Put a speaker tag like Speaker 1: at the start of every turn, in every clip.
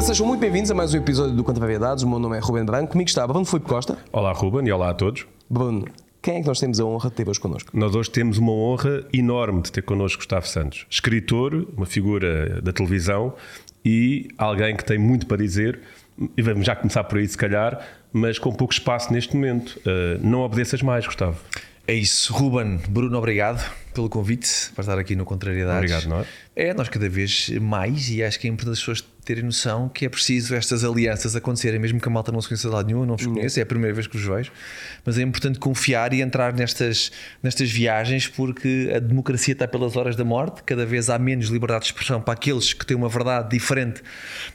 Speaker 1: Viva, sejam muito bem-vindos a mais um episódio do Contra Variedades. O meu nome é Ruben Branco, comigo está Bruno Filipe Costa.
Speaker 2: Olá, Ruben, e olá a todos.
Speaker 1: Bruno, quem é que nós temos a honra de ter hoje connosco?
Speaker 2: Nós hoje temos uma honra enorme de ter connosco Gustavo Santos, escritor, uma figura da televisão e alguém que tem muito para dizer. E vamos já começar por aí, se calhar, mas com pouco espaço neste momento. Uh, não obedeças mais, Gustavo.
Speaker 3: É isso. Ruben, Bruno, obrigado pelo convite para estar aqui no Contrariedades.
Speaker 2: Obrigado, nós.
Speaker 3: É, nós cada vez mais, e acho que é importante as pessoas terem noção que é preciso estas alianças acontecerem, mesmo que a malta não se conheça de lado nenhum, não vos conheço, é a primeira vez que os vejo, mas é importante confiar e entrar nestas, nestas viagens porque a democracia está pelas horas da morte, cada vez há menos liberdade de expressão para aqueles que têm uma verdade diferente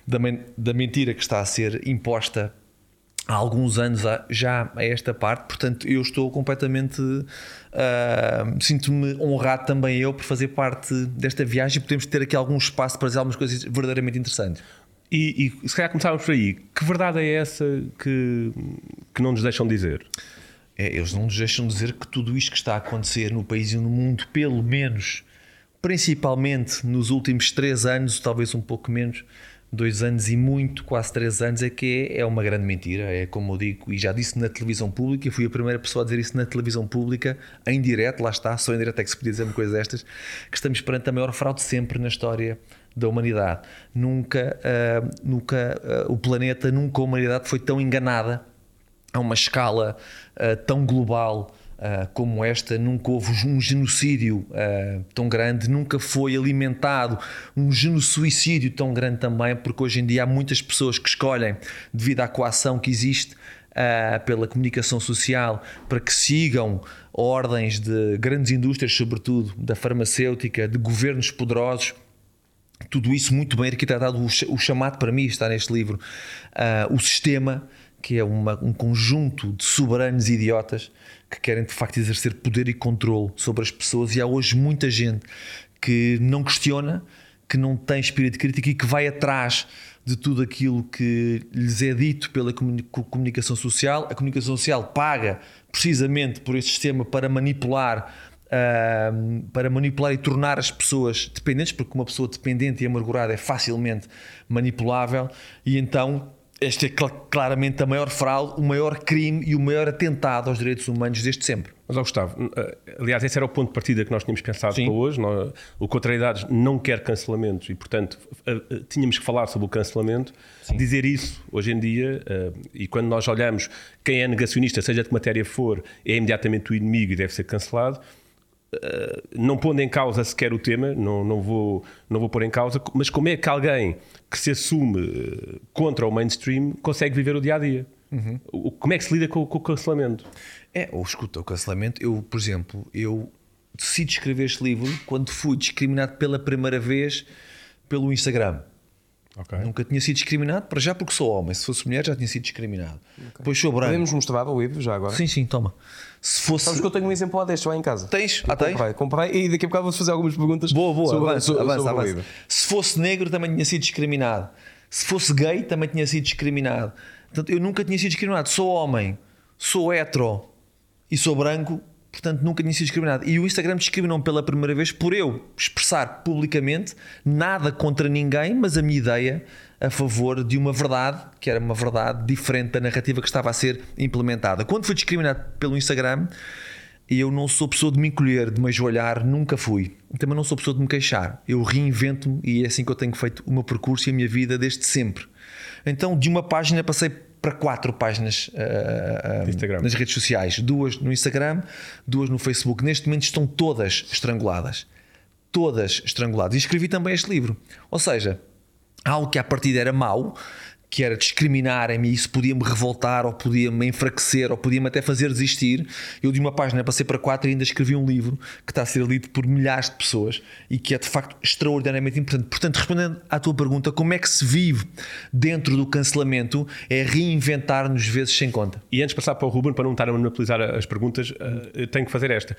Speaker 3: da, men- da mentira que está a ser imposta há alguns anos já a esta parte, portanto eu estou completamente ah, sinto-me honrado também eu por fazer parte desta viagem e podemos ter aqui algum espaço para dizer algumas coisas verdadeiramente interessantes.
Speaker 2: E, e se calhar começávamos por aí. Que verdade é essa que, que não nos deixam dizer?
Speaker 3: É, eles não nos deixam dizer que tudo isto que está a acontecer no país e no mundo, pelo menos, principalmente nos últimos três anos, talvez um pouco menos, dois anos e muito, quase três anos, é que é, é uma grande mentira. É como eu digo, e já disse na televisão pública, e fui a primeira pessoa a dizer isso na televisão pública, em direto, lá está, só em direto é que se podia dizer uma coisa destas, que estamos perante a maior fraude sempre na história da humanidade. Nunca, ah, nunca ah, o planeta, nunca a humanidade foi tão enganada a uma escala ah, tão global ah, como esta, nunca houve um genocídio ah, tão grande, nunca foi alimentado um genocídio tão grande também, porque hoje em dia há muitas pessoas que escolhem, devido à coação que existe ah, pela comunicação social, para que sigam ordens de grandes indústrias, sobretudo da farmacêutica, de governos poderosos tudo isso muito bem arquitetado. O, cha- o chamado para mim está neste livro, ah, o sistema, que é uma- um conjunto de soberanos idiotas que querem de facto exercer poder e controle sobre as pessoas, e há hoje muita gente que não questiona, que não tem espírito crítico e que vai atrás de tudo aquilo que lhes é dito pela comuni- co- comunicação social. A comunicação social paga precisamente por esse sistema para manipular ahm, para manipular e tornar as pessoas dependentes, porque uma pessoa dependente e amargurada é facilmente manipulável, e então este é cl- claramente a maior fraude, o maior crime e o maior atentado aos direitos humanos desde sempre.
Speaker 2: Mas, ó Gustavo, eh, aliás, esse era o ponto de partida que nós tínhamos pensado
Speaker 3: Sim.
Speaker 2: para hoje. Nós- o Contrariedades não quer cancelamentos e, portanto, eh, eh, tínhamos que falar sobre o cancelamento. Dizer isso hoje em dia, e quando nós olhamos quem é negacionista, seja de que matéria for, é imediatamente o inimigo e deve ser cancelado. Eh, Não pondo em causa sequer o tema, não, não, vou, não vou pôr em causa, mas como é que alguém que se assume eh, contra o mainstream consegue viver o dia a dia? O- Como é que se lida com, com o cancelamento?
Speaker 3: É, ou escuta, o cancelamento, eu, por exemplo, eu decidi escrever este livro quando fui discriminado pela primeira vez pelo Instagram.
Speaker 2: Ok.
Speaker 3: Nunca tinha sido discriminado, para já porque sou homem. Se fosse mulher, já tinha sido discriminado. Depois sou branco.
Speaker 1: Podemos mostrar o livro já agora?
Speaker 3: Sim, sim, toma. Se fosse.
Speaker 1: Sabes que eu tenho um exemplar deste lá em casa.
Speaker 3: Tens?
Speaker 1: Eu
Speaker 3: Ah, tens?
Speaker 1: comprei, comprei e daqui a bocado vou-te fazer algumas perguntas
Speaker 3: Boa, boa,
Speaker 1: sobre,
Speaker 3: avança,
Speaker 1: sobre-
Speaker 3: avança,
Speaker 1: sobre
Speaker 3: avança. Se fosse negro, também tinha sido discriminado. Se fosse gay, também tinha sido discriminado. Portanto, eu nunca tinha sido discriminado. Sou homem, sou hetero e sou branco, portanto, nunca tinha sido discriminado. E o Instagram discriminou-me pela primeira vez por eu expressar publicamente nada contra ninguém, mas a minha ideia a favor de uma verdade, que era uma verdade diferente da narrativa que estava a ser implementada. Quando fui discriminado pelo Instagram, eu não sou pessoa de me encolher, de me ajoelhar, nunca fui. Também não sou pessoa de me queixar. Eu reinvento-me e é assim que eu tenho feito o meu percurso e a minha vida desde sempre. Então, de uma página passei para quatro páginas
Speaker 2: Instagram.
Speaker 3: nas redes sociais. Duas no Instagram, duas no Facebook. Neste momento estão todas estranguladas. Todas estranguladas. E escrevi também este livro. Ou seja, algo que à partida era mau, que era discriminarem-me e isso podia-me revoltar ou podia-me enfraquecer ou podia-me até fazer desistir. Eu de uma página passei para quatro e ainda escrevi um livro que está a ser lido por milhares de pessoas e que é de facto extraordinariamente importante. Portanto, respondendo à tua pergunta, como é que se vive dentro do cancelamento é reinventar-nos vezes sem conta.
Speaker 2: E antes de passar para o Ruben, para não estar a monopolizar as perguntas, eh, eu tenho que fazer esta.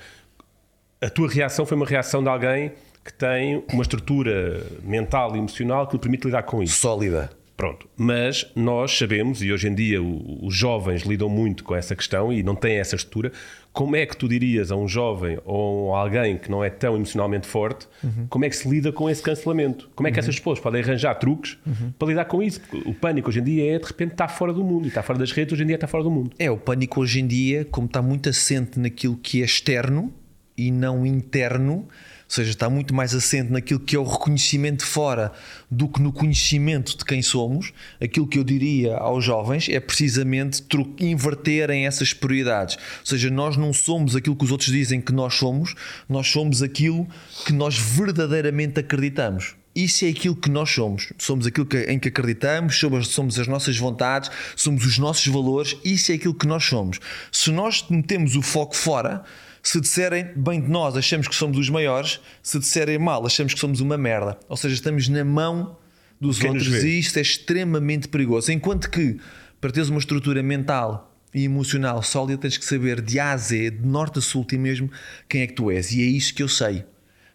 Speaker 2: A tua reação foi uma reação de alguém que tem uma estrutura mental e emocional que lhe permite lidar com isso.
Speaker 3: Sólida.
Speaker 2: Pronto, mas nós sabemos, e hoje em dia os jovens lidam muito com essa questão e não têm essa estrutura, como é que tu dirias a um jovem ou a alguém que não é tão emocionalmente forte, como é que se lida com esse cancelamento? Como é que essas pessoas podem arranjar truques para lidar com isso? Porque o pânico hoje em dia é, de repente, está fora do mundo, e está fora das redes, hoje em dia está fora do mundo.
Speaker 3: É, o pânico hoje em dia, como está muito assente naquilo que é externo e não interno, seja, está muito mais assente naquilo que é o reconhecimento fora do que no conhecimento de quem somos, aquilo que eu diria aos jovens é precisamente inverterem essas prioridades. Ou seja, nós não somos aquilo que os outros dizem que nós somos, nós somos aquilo que nós verdadeiramente acreditamos. Isso é aquilo que nós somos. Somos aquilo que- em que acreditamos, somos, somos as nossas vontades, somos os nossos valores. Isso é aquilo que nós somos. Se nós metemos o foco fora, se disserem bem de nós, achamos que somos os maiores, se disserem mal, achamos que somos uma merda. Ou seja, estamos na mão dos
Speaker 2: Quem
Speaker 3: outros e isto é extremamente perigoso. Enquanto que, para teres uma estrutura mental e emocional sólida, tens que saber de A a Z, de norte a sul, ti mesmo, quem é que tu és. E é isso que eu sei.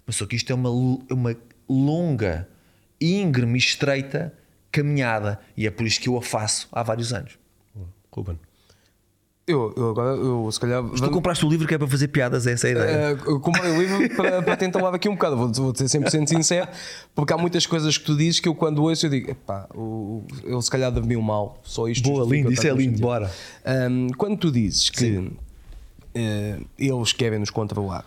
Speaker 3: Mas só que isto é uma, é uma longa, íngreme e estreita caminhada. E é por isso que eu a faço há vários anos.
Speaker 2: Ruben.
Speaker 1: Eu, eu agora, eu se calhar.
Speaker 3: Tu compraste o livro que é para fazer piadas, essa é a ideia.
Speaker 1: Eh, eu comprei o livro para, para tentar lá aqui um bocado, vou, vou ser 100% sincero, porque há muitas coisas que tu dizes que eu quando ouço eu digo, epá, o- eu se calhar dormi mal, só isto.
Speaker 3: Boa, lindo, isso é lindo,
Speaker 1: sentir.
Speaker 3: bora.
Speaker 1: Ahm, quando tu dizes que eh, eles querem nos controlar,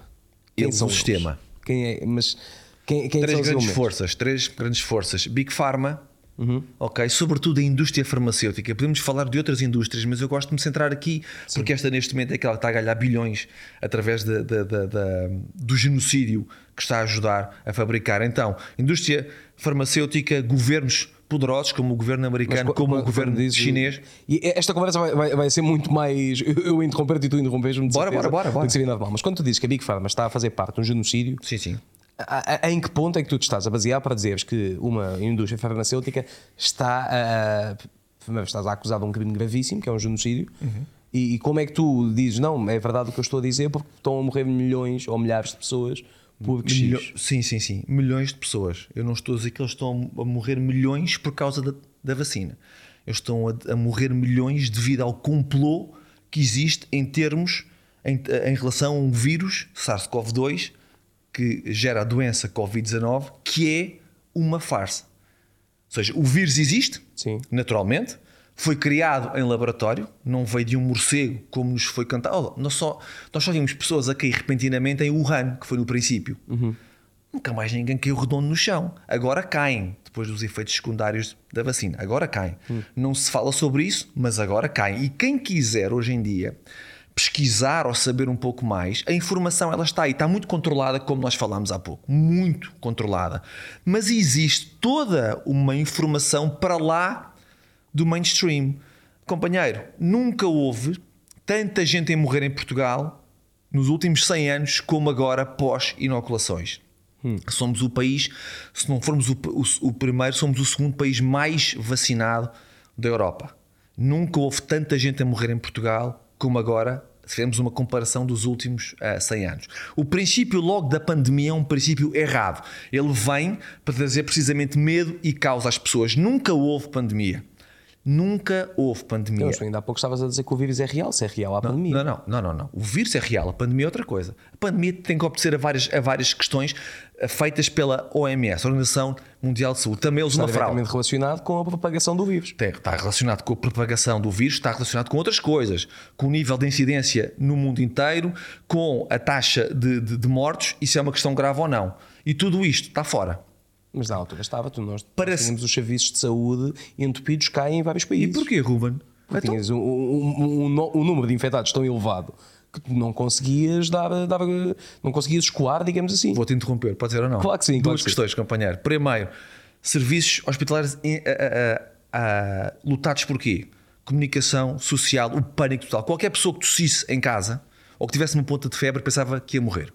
Speaker 1: quem
Speaker 3: Eles,
Speaker 1: são
Speaker 3: o
Speaker 1: eles?
Speaker 3: sistema.
Speaker 1: Quem é? Mas quem, quem
Speaker 3: três grandes forças, três grandes forças. Big Pharma,
Speaker 1: Uhum.
Speaker 3: ok, sobretudo a indústria farmacêutica. Podemos falar de outras indústrias, mas eu gosto de me centrar aqui porque esta neste momento é aquela que está a ganhar bilhões através da- da- da- do genocídio que está a ajudar a fabricar. Então, indústria farmacêutica, governos poderosos como o governo americano,
Speaker 1: Mas,
Speaker 3: como
Speaker 1: quando-
Speaker 3: o governo
Speaker 1: dizes-
Speaker 3: chinês.
Speaker 1: E esta conversa vai, vai, vai ser muito mais. Eu, eu interromper-te e tu interrompes-me. de
Speaker 3: Bora, bora, bora, bora.
Speaker 1: que seria normal. Mas quando tu dizes que a Big Pharma está a fazer parte de um genocídio,
Speaker 3: Sim, sim.
Speaker 1: A- a- em que ponto é que tu te estás a basear para dizeres que uma indústria farmacêutica está a. Estás a acusar de um crime gravíssimo, que é um genocídio,
Speaker 3: Uhum.
Speaker 1: e, e como é que tu dizes, não, é verdade o que eu estou a dizer, porque estão a morrer milhões ou milhares de pessoas por
Speaker 3: Milho-. Sim, sim, sim. Milhões de pessoas. Eu não estou a dizer que eles estão a morrer milhões por causa da, da vacina. Eles estão a, a morrer milhões devido ao complô que existe em termos em, em relação a um vírus, SARS-CoV-2, que gera a doença Covid-19, que é uma farsa. Ou seja, o vírus existe,
Speaker 1: Sim.
Speaker 3: naturalmente, foi criado em laboratório, não veio de um morcego como nos foi cantado. Oh, nós, só, nós só vimos pessoas a cair repentinamente em Wuhan, que foi no princípio. Nunca mais ninguém caiu redondo no chão. Agora caem, depois dos efeitos secundários da vacina. Agora caem. Não se fala sobre isso, mas agora caem. E quem quiser hoje em dia pesquisar ou saber um pouco mais, a informação ela está aí, está muito controlada, como nós falámos há pouco, muito controlada. Mas existe toda uma informação para lá do mainstream. Companheiro, nunca houve tanta gente em morrer em Portugal nos últimos 100 anos como agora pós-inoculações. Somos o país, se não formos o, o- o primeiro, somos o segundo país mais vacinado da Europa. Nunca houve tanta gente a morrer em Portugal como agora, se fizermos uma comparação dos últimos ah, 100 anos. O princípio logo da pandemia é um princípio errado. Ele vem para trazer precisamente medo e causa às pessoas. Nunca houve pandemia. Nunca houve pandemia.
Speaker 1: Mas tu ainda há pouco estavas a dizer que o vírus é real, se é real a pandemia.
Speaker 3: Não, não, não, não, não. O vírus é real, a pandemia é outra coisa. A pandemia tem que obedecer a várias, a várias questões eh, feitas pela OMS, a Organização Mundial de Saúde. Também eles
Speaker 1: Está
Speaker 3: uma fraude.
Speaker 1: diretamente relacionado com a propagação do vírus.
Speaker 3: Tem- Está relacionado com a propagação do vírus, está relacionado com outras coisas, com o nível de incidência no mundo inteiro, com a taxa de, de, de mortos, e se é uma questão grave ou não. E tudo isto está fora.
Speaker 1: Mas na altura estava, tu, nós
Speaker 3: Parece-
Speaker 1: tínhamos os serviços de saúde entupidos cá em vários
Speaker 3: E
Speaker 1: países.
Speaker 3: porquê, Ruben?
Speaker 1: Porque
Speaker 3: Então,
Speaker 1: tinhas um, um- um- um- número de infectados tão elevado que não conseguias dar, dar não conseguias escoar, digamos assim.
Speaker 3: Vou-te interromper, pode ser ou não?
Speaker 1: Claro que sim, claro
Speaker 3: Duas
Speaker 1: que sim.
Speaker 3: questões, companheiro. Primeiro, serviços hospitalares em- a- a- a- lutados por quê? Comunicação social, o pânico total. Qualquer pessoa que tossisse em casa ou que tivesse uma ponta de febre pensava que ia morrer.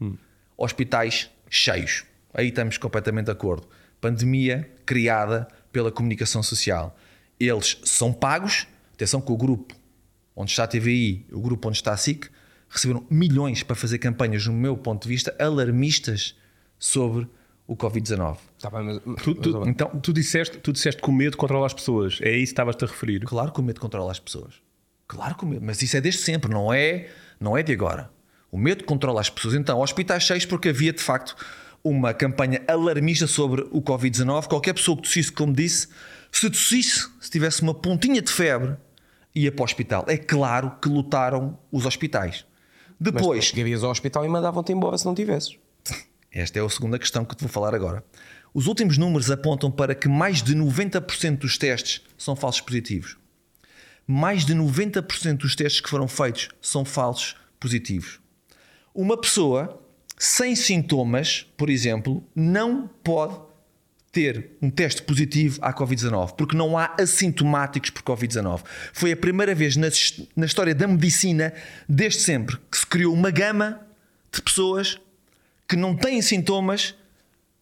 Speaker 1: Hum.
Speaker 3: Hospitais cheios. Aí estamos completamente de acordo. Pandemia criada pela comunicação social. Eles são pagos. Atenção que o grupo onde está a TVI, o grupo onde está a SIC, receberam milhões para fazer campanhas, no meu ponto de vista, alarmistas sobre o Covid-19.
Speaker 1: Tá bem, mas,
Speaker 2: Tu, tu-
Speaker 1: mas-
Speaker 2: então, tu, disseste, tu disseste que o medo controla as pessoas. É isso que estavas-te a referir.
Speaker 3: Claro que o medo controla as pessoas. Claro que o medo, mas isso é desde sempre, não é, não é de agora. O medo controla as pessoas. Então, hospitais cheios porque havia de facto uma campanha alarmista sobre o Covid-19. Qualquer pessoa que tossisse, como disse, se tossisse, se tivesse uma pontinha de febre, ia para o hospital. É claro que lutaram os hospitais.
Speaker 1: mas
Speaker 3: Depois,
Speaker 1: chegarias ao hospital e mandavam-te embora se não tivesses.
Speaker 3: esta é a segunda questão que te vou falar agora. Os últimos números apontam para que mais de 90% dos testes são falsos positivos. Mais de 90% dos testes que foram feitos são falsos positivos. Uma pessoa sem sintomas, por exemplo, não pode ter um teste positivo à Covid-19, porque não há assintomáticos por Covid-19. Foi a primeira vez na, na história da medicina, desde sempre, que se criou uma gama de pessoas que não têm sintomas,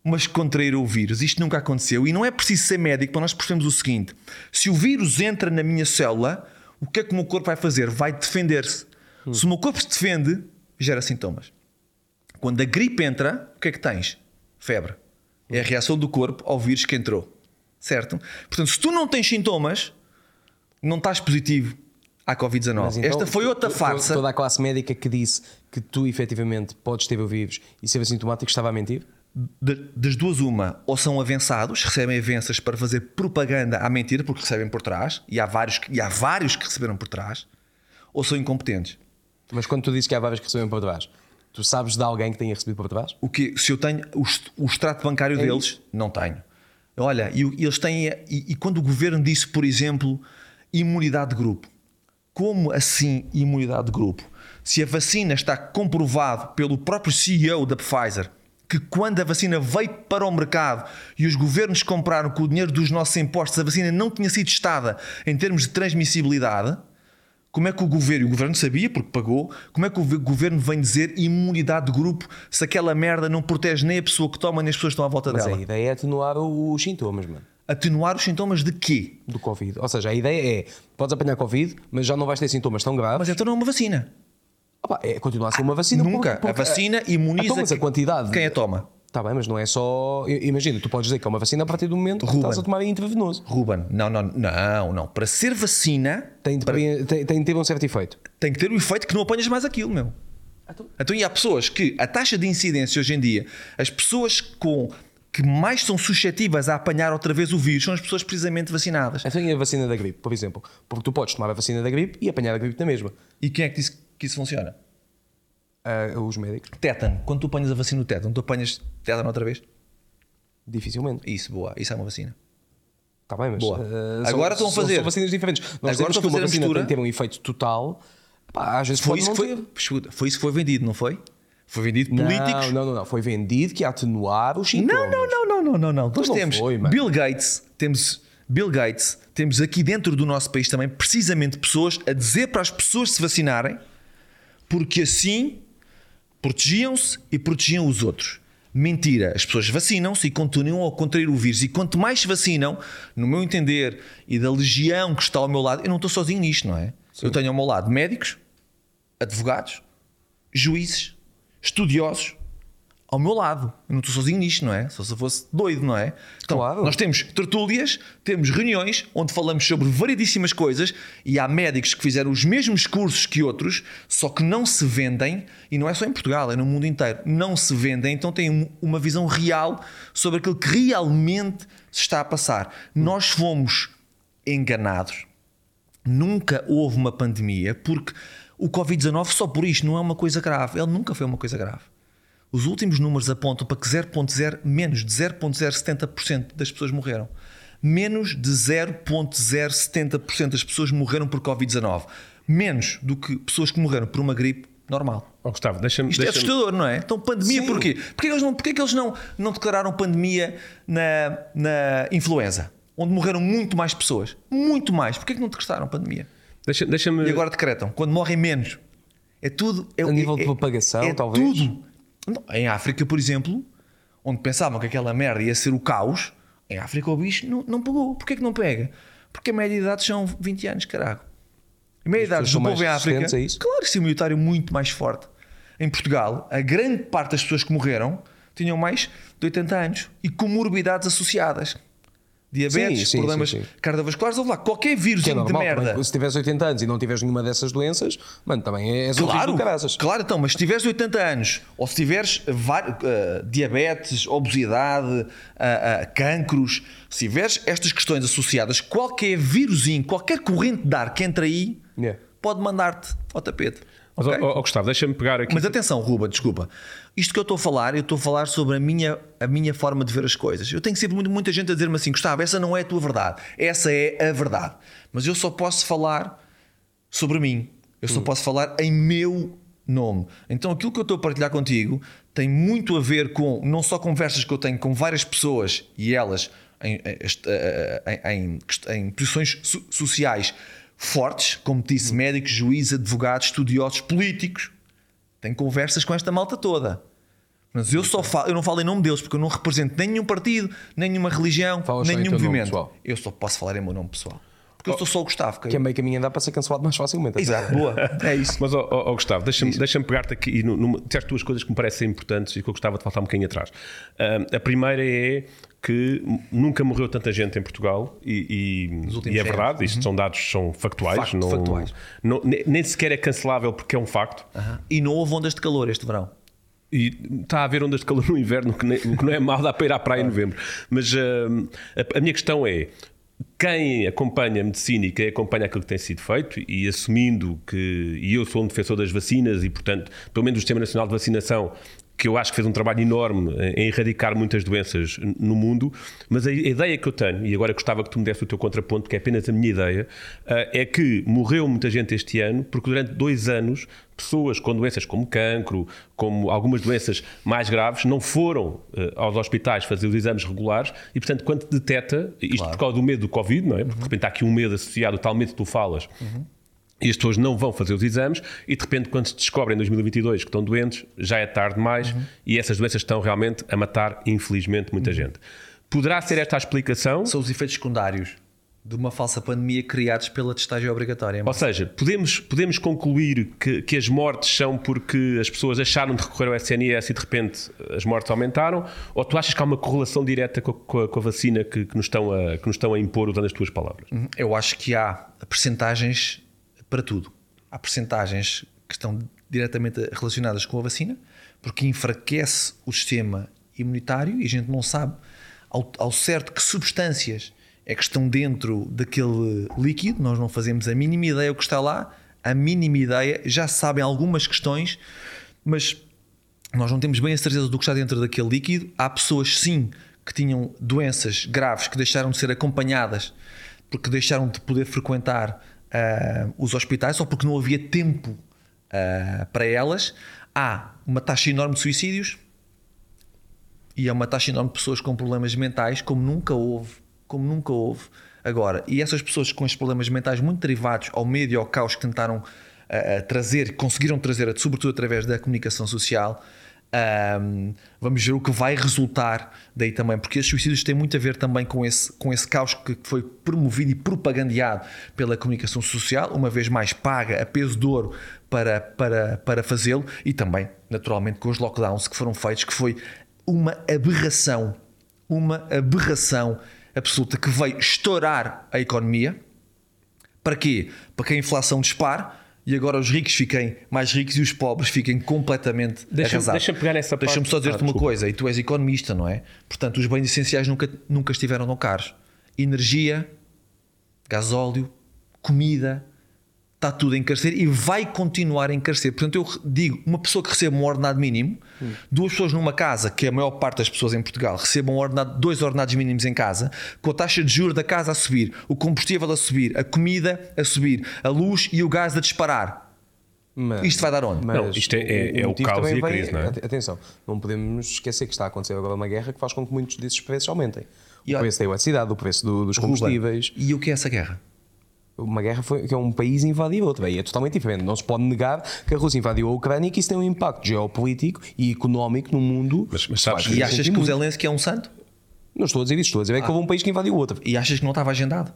Speaker 3: mas que contraíram o vírus. Isto nunca aconteceu. E não é preciso ser médico para nós percebermos o seguinte: se o vírus entra na minha célula, o que é que o meu corpo vai fazer? Vai defender-se. Se o meu corpo se defende, gera sintomas. Quando a gripe entra, o que é que tens? Febre. É a reação do corpo ao vírus que entrou. Certo? Portanto, se tu não tens sintomas, não estás positivo à Covid-19.
Speaker 1: Mas então,
Speaker 3: Esta foi outra farsa.
Speaker 1: Toda a classe médica que disse que tu efetivamente podes ter o vírus e ser assintomático estava a mentir?
Speaker 3: De- das duas, uma, ou são avançados, recebem avanças para fazer propaganda à mentira, porque recebem por trás, e há vários, que- e há vários que receberam por trás, ou são incompetentes.
Speaker 1: Mas quando tu dizes que há vários que recebem por trás, tu sabes de alguém que tenha recebido por trás?
Speaker 3: O que se eu tenho o, o extrato bancário
Speaker 1: É
Speaker 3: deles, não tenho. Olha, e, e eles têm. E, e quando o governo disse, por exemplo, imunidade de grupo, como assim imunidade de grupo? Se a vacina está comprovado pelo próprio CEO da Pfizer que quando a vacina veio para o mercado e os governos compraram com o dinheiro dos nossos impostos, a vacina não tinha sido testada em termos de transmissibilidade, como é que o governo, e o governo sabia porque pagou, como é que o governo vem dizer imunidade de grupo se aquela merda não protege nem a pessoa que toma nem as pessoas que estão à volta
Speaker 1: Mas
Speaker 3: dela?
Speaker 1: a ideia é atenuar os sintomas, mano.
Speaker 3: Atenuar os sintomas de quê?
Speaker 1: Do Covid. Ou seja, a ideia é: podes apanhar Covid, mas já não vais ter sintomas tão graves.
Speaker 3: Mas então não é uma vacina.
Speaker 1: Opa, é continuar a ser uma vacina.
Speaker 3: Nunca.
Speaker 1: porque- porque-
Speaker 3: a vacina imuniza
Speaker 1: Então, mas a
Speaker 3: quem-
Speaker 1: quantidade.
Speaker 3: quem a toma.
Speaker 1: Está bem, mas não é só. Imagina, tu podes dizer que é uma vacina a partir do momento que
Speaker 3: Ruben.
Speaker 1: estás a tomar intravenoso.
Speaker 3: Ruben, não, não, não, não. Para ser vacina
Speaker 1: Tem de,
Speaker 3: para-
Speaker 1: tem, tem de ter um certo efeito.
Speaker 3: tem que ter o efeito que não apanhas mais aquilo, meu. Então, e há pessoas que a taxa de incidência hoje em dia, as pessoas com que mais são suscetíveis a apanhar outra vez o vírus são as pessoas precisamente vacinadas.
Speaker 1: Então, e a vacina da gripe, por exemplo. Porque tu podes tomar a vacina da gripe e apanhar a gripe na mesma.
Speaker 3: E quem é que disse que isso funciona?
Speaker 1: Ah, os médicos,
Speaker 3: Tétano. Quando tu apanhas a vacina do tétano, tu apanhas tétano outra vez?
Speaker 1: dificilmente.
Speaker 3: Isso, boa. Isso é uma vacina.
Speaker 1: Está bem, mas.
Speaker 3: Boa.
Speaker 1: ah,
Speaker 3: Agora
Speaker 1: são,
Speaker 3: estão a
Speaker 1: são-
Speaker 3: fazer.
Speaker 1: São vacinas diferentes. Nós
Speaker 3: Agora estão
Speaker 1: que
Speaker 3: a
Speaker 1: uma
Speaker 3: fazer a
Speaker 1: vacina
Speaker 3: mistura.
Speaker 1: tem ter um efeito total. Pá, às vezes
Speaker 3: Foi isso,
Speaker 1: não
Speaker 3: que foi, escuta, foi isso que foi vendido, não foi? Foi vendido políticos.
Speaker 1: Não, não, não, não. Foi vendido que ia atenuar os sintomas.
Speaker 3: Não, não, não, não, não, não, não. Nós
Speaker 1: não
Speaker 3: temos
Speaker 1: foi.
Speaker 3: Bill Gates, temos Bill Gates, temos aqui dentro do nosso país também precisamente pessoas a dizer para as pessoas se vacinarem, porque assim protegiam-se e protegiam os outros. Mentira, as pessoas vacinam-se e continuam a contrair o vírus. E quanto mais se vacinam, no meu entender, e da legião que está ao meu lado, eu não estou sozinho nisto, não é? Eu tenho ao meu lado médicos, advogados, juízes, estudiosos, ao meu lado. Eu não estou sozinho nisto, não é? Só se eu fosse doido, não é? Então,
Speaker 1: Claro.
Speaker 3: nós temos tertúlias, temos reuniões onde falamos sobre variedíssimas coisas e há médicos que fizeram os mesmos cursos que outros, só que não se vendem, e não é só em Portugal, é no mundo inteiro, não se vendem, então têm um- uma visão real sobre aquilo que realmente se está a passar. Nós fomos enganados. Nunca houve uma pandemia, porque o Covid-19 só por isto não é uma coisa grave. Ele nunca foi uma coisa grave. Os últimos números apontam para que 0.0, menos de 0.070% das pessoas morreram. Menos de 0.070% das pessoas morreram por Covid-19. Menos do que pessoas que morreram por uma gripe normal.
Speaker 2: Ó, Gustavo, deixa-me.
Speaker 3: Isto é
Speaker 2: deixa-me-
Speaker 3: assustador, não é? Então, pandemia
Speaker 1: Sim.
Speaker 3: porquê? Porquê que eles não, porquê que eles não, não declararam pandemia na, na influenza? Onde morreram muito mais pessoas. Muito mais. Porquê que não decretaram pandemia?
Speaker 2: deixa- Deixa-me.
Speaker 3: E agora decretam, quando morrem menos. É tudo. É,
Speaker 1: A nível de
Speaker 3: é-
Speaker 1: propagação,
Speaker 3: é
Speaker 1: talvez?
Speaker 3: Tudo. Não, em África, por exemplo, onde pensavam que aquela merda ia ser o caos, em África o bicho não, não pegou. Porquê que não pega? Porque a média de idade são 20 anos, caraca. A média de idade do povo em África.
Speaker 1: a isso?
Speaker 3: Claro, esse imunitário muito mais forte. Em Portugal, a grande parte das pessoas que morreram tinham mais de 80 anos e comorbidades associadas. Diabetes,
Speaker 1: Sim, sim,
Speaker 3: problemas
Speaker 1: sim,
Speaker 3: cardiovasculares, ouve lá, qualquer vírus
Speaker 1: é
Speaker 3: de merda.
Speaker 1: também. se tiveres 80 anos e não tiveres nenhuma dessas doenças, mano, também és um risco
Speaker 3: Claro,
Speaker 1: do caraças.
Speaker 3: claro, então, mas se tiveres 80 anos ou se tiveres eh, diabetes, obesidade, ah, ah, cancros, se tiveres estas questões associadas, qualquer vírusinho, qualquer corrente de ar que entra aí,
Speaker 1: Yeah.
Speaker 3: pode mandar-te ao tapete.
Speaker 2: Mas,
Speaker 3: ok?
Speaker 2: ó, ó, Gustavo, deixa-me pegar aqui.
Speaker 3: Mas atenção, Ruba, desculpa. Isto que eu estou a falar, eu estou a falar sobre a minha, a minha forma de ver as coisas. Eu tenho sempre muito- muita gente a dizer-me assim: Gustavo, essa não é a tua verdade, essa é a verdade. Mas eu só posso falar sobre mim, eu só posso falar em meu nome. Então aquilo que eu estou a partilhar contigo tem muito a ver com não só conversas que eu tenho com várias pessoas e elas em, em, em- em posições so- sociais fortes, como disse, médicos, juízes, advogados, estudiosos, políticos. Tenho conversas com esta malta toda. Mas eu só falo, eu não falo em nome deles porque eu não represento nenhum partido, nenhuma religião,
Speaker 1: Falas
Speaker 3: nenhum movimento. Eu só posso falar em meu nome pessoal. Porque eu sou só o Gustavo.
Speaker 1: Que é meio caminho andar para ser cancelado mais facilmente.
Speaker 3: Exato, boa. É isso.
Speaker 2: Mas, ó, ó, ó, Gustavo, deixa-me deixa pegar-te aqui no, numa, disseste duas coisas que me parecem importantes e que eu gostava de faltar um bocadinho atrás. Ah, a primeira é que nunca morreu tanta gente em Portugal e, e- e é verdade, isto são dados são factuais,
Speaker 3: Facto,
Speaker 2: não,
Speaker 3: factuais.
Speaker 2: não- nem, nem sequer é cancelável porque é um facto.
Speaker 3: Aham. E não houve ondas de calor este verão.
Speaker 2: E está a haver ondas de calor no inverno, que o que não é mal, dá para ir à praia em novembro. Mas hum, a, a minha questão é: quem acompanha a medicina e quem acompanha aquilo que tem sido feito, e assumindo que. E eu sou um defensor das vacinas, e portanto, pelo menos o Sistema Nacional de Vacinação. Que eu acho que fez um trabalho enorme em erradicar muitas doenças no mundo, mas a ideia que eu tenho, e agora gostava que tu me desse o teu contraponto, que é apenas a minha ideia, ah, é que morreu muita gente este ano, porque durante dois anos pessoas com doenças como cancro, como algumas doenças mais graves, não foram eh, aos hospitais fazer os exames regulares e, portanto, quando detecta, isto por causa do medo do Covid, não é? Porque de repente há aqui um medo associado, tal medo que tu falas. E as pessoas não vão fazer os exames e de repente, quando se descobrem em 2022 que estão doentes, já é tarde demais e essas doenças estão realmente a matar, infelizmente, muita gente. Poderá ser esta a explicação?
Speaker 3: São os efeitos secundários de uma falsa pandemia criados pela testagem obrigatória.
Speaker 2: Ou seja, podemos, podemos concluir que, que as mortes são porque as pessoas acharam de recorrer ao SNS e de repente as mortes aumentaram? Ou tu achas que há uma correlação direta com a, com a- com a vacina que, que nos estão a, que nos estão a impor, usando as tuas palavras?
Speaker 3: Eu acho que há percentagens para tudo. Há percentagens que estão diretamente relacionadas com a vacina, porque enfraquece o sistema imunitário e a gente não sabe ao, ao certo que substâncias é que estão dentro daquele líquido, nós não fazemos a mínima ideia o que está lá, a mínima ideia, já sabem algumas questões, mas nós não temos bem a certeza do que está dentro daquele líquido. Há pessoas, sim, que tinham doenças graves que deixaram de ser acompanhadas porque deixaram de poder frequentar ah, os hospitais ou porque não havia tempo ah, para elas. Há uma taxa enorme de suicídios e há uma taxa enorme de pessoas com problemas mentais como nunca houve, como nunca houve agora. E essas pessoas com estes problemas mentais muito derivados ao medo e ao caos que tentaram ah, trazer, conseguiram trazer, sobretudo através da comunicação social, ahm, vamos ver o que vai resultar daí também, porque esses suicídios têm muito a ver também com esse, com esse caos que foi promovido e propagandeado pela comunicação social, uma vez mais paga a peso de ouro para, para, para fazê-lo, e também, naturalmente, com os lockdowns que foram feitos, que foi uma aberração, uma aberração absoluta que veio estourar a economia. Para quê? Para que a inflação dispare e agora os ricos fiquem mais ricos e os pobres fiquem completamente
Speaker 2: Deixa-me-
Speaker 3: arrasados.
Speaker 2: deixa-me pegar nessa
Speaker 3: Deixa-me só dizer-te
Speaker 2: Ah,
Speaker 3: uma coisa, e tu és economista, não é? Portanto, os bens essenciais nunca, nunca estiveram tão caros. Energia, gasóleo, comida, está tudo a encarecer e vai continuar a encarecer. Portanto, eu digo, uma pessoa que recebe um ordenado mínimo, duas pessoas numa casa, que é a maior parte das pessoas em Portugal, recebam um ordenado, dois ordenados mínimos em casa, com a taxa de juros da casa a subir, o combustível a subir, a comida a subir, a luz e o gás a disparar.
Speaker 1: Mas-
Speaker 3: Isto vai dar onde?
Speaker 1: mas
Speaker 2: Não, isto é- é- é o
Speaker 1: motivo
Speaker 2: caos e a
Speaker 1: vem-
Speaker 2: crise, não é?
Speaker 1: ate- Atenção, não podemos esquecer que está a acontecer agora uma guerra que faz com que muitos desses preços aumentem.
Speaker 3: E
Speaker 1: o
Speaker 3: olha-
Speaker 1: preço da eletricidade, o preço do- dos
Speaker 3: Ruben,
Speaker 1: combustíveis.
Speaker 3: E o que é essa guerra?
Speaker 1: Uma guerra foi, que é um país invadir outro. Bem, é totalmente diferente. Não se pode negar que a Rússia invadiu a Ucrânia e que isso tem um impacto geopolítico e económico no mundo.
Speaker 2: Mas- mas sabes
Speaker 3: E achas que o. Zelensky é um santo?
Speaker 1: Não estou a dizer isso, estou a dizer é que houve um país que invadiu outro.
Speaker 3: E achas que não estava agendado?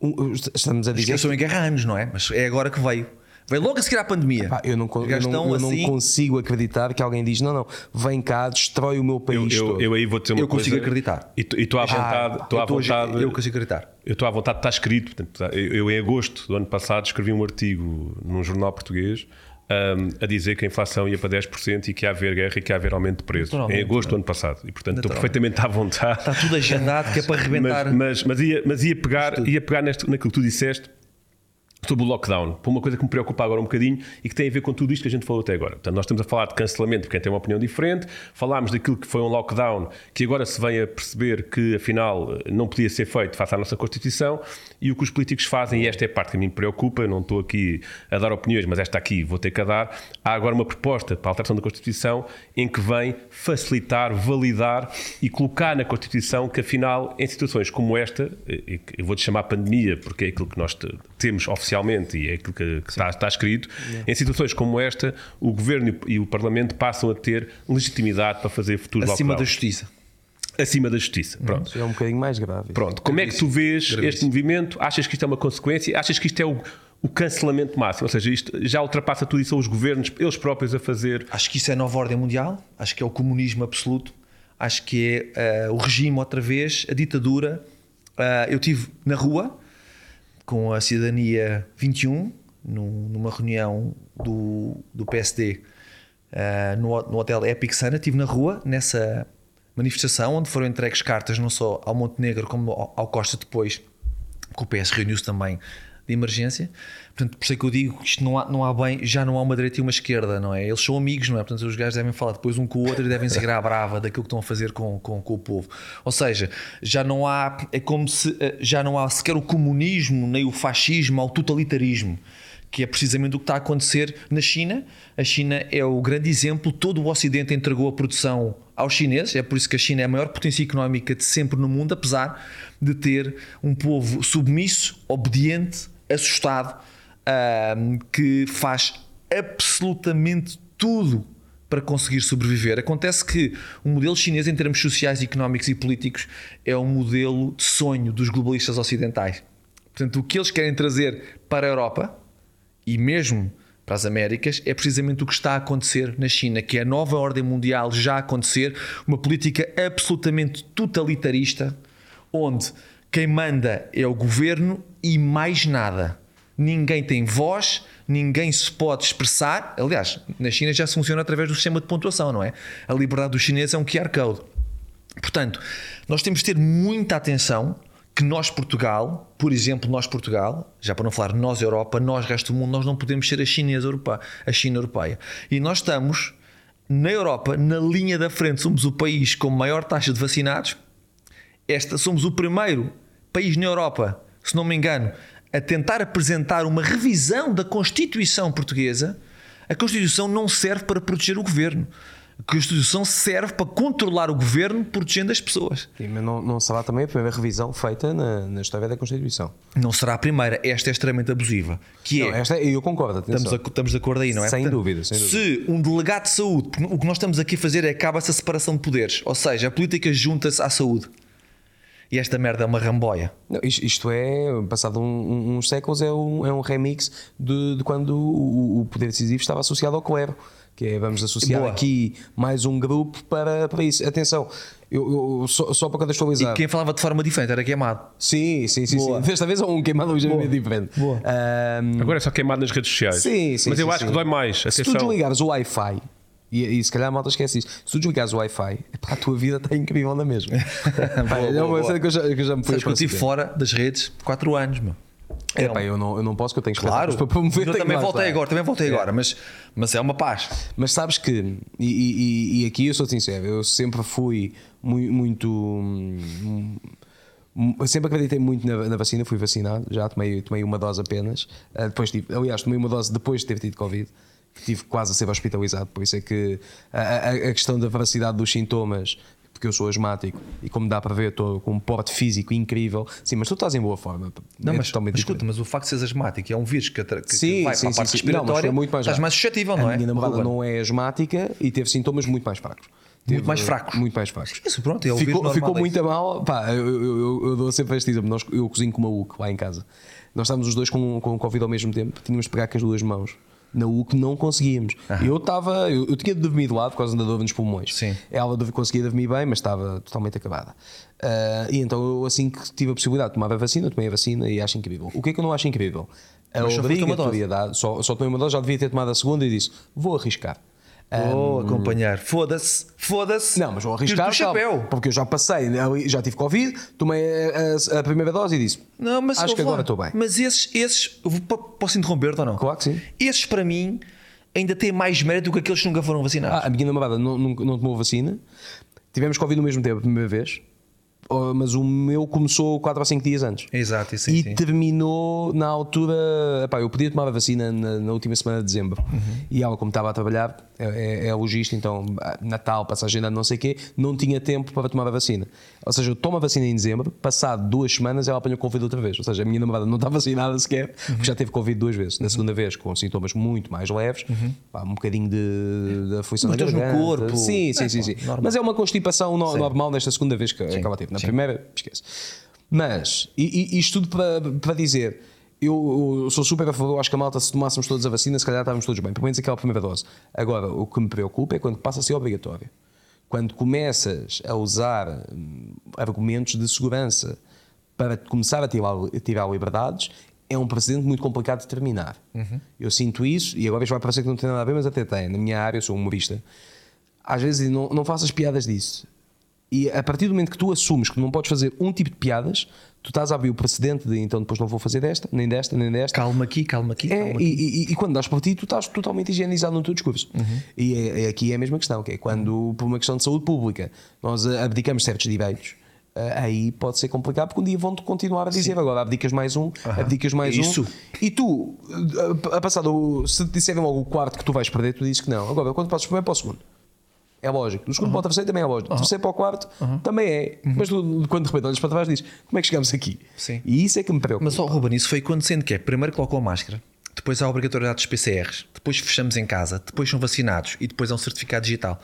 Speaker 1: Um- Estamos a dizer.
Speaker 3: Esqueçam em guerra há anos, não é? Mas é agora que veio. Veio logo a seguir à pandemia.
Speaker 1: Pá, eu não, eu não- eu não
Speaker 3: assim.
Speaker 1: consigo acreditar que alguém diz: não, não, vem cá, destrói o meu
Speaker 2: Eu,
Speaker 1: país.
Speaker 2: eu,
Speaker 1: todo.
Speaker 2: eu aí vou dizer uma
Speaker 3: Eu consigo
Speaker 2: coisa,
Speaker 3: acreditar.
Speaker 2: E estou à vontade. À
Speaker 3: Eu tô-
Speaker 2: vontade.
Speaker 3: Eu consigo acreditar.
Speaker 2: Eu estou à vontade, está escrito. Portanto, eu, eu, em agosto do ano passado, escrevi um artigo num jornal português ahm, a dizer que a inflação ia para 10% e que ia haver guerra e que ia haver aumento de preços. Em agosto do ano passado. E, portanto, estou perfeitamente à vontade.
Speaker 3: Está tudo agendado que é para arrebentar.
Speaker 2: Mas, mas, mas ia, mas ia pegar, ia pegar neste, naquilo que tu disseste sobre o lockdown, por uma coisa que me preocupa agora um bocadinho e que tem a ver com tudo isto que a gente falou até agora. Portanto, nós estamos a falar de cancelamento porque quem tem uma opinião diferente, falámos daquilo que foi um lockdown que agora se vem a perceber que afinal não podia ser feito face à nossa Constituição. E o que os políticos fazem, e esta é a parte que a mim me preocupa, não estou aqui a dar opiniões, mas esta aqui vou ter que a dar, há agora uma proposta para a alteração da Constituição em que vem facilitar, validar e colocar na Constituição que afinal em situações como esta, eu vou-te chamar pandemia porque é aquilo que nós te- temos oficialmente e é aquilo que, que está, está escrito, em situações como esta o Governo e o- Parlamento passam a ter legitimidade para fazer futuros
Speaker 3: acima da justiça.
Speaker 2: acima da Justiça. Pronto.
Speaker 1: Isso é um bocadinho mais grave.
Speaker 2: Pronto, como é que tu vês este movimento? Achas que isto é uma consequência? Achas que isto é o, o cancelamento máximo? Ou seja, isto já ultrapassa tudo e são os governos, eles próprios, a fazer.
Speaker 3: Acho que isso é a nova ordem mundial, acho que é o comunismo absoluto, acho que é eh, o regime outra vez, a ditadura. Ah, eu tive na rua com a cidadania 21, num- numa reunião do, do PSD ah, no, no hotel Epic Sana, estive na rua nessa manifestação onde foram entregues cartas não só ao Montenegro como ao, ao Costa depois, que o PS reuniu-se também de emergência. Portanto, por isso é que eu digo que isto não há, não há bem, já não há uma direita e uma esquerda, não é? Eles são amigos, não é? Portanto, os gajos devem falar depois um com o outro e devem seguir à brava daquilo que estão a fazer com, com, com o povo. Ou seja, já não há, é como se eh, já não há sequer o comunismo, nem o fascismo, há o totalitarismo. Que é precisamente o que está a acontecer na China. A China é o grande exemplo. Todo o Ocidente entregou a produção aos chineses. É por isso que a China é a maior potência económica de sempre no mundo, apesar de ter um povo submisso, obediente, assustado, ahm, que faz absolutamente tudo para conseguir sobreviver. Acontece que o modelo chinês, em termos sociais, económicos e políticos, é um modelo de sonho dos globalistas ocidentais. Portanto, o que eles querem trazer para a Europa e mesmo para as Américas é precisamente o que está a acontecer na China, que é a nova ordem mundial já a acontecer, uma política absolutamente totalitarista, onde quem manda é o governo e mais nada. Ninguém tem voz, ninguém se pode expressar. Aliás, na China já se funciona através do sistema de pontuação, não é? A liberdade dos chineses é um QR Code. Portanto, nós temos de ter muita atenção que nós, Portugal, por exemplo, nós, Portugal, já para não falar nós, Europa, nós, resto do mundo, nós não podemos ser a chinesa europeia, a China europeia. E nós estamos, na Europa, na linha da frente, somos o país com maior taxa de vacinados. Esta, somos o primeiro país na Europa, se não me engano, a tentar apresentar uma revisão da Constituição portuguesa. A Constituição não serve para proteger o governo. A Constituição serve para controlar o governo protegendo as pessoas.
Speaker 1: Sim, mas não, não será também a primeira revisão feita na, na história da Constituição.
Speaker 3: Não será a primeira, esta é extremamente abusiva. Que é,
Speaker 1: Não, esta, eu concordo,
Speaker 3: estamos, a- estamos de acordo aí, não é?
Speaker 1: Sem dúvida, sem
Speaker 3: Se um delegado de saúde, o que nós estamos aqui a fazer é acaba-se a separação de poderes, ou seja, a política junta-se à saúde. E esta merda é uma ramboia.
Speaker 1: Não, isto, é, passado um- um- uns séculos, é um, é um remix de, de quando o, o poder decisivo estava associado ao clero. Que é, vamos associar
Speaker 3: Boa.
Speaker 1: aqui mais um grupo para, para isso. Atenção, eu, eu- só, só para contextualizar.
Speaker 3: E quem falava de forma diferente era queimado.
Speaker 1: Sim, sim, sim, sim. Desta vez é um queimado ligeiramente diferente.
Speaker 3: Boa.
Speaker 1: Ahm,
Speaker 2: Agora é só queimado nas redes sociais.
Speaker 1: Sim, sim.
Speaker 2: Mas eu
Speaker 1: sim,
Speaker 2: acho
Speaker 1: sim.
Speaker 2: que dói mais.
Speaker 1: Se tu
Speaker 2: Atenção.
Speaker 1: desligares o Wi-Fi, e, e se calhar a malta esquece isso, se tu desligares o Wi-Fi, a tua vida está incrível na mesma. Pá,
Speaker 3: Boa,
Speaker 1: é uma coisa que eu já, que eu já me fui
Speaker 3: Sabes que eu estive fora das redes 4 anos, meu.
Speaker 1: É,
Speaker 3: Era
Speaker 1: pá, eu não, eu não posso que eu tenho
Speaker 3: Claro,
Speaker 1: para promover.
Speaker 3: eu também voltei
Speaker 1: estar.
Speaker 3: agora, também voltei
Speaker 1: É.
Speaker 3: agora, mas, mas é uma paz.
Speaker 1: Mas sabes que, e, aqui eu sou sincero, eu sempre fui mui- muito. hum, sempre acreditei muito na, na vacina, fui vacinado, já tomei, tomei uma dose apenas. Ah, depois tive, aliás, tomei uma dose depois de ter tido Covid, tive quase a ser hospitalizado. Por isso é que a, a- a questão da veracidade dos sintomas, porque eu sou asmático e como dá para ver, estou com um porte físico incrível. Sim, mas tu estás em boa forma.
Speaker 3: Não,
Speaker 1: é
Speaker 3: mas, mas escuta, mas o facto de seres asmático é um vírus que, atra- que-
Speaker 1: Sim,
Speaker 3: vai
Speaker 1: sim,
Speaker 3: para a parte
Speaker 1: sim. Não,
Speaker 3: respiratória,
Speaker 1: foi muito mais
Speaker 3: estás mais suscetível,
Speaker 1: a
Speaker 3: não é?
Speaker 1: minha namorada não é asmática e teve sintomas muito mais fracos.
Speaker 3: Muito mais fracos.
Speaker 1: Muito mais fracos.
Speaker 3: Isso, pronto, é
Speaker 1: ficou, ficou muito a mal. Pá, eu, eu, eu, eu dou sempre este exemplo. Nós, eu cozinho com uma UC lá em casa. Nós estávamos os dois com, com Covid ao mesmo tempo. Tínhamos de pegar com as duas mãos. Na UC não conseguíamos. Eu estava. Eu, eu tinha de dormir de lado por causa da dor nos pulmões.
Speaker 3: Sim.
Speaker 1: Ela conseguia dormir bem, mas estava totalmente acabada. Ah, e então eu, assim que tive a possibilidade, tomava a vacina, tomei a vacina e acho incrível. O que é que eu não acho incrível? A obrigatoriedade. Só, só tomei uma dose, já devia ter tomado a segunda e disse: vou arriscar.
Speaker 3: Vou acompanhar. Foda-se, foda-se.
Speaker 1: Não, mas vou arriscar.
Speaker 3: O chapéu.
Speaker 1: porque eu já passei, ali, já tive Covid, tomei a, a- a primeira dose e disse:
Speaker 3: Não, mas
Speaker 1: Acho que agora
Speaker 3: lá.
Speaker 1: estou bem.
Speaker 3: Mas esses, esses posso interromper-te ou não?
Speaker 1: Claro que sim.
Speaker 3: Esses para mim ainda têm mais mérito do que aqueles que nunca foram vacinados.
Speaker 1: Ah, a minha namorada não, não, não tomou vacina. Tivemos Covid no mesmo tempo, a primeira vez. Oh, Mas o meu começou 4 ou 5 dias antes.
Speaker 3: Exato, sim,
Speaker 1: e
Speaker 3: sim.
Speaker 1: terminou na altura. Epá, eu podia tomar a vacina na, na última semana de dezembro.
Speaker 3: Uhum.
Speaker 1: E ela, como estava a trabalhar, é, é, é logista, então ah, Natal, passagem de ano, não sei o quê, não tinha tempo para tomar a vacina. Ou seja, eu tomo a vacina em dezembro, passado duas semanas ela apanhou Covid outra vez. Ou seja, a minha namorada não está vacinada sequer,
Speaker 3: Uhum.
Speaker 1: porque já teve Covid duas vezes. Na segunda vez, com sintomas muito mais leves, pá, um bocadinho de, de aflição
Speaker 3: no corpo.
Speaker 1: Sim, sim,
Speaker 3: É,
Speaker 1: sim. sim.
Speaker 3: normal.
Speaker 1: Mas é uma constipação no- normal nesta segunda vez que, que ela teve. Na
Speaker 3: sim.
Speaker 1: primeira, esquece. Mas, e, e isto tudo para, para dizer, eu, eu sou super a favor, acho que a malta, se tomássemos todos a vacina, se calhar estávamos todos bem, pelo menos aquela primeira dose. Agora, o que me preocupa é quando passa a ser obrigatório. Quando começas a usar hum, argumentos de segurança para começar a tirar, a tirar liberdades, é um precedente muito complicado de terminar. Eu sinto isso, e agora isto vai parecer que não tem nada a ver, mas até tem. Na minha área, eu sou humorista. Às vezes não, não faças piadas disso. E a partir do momento que tu assumes que não podes fazer um tipo de piadas, tu estás a abrir o precedente de então depois não vou fazer desta, nem desta, nem desta.
Speaker 3: Calma aqui, calma aqui.
Speaker 1: É,
Speaker 3: calma
Speaker 1: e,
Speaker 3: aqui.
Speaker 1: e- e quando dás por ti, tu estás totalmente higienizado no teu discurso.
Speaker 3: Uhum.
Speaker 1: E é, é aqui é a mesma questão, que é quando, por uma questão de saúde pública, nós eh, abdicamos certos direitos, eh, aí pode ser complicado, porque um dia vão-te continuar a dizer agora abdicas mais um, abdicas mais
Speaker 3: Isso.
Speaker 1: um. E tu, eh, a passado, se te disserem logo o quarto que tu vais perder, tu dizes que não. Agora, quando passas primeiro para o segundo. É lógico. Do segundo para o terceiro também é lógico. Do terceiro para o quarto também é. Mas tu, quando de repente olhas para trás, dizes como é que chegamos aqui?
Speaker 3: Sim.
Speaker 1: E isso é que me preocupa.
Speaker 3: Mas só, Ruben, isso foi acontecendo que é, primeiro colocam a máscara, depois há a obrigatoriedade dos PCRs, depois fechamos em casa, depois são vacinados e depois há um certificado digital.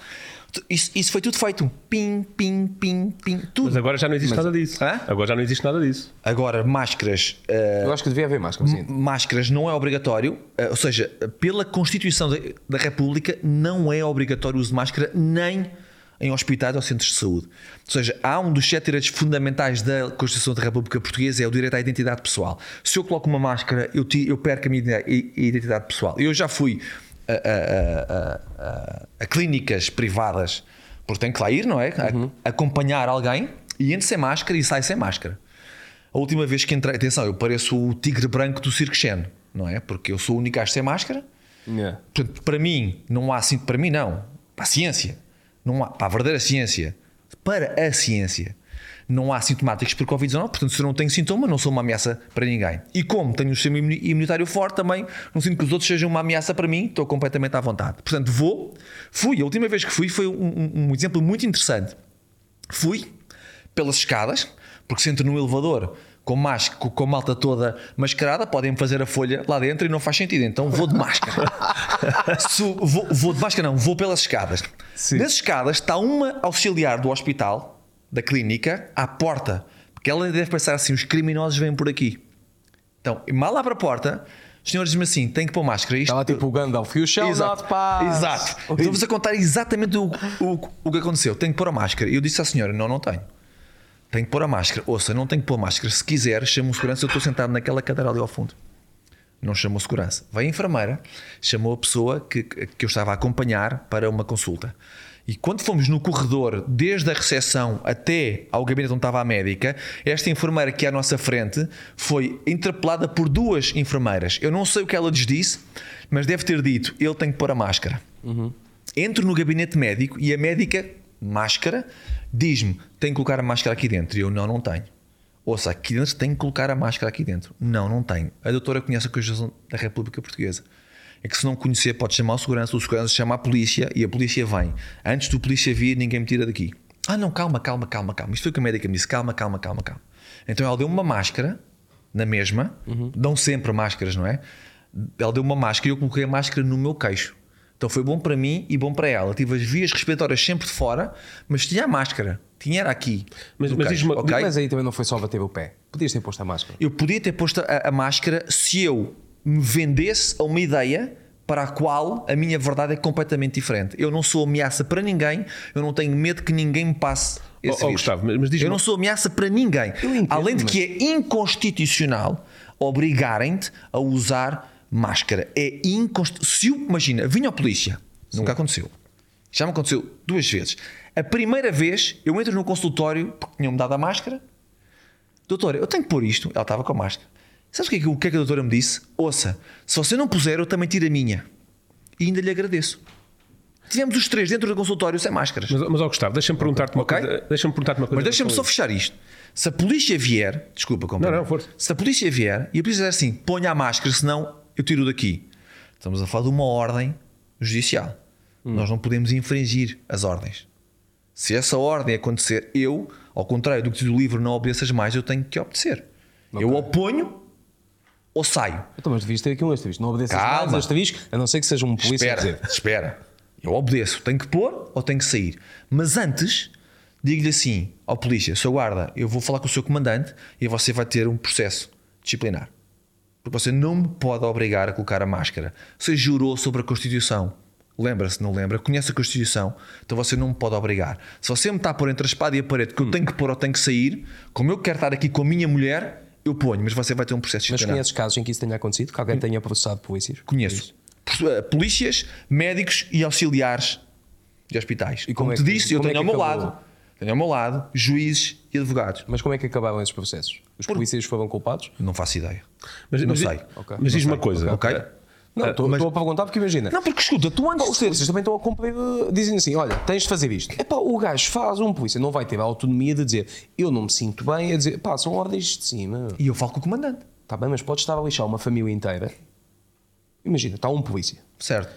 Speaker 3: Isso, isso foi tudo feito. Pim, pim, pim, pim, tudo.
Speaker 2: Mas agora já não existe nada disso.
Speaker 3: Hã?
Speaker 2: Agora já não existe nada disso.
Speaker 3: Agora, máscaras. eh,
Speaker 1: Eu acho que devia haver máscara. Sim.
Speaker 3: máscaras não é obrigatório, eh, ou seja, pela Constituição da, da República não é obrigatório o uso de máscara nem em hospitais ou centros de saúde. Ou seja, há um dos sete direitos fundamentais da Constituição da República Portuguesa é o direito à identidade pessoal. Se eu coloco uma máscara, eu, ti- eu perco a minha identidade pessoal. Eu já fui a, a- a- a- clínicas privadas, porque tenho que lá ir, não é? A- acompanhar alguém e entro sem máscara e saio sem máscara. A última vez que entrei, atenção, eu pareço o tigre branco do Circo Chen, não é? Porque eu sou o único a sem máscara.
Speaker 1: Yeah.
Speaker 3: Portanto, para mim, não há assim, para mim não, para a ciência, não há, para a verdadeira ciência, para a ciência, não há sintomáticos por Covid-19, portanto, se eu não tenho sintoma, não sou uma ameaça para ninguém. E como tenho um sistema imuni- imunitário forte, também não sinto que os outros sejam uma ameaça para mim, estou completamente à vontade. Portanto, vou, fui, a última vez que fui foi um, um- exemplo muito interessante. Fui pelas escadas, porque se entro no elevador com, máscara, com- a malta toda mascarada, podem fazer a folha lá dentro e não faz sentido. Então vou de máscara. Vou, vou de máscara, não, vou pelas escadas. Nas escadas está uma auxiliar do hospital, da clínica, à porta. Porque ela deve pensar assim: os criminosos vêm por aqui. Então, mal abre a porta, os senhores dizem assim: tem que pôr máscara. Isto,
Speaker 1: Estava tipo o Gandalf, you shall
Speaker 3: Exato.
Speaker 1: not pass.
Speaker 3: Exato. Estou-vos a contar exatamente o, o, o que aconteceu. Tenho que pôr a máscara. E eu disse à senhora: não, não tenho. Tenho que pôr a máscara. Ouça, não tenho que pôr a máscara. Se quiser, chama o segurança. Eu estou sentado naquela cadeira ali ao fundo. Não chamou segurança. Veio a enfermeira, chamou a pessoa que, que eu estava a acompanhar para uma consulta. E quando fomos no corredor, desde a recepção até ao gabinete onde estava a médica, esta enfermeira que é à nossa frente foi interpelada por duas enfermeiras. Eu não sei o que ela lhes disse, mas deve ter dito: ele tem que pôr a máscara. Entro no gabinete médico e a médica, máscara, diz-me: tem que colocar a máscara aqui dentro. E eu: não, não tenho. Ouça, aqui dentro tem que colocar a máscara aqui dentro. Não, não tenho. A doutora conhece a Constituição da República Portuguesa. É que se não conhecer, pode chamar o segurança, o segurança chama a polícia e a polícia vem. Antes do polícia vir, ninguém me tira daqui. Ah, não, calma, calma, calma, calma. Isto foi o que a médica me disse: calma, calma, calma, calma. Então ela deu uma máscara, na mesma, dão sempre máscaras, não é? Ela deu uma máscara e eu coloquei a máscara no meu queixo. Então foi bom para mim e bom para ela. Tive as vias respiratórias sempre de fora, mas tinha a máscara. Tinha era aqui.
Speaker 2: Mas- mas diz-me uma-
Speaker 3: ok?
Speaker 1: Mas aí também não foi só bater o pé. Podias ter posto a máscara.
Speaker 3: Eu podia ter posto a, a máscara se eu me vendesse a uma ideia para a qual a minha verdade é completamente diferente. Eu não sou ameaça para ninguém, eu não tenho medo que ninguém me passe esse
Speaker 2: Oh, oh. Gustavo, mas- mas diz-me-
Speaker 3: eu não sou ameaça para ninguém.
Speaker 1: Entendo,
Speaker 3: Além de
Speaker 1: mas-
Speaker 3: que é inconstitucional obrigarem-te a usar máscara. É inconstitucional. Imagina, vinha a polícia, nunca aconteceu. Já me aconteceu duas vezes. A primeira vez eu entro no consultório porque tinham-me dado a máscara doutora, eu tenho que pôr isto. Ela estava com a máscara. Sabes o que, é que, o que é que a doutora me disse? Ouça, se você não puser, eu também tiro a minha. E ainda lhe agradeço. Tivemos os três dentro do consultório sem máscaras.
Speaker 2: Mas, mas ó, Gustavo, deixa-me perguntar-te uma
Speaker 3: Ok.
Speaker 2: coisa. Deixa-me perguntar-te uma coisa.
Speaker 3: Mas deixa-me só fechar isto. Se a polícia vier, desculpa, companheiro.
Speaker 2: Não, não, força.
Speaker 3: Se a polícia vier e a polícia dizer assim, ponha a máscara, senão eu tiro daqui. Estamos a falar de uma ordem judicial.
Speaker 2: Hum.
Speaker 3: Nós não podemos infringir as ordens. Se essa ordem acontecer, eu, ao contrário do que diz o livro, não obedeças mais, eu tenho que obedecer. Eu oponho ou saio.
Speaker 1: Então, mas devias ter aqui um asterisco. Não obedeças
Speaker 3: Calma.
Speaker 1: mais asterisco, a não ser que seja um polícia a
Speaker 3: Espera,
Speaker 1: dizer.
Speaker 3: espera. Eu obedeço. Tenho que pôr ou tenho que sair? Mas antes, digo-lhe assim ao polícia, seu guarda, eu vou falar com o seu comandante e você vai ter um processo disciplinar. Porque você não me pode obrigar a colocar a máscara. Você jurou sobre a Constituição. Lembra-se, não lembra? Conhece a Constituição. Então você não me pode obrigar. Se você me está a pôr entre a espada e a parede que eu tenho que pôr ou tenho que sair, como eu quero estar aqui com a minha mulher, eu ponho, mas você vai ter um processo
Speaker 1: Mas
Speaker 3: disciplinar.
Speaker 1: conheces casos em que isso tenha acontecido? Que alguém tenha processado polícias?
Speaker 3: Conheço. Eh, Polícias, médicos e auxiliares de hospitais.
Speaker 1: E
Speaker 3: como
Speaker 1: como é
Speaker 3: te
Speaker 1: que-
Speaker 3: disse, eu
Speaker 1: como é
Speaker 3: tenho ao meu
Speaker 1: acabou?
Speaker 3: lado, tenho ao meu lado juízes e advogados.
Speaker 1: Mas como é que acabaram esses processos? Os polícias foram culpados?
Speaker 3: Não faço ideia.
Speaker 2: Mas,
Speaker 3: não
Speaker 2: mas,
Speaker 3: sei.
Speaker 1: Ok.
Speaker 2: mas diz-me
Speaker 1: Não
Speaker 2: uma coisa.
Speaker 3: Ok?
Speaker 1: Não,
Speaker 3: Ah,
Speaker 1: estou
Speaker 3: mas-
Speaker 1: a perguntar porque imagina.
Speaker 3: Não, porque escuta, tu antes de
Speaker 1: Os
Speaker 3: ser.
Speaker 1: polícias também estão a cumprir, uh, dizem assim: olha, tens de fazer isto. Epá, o gajo faz, um polícia não vai ter a autonomia de dizer eu não me sinto bem, a dizer pá, são ordens de cima.
Speaker 3: E eu falo com o comandante.
Speaker 1: Está bem, mas pode estar a lixar uma família inteira. Imagina, está um polícia
Speaker 3: Certo.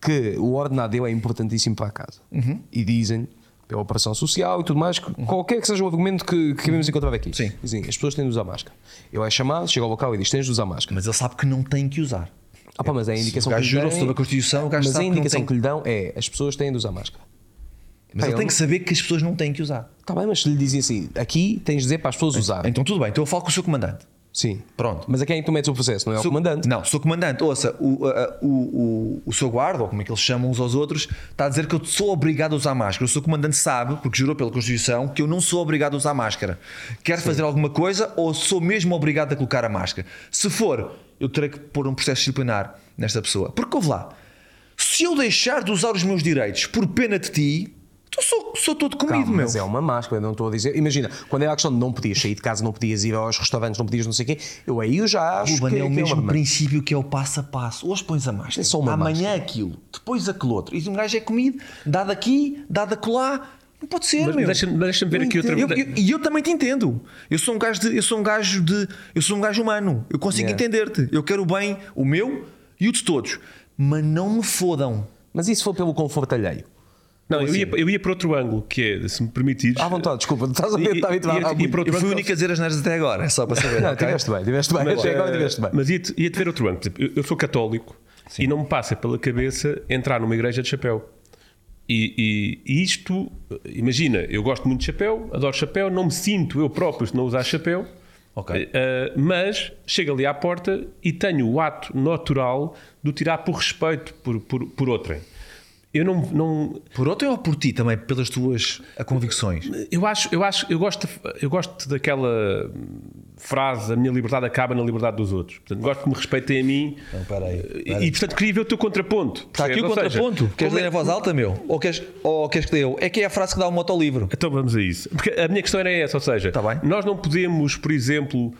Speaker 1: que o ordenado dele é importantíssimo para a casa
Speaker 3: Uhum.
Speaker 1: e dizem pela operação social e tudo mais, que qualquer que seja o argumento que, que queremos encontrar aqui,
Speaker 3: Sim.
Speaker 1: dizem as pessoas têm de usar máscara. Ele é chamado, chega ao local e diz tens de usar máscara.
Speaker 3: Mas ele sabe que não tem que usar.
Speaker 1: Ah, pá, mas é a indicação
Speaker 3: o gajo
Speaker 1: que lhe dão-
Speaker 3: sobre a Constituição, o gajo
Speaker 1: Mas a indicação que lhe dão é as pessoas têm de usar máscara.
Speaker 3: Mas
Speaker 1: Pá,
Speaker 3: ele
Speaker 1: eu
Speaker 3: tem que saber que as pessoas não têm que usar.
Speaker 1: Está bem, mas se lhe dizem assim, aqui tens de dizer para as pessoas usarem.
Speaker 3: Então tudo bem, então eu falo com o seu comandante.
Speaker 1: Sim.
Speaker 3: Pronto.
Speaker 1: Mas a quem é que tu metes o processo? Não é o comandante.
Speaker 3: Não, sou comandante. Ouça, o, a- o, o, o seu guarda, ou como é que eles chamam uns aos outros, está a dizer que eu sou obrigado a usar máscara. O seu comandante sabe, porque jurou pela Constituição, que eu não sou obrigado a usar máscara. Quer fazer alguma coisa ou sou mesmo obrigado a colocar a máscara? Se for, eu terei que pôr um processo disciplinar nesta pessoa. Porque ouve lá, se eu deixar de usar os meus direitos por pena de ti, então sou, sou todo comido,
Speaker 1: Calma,
Speaker 3: meu.
Speaker 1: mas é uma máscara, não estou a dizer. Imagina, quando é a questão de não podias sair de casa, não podias ir aos restaurantes, não podias não sei o quê, eu aí eu já acho
Speaker 3: Ruben,
Speaker 1: que,
Speaker 3: é o
Speaker 1: que
Speaker 3: mesmo
Speaker 1: uma...
Speaker 3: princípio que é o passo a passo. Hoje pões a máscara,
Speaker 1: É só uma
Speaker 3: amanhã aquilo, depois aquele outro. E um gajo é comido, dado aqui, dado acolá. Não pode ser,
Speaker 2: Mas
Speaker 3: meu.
Speaker 2: deixa-me deixa ver
Speaker 1: Eu
Speaker 2: aqui outra
Speaker 3: Eu- eu- E eu, também te entendo. Eu sou um gajo de, eu sou um gajo de, eu sou um gajo humano. Eu consigo
Speaker 1: Yeah.
Speaker 3: entender-te. Eu quero o bem, o meu e o de todos. Mas não me fodam.
Speaker 1: Mas isso foi pelo conforto alheio.
Speaker 2: Não, eu
Speaker 1: assim?
Speaker 2: ia, eu ia para outro ângulo, que é, se me permitires.
Speaker 1: À vontade, desculpa, estás a ver, está habituado
Speaker 2: para outro
Speaker 3: Eu fui o único a dizer as neiras até agora. É só para saber.
Speaker 1: Não,
Speaker 3: ok?
Speaker 1: tiveste bem, tiveste bem.
Speaker 2: Mas,
Speaker 1: Até agora
Speaker 2: eh,
Speaker 1: tiveste bem.
Speaker 2: Mas ia-te ia-te ver outro ângulo. Eu, eu sou católico e não me passa pela cabeça entrar numa igreja de chapéu. E, e- isto, imagina, eu gosto muito de chapéu, adoro chapéu, não me sinto eu próprio se não usar chapéu.
Speaker 3: Ok.
Speaker 2: Eh, mas chego ali à porta e tenho o ato natural de o tirar por respeito por, por, por outrem. Eu não, não,
Speaker 3: Por outro ou por ti também, pelas tuas convicções?
Speaker 2: eu acho, eu acho, eu gosto, eu gosto daquela frase: a minha liberdade acaba na liberdade dos outros. Portanto, gosto que me respeitem a mim.
Speaker 3: Então, peraí,
Speaker 2: E,
Speaker 3: peraí.
Speaker 2: e, portanto, queria ver o teu contraponto.
Speaker 3: Está aqui o?
Speaker 2: Ou seja,
Speaker 3: contraponto. Queres
Speaker 2: é-
Speaker 3: ler em voz alta, meu? Ou queres, ou queres que dê eu? É que é a frase que dá o moto ao livro.
Speaker 2: Então vamos a isso. Porque a minha questão era essa, ou seja,
Speaker 3: Tá
Speaker 2: nós não podemos, por exemplo,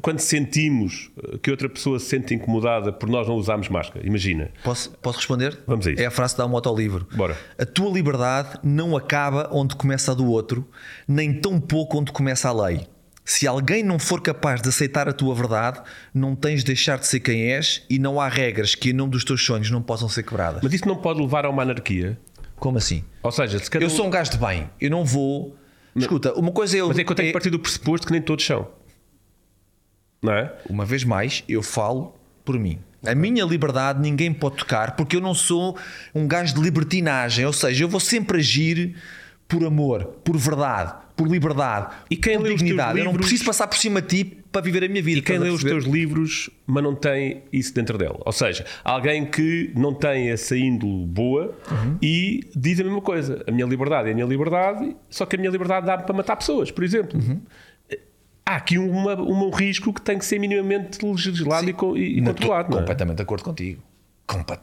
Speaker 2: quando sentimos eh, que outra pessoa se sente incomodada por nós não usarmos máscara, imagina.
Speaker 3: Posso, posso responder?
Speaker 2: Vamos a isso.
Speaker 3: É a frase o moto ao livro.
Speaker 2: Bora.
Speaker 3: A tua liberdade não acaba onde começa a do outro, nem tão pouco onde começa a lei. Se alguém não for capaz de aceitar a tua verdade, não tens de deixar de ser quem és e não há regras que, em nome dos teus sonhos, não possam ser quebradas.
Speaker 2: Mas isso não pode levar a uma anarquia.
Speaker 3: Como assim?
Speaker 2: Ou seja, se cada
Speaker 3: Eu sou um gajo de bem, eu não vou. Escuta, uma coisa é eu.
Speaker 2: Mas é que eu tenho que partir do pressuposto que nem todos são. Não é?
Speaker 3: Uma vez mais, eu falo por mim. A minha liberdade ninguém pode tocar porque eu não sou um gajo de libertinagem. Ou seja, eu vou sempre agir por amor, por verdade, por liberdade,
Speaker 2: E quem
Speaker 3: por
Speaker 2: lê os teus
Speaker 3: dignidade. Eu não
Speaker 2: livros-
Speaker 3: preciso passar por cima de ti para viver a minha vida.
Speaker 2: E quem lê os teus livros, mas não tem isso dentro dele. Ou seja, alguém que não tem essa índole boa
Speaker 3: Uhum.
Speaker 2: e diz a mesma coisa. A minha liberdade é a minha liberdade, só que a minha liberdade dá para matar pessoas, por exemplo.
Speaker 3: Uhum.
Speaker 2: Há aqui uma, uma- um risco que tem que ser minimamente legislado e, co- e, e
Speaker 3: Não,
Speaker 2: controlado.
Speaker 3: estou
Speaker 2: é?
Speaker 3: completamente de acordo contigo.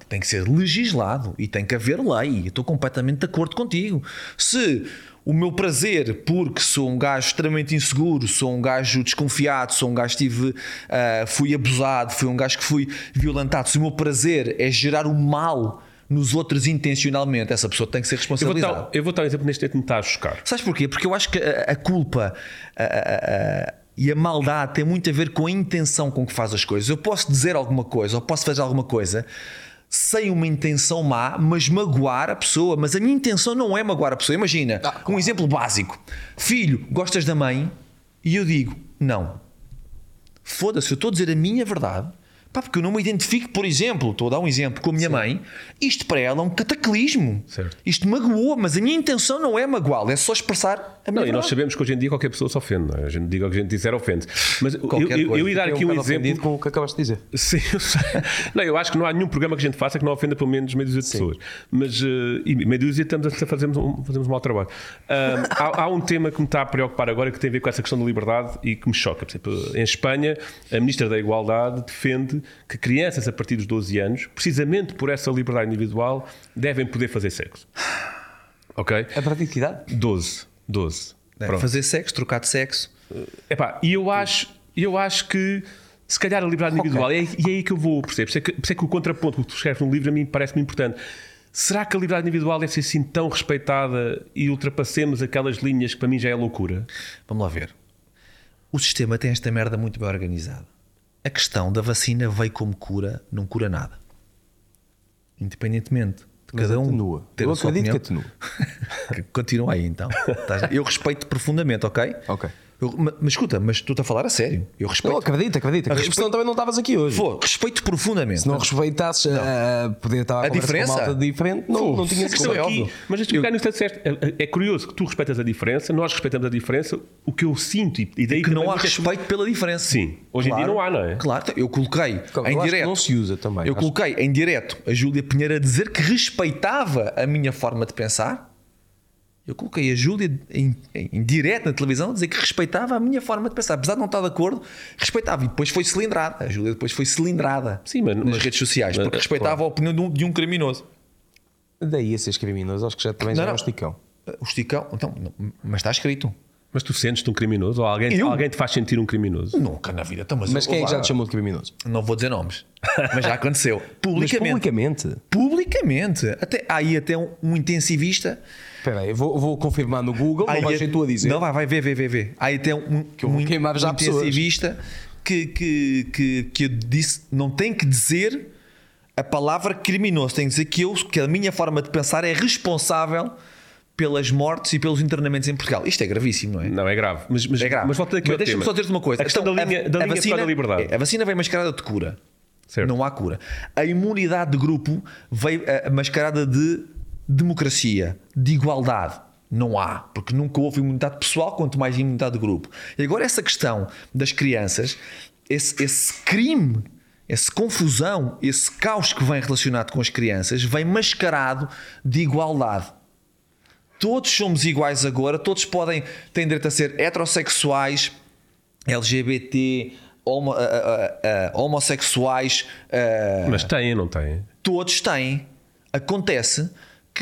Speaker 3: Tem que ser legislado e tem que haver lei. Eu Estou completamente de acordo contigo. Se o meu prazer, porque sou um gajo extremamente inseguro, sou um gajo desconfiado, sou um gajo que tive, ah, fui abusado, fui um gajo que fui violentado, se o meu prazer é gerar o mal nos outros intencionalmente, essa pessoa tem que ser
Speaker 2: Eu vou,
Speaker 3: responsabilizada.
Speaker 2: eu vou dar um exemplo neste tempo que me está a chocar.
Speaker 3: Sabes porquê? Porque eu acho que a, a culpa a- a- e a maldade tem muito a ver com a intenção com que faz as coisas. Eu posso dizer alguma coisa ou posso fazer alguma coisa sem uma intenção má, mas magoar a pessoa. Mas a minha intenção não é magoar a pessoa. Imagina, um exemplo básico: Filho, gostas da mãe? E eu digo: Não. Foda-se, eu estou a dizer a minha verdade. Pá, porque eu não me identifico, por exemplo, estou a dar um exemplo com a minha mãe, isto para ela é um cataclismo.
Speaker 2: Certo.
Speaker 3: Isto magoou, mas a minha intenção não é magoá-la, é só expressar a minha
Speaker 2: Não, e nós sabemos que hoje em dia qualquer pessoa se ofende. Não é? A gente diga o que a gente disser ofende. Mas eu,
Speaker 3: Qualquer
Speaker 2: eu, eu
Speaker 3: coisa.
Speaker 2: ia dar aqui um
Speaker 1: bocado
Speaker 2: exemplo.
Speaker 1: com o que acabaste de dizer.
Speaker 2: Sim, eu sei. Não, eu acho que não há nenhum programa que a gente faça que não ofenda pelo menos meia dúzia de pessoas. Mas, eh, e meia dúzia estamos a fazermos um, fazemos um mau trabalho. Há, há um tema que me está a preocupar agora que tem a ver com essa questão da liberdade e que me choca. Por exemplo, em Espanha, a Ministra da Igualdade defende que crianças a partir dos 12 anos, precisamente por essa liberdade individual, devem poder fazer sexo. Ok?
Speaker 1: A partir de que idade?
Speaker 2: 12. 12.
Speaker 3: É,
Speaker 2: Pronto.
Speaker 3: fazer sexo, trocar de sexo.
Speaker 2: Epá, e eu acho, eu acho que se calhar a liberdade individual, e é, e é aí que eu vou, percebes? Por isso é que, por isso é que o contraponto que tu escreves no livro a mim parece-me importante. Será que a liberdade individual deve ser assim tão respeitada e ultrapassemos aquelas linhas que para mim já é loucura?
Speaker 3: Vamos lá ver. O sistema tem esta merda muito bem organizada. A questão da vacina veio como cura, não cura nada. Independentemente de
Speaker 1: Mas
Speaker 3: cada um
Speaker 1: atenua.
Speaker 3: ter
Speaker 1: Eu acredito
Speaker 3: opinião.
Speaker 1: que atenua.
Speaker 3: Continua aí então. Estás- Eu respeito profundamente, ok?
Speaker 1: Ok.
Speaker 3: Eu- ma- mas escuta, mas tu estás a falar a sério. Eu respeito.
Speaker 1: Eu acredito, acredito.
Speaker 3: A.
Speaker 1: Senão também não estavas aqui hoje.
Speaker 3: Vou, respeito profundamente.
Speaker 1: Se não respeitasses a, a poder estar a,
Speaker 3: A diferença?
Speaker 1: com malta diferente, não, não tinhas
Speaker 2: A questão
Speaker 3: é
Speaker 2: aqui, mas deixa-me pegar nisso que disseste. É, é curioso que tu respeitas a diferença, nós respeitamos a diferença. O que eu sinto, e, e daí
Speaker 3: que não há respeito pela diferença.
Speaker 2: Sim, hoje em dia não há, não é?
Speaker 3: Claro, eu coloquei
Speaker 1: Eu
Speaker 3: em
Speaker 1: acho que
Speaker 3: direto.
Speaker 1: não se usa também.
Speaker 3: Eu
Speaker 1: Acho-
Speaker 3: coloquei em direto a Júlia Pinheiro a dizer que respeitava a minha forma de pensar. Eu coloquei a Júlia em, em, em direto na televisão a dizer que respeitava a minha forma de pensar. Apesar de não estar de acordo, respeitava. E depois foi cilindrada. A Júlia depois foi cilindrada
Speaker 2: Sim, mas-
Speaker 3: nas
Speaker 2: mas-
Speaker 3: redes sociais
Speaker 2: mas-
Speaker 3: porque respeitava a opinião de um, de um criminoso.
Speaker 1: Daí a seres criminoso, acho que já também
Speaker 3: Não,
Speaker 1: já é
Speaker 3: não.
Speaker 1: um esticão.
Speaker 3: O esticão, então, não, mas está escrito.
Speaker 2: Mas tu sentes-te um criminoso? Ou alguém,
Speaker 3: Eu?
Speaker 2: alguém te faz sentir um criminoso?
Speaker 3: Nunca na vida. Então, mas
Speaker 1: Mas
Speaker 3: eu-
Speaker 1: quem é que já te chamou de criminoso?
Speaker 3: Não vou dizer nomes, mas já aconteceu.
Speaker 1: Mas
Speaker 3: Publicamente.
Speaker 1: publicamente.
Speaker 3: Publicamente. Até, há aí até um, um intensivista.
Speaker 1: Espera aí, vou, vou confirmar no Google,
Speaker 3: Aí
Speaker 1: não vais ser tu a dizer.
Speaker 3: Não, vai, vai, vê, vê, vê, vê. Há aí até um,
Speaker 1: eu vou
Speaker 3: um,
Speaker 1: queimar já
Speaker 3: um
Speaker 1: pessoas.
Speaker 3: intensivista que, que, que, que eu disse não tem que dizer a palavra criminoso, tem que dizer que, eu, que a minha forma de pensar é responsável pelas mortes e pelos internamentos em Portugal. Isto é gravíssimo, não é?
Speaker 2: Não, é grave. Mas, mas,
Speaker 3: É grave.
Speaker 2: mas volta aqui
Speaker 3: Mas deixa-me só dizer-te uma coisa.
Speaker 2: A questão
Speaker 3: Então,
Speaker 2: da linha, da linha
Speaker 3: vacina,
Speaker 2: para a liberdade.
Speaker 3: é, a vacina vem mascarada de cura.
Speaker 2: Certo.
Speaker 3: Não há cura. A imunidade de grupo veio eh, mascarada de democracia, de igualdade. Não há, porque nunca houve imunidade pessoal, quanto mais imunidade de grupo. E agora, essa questão das crianças, esse, esse crime, essa confusão, esse caos que vem relacionado com as crianças, vem mascarado de igualdade. Todos somos iguais agora, todos podem têm direito a ser heterossexuais, LGBT, homo- ah, ah, ah, homossexuais,
Speaker 2: Mas têm, não têm?
Speaker 3: todos têm. Acontece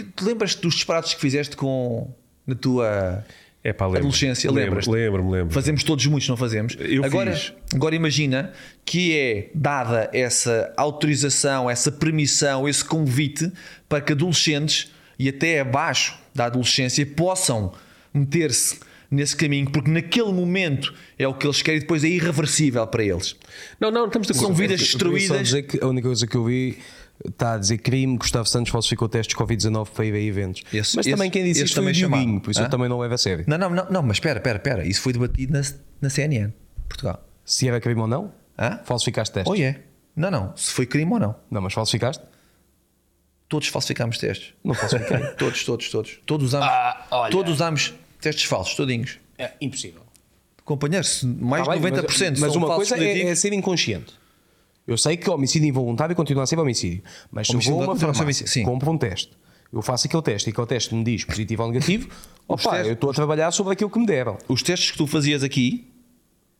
Speaker 3: te lembras-te dos disparates que fizeste com na tua
Speaker 2: É para lembro.
Speaker 3: adolescência?
Speaker 2: Lembro, lembro-me, lembro.
Speaker 3: Fazemos todos muitos, não fazemos?
Speaker 2: Eu
Speaker 3: agora,
Speaker 2: fiz.
Speaker 3: agora imagina que é dada essa autorização, essa permissão, esse convite para que adolescentes e até abaixo da adolescência possam meter-se nesse caminho, porque naquele momento é o que eles querem e depois é irreversível para eles.
Speaker 2: Não, não, estamos de acordo.
Speaker 3: São vidas
Speaker 1: queria só
Speaker 3: destruídas.
Speaker 1: dizer que a única coisa que eu vi está a dizer crime, Gustavo Santos falsificou testes de Covid-19 para ir a eventos.
Speaker 3: Esse-
Speaker 1: mas também
Speaker 3: esse-
Speaker 1: quem disse isto foi o
Speaker 3: também
Speaker 1: Dioguinho, por isso
Speaker 3: Hã?
Speaker 1: eu também não levo a sério.
Speaker 3: Não, não, não, não, mas espera, espera, espera. Isso foi debatido na, na CNN, Portugal.
Speaker 1: Se era crime ou não,
Speaker 3: Hã?
Speaker 1: falsificaste testes.
Speaker 3: Oh, é. Não, não, se foi crime ou não.
Speaker 1: Não, mas falsificaste?
Speaker 3: Todos falsificámos testes.
Speaker 1: Não falsifiquei.
Speaker 3: Todos, todos, todos. Todos usámos,
Speaker 1: Ah,
Speaker 3: todos usámos testes falsos, todinhos.
Speaker 1: é impossível.
Speaker 3: Companheiros, se mais
Speaker 1: Tá
Speaker 3: de
Speaker 1: bem,
Speaker 3: 90%
Speaker 1: mas, mas uma coisa é, é ser inconsciente. Eu sei que homicídio involuntário continua a ser homicídio. Mas se eu vou a uma farmácia, compro um teste, eu faço aquele teste e aquele teste me diz positivo ou negativo, opa,
Speaker 3: testes-
Speaker 1: eu estou a trabalhar sobre aquilo que me deram.
Speaker 3: Os testes que tu fazias aqui,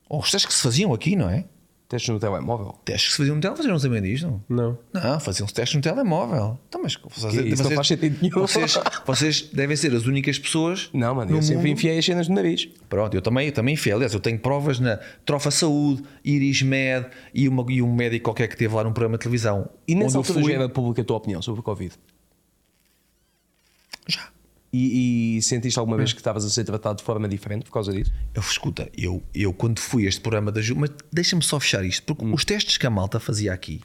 Speaker 3: ou os testes que se faziam aqui, não é?
Speaker 1: Testes no telemóvel.
Speaker 3: Testes que se faziam no telemóvel, vocês não sabem disto?
Speaker 2: Não.
Speaker 3: Não, faziam-se testes no telemóvel. Então, mas vocês,
Speaker 1: Que isso não faz sentido nenhum.
Speaker 3: Vocês, vocês devem ser as únicas pessoas.
Speaker 1: Não, mano,
Speaker 3: no
Speaker 1: eu sempre
Speaker 3: mundo-
Speaker 1: enfiei as cenas no nariz.
Speaker 3: Pronto, eu também, eu também enfiei. Aliás, eu tenho provas na Trofa Saúde, Iris Med e, uma, e um médico qualquer que teve lá num programa de televisão.
Speaker 1: E nessa altura
Speaker 3: fui-
Speaker 1: já era pública a tua opinião sobre o Covid? E, e sentiste alguma vez que estavas a ser tratado de forma diferente por causa disso?
Speaker 3: Eu, escuta, eu, eu quando fui a este programa da Ju, mas deixa-me só fechar isto, porque
Speaker 1: Hum.
Speaker 3: os testes que a malta fazia aqui,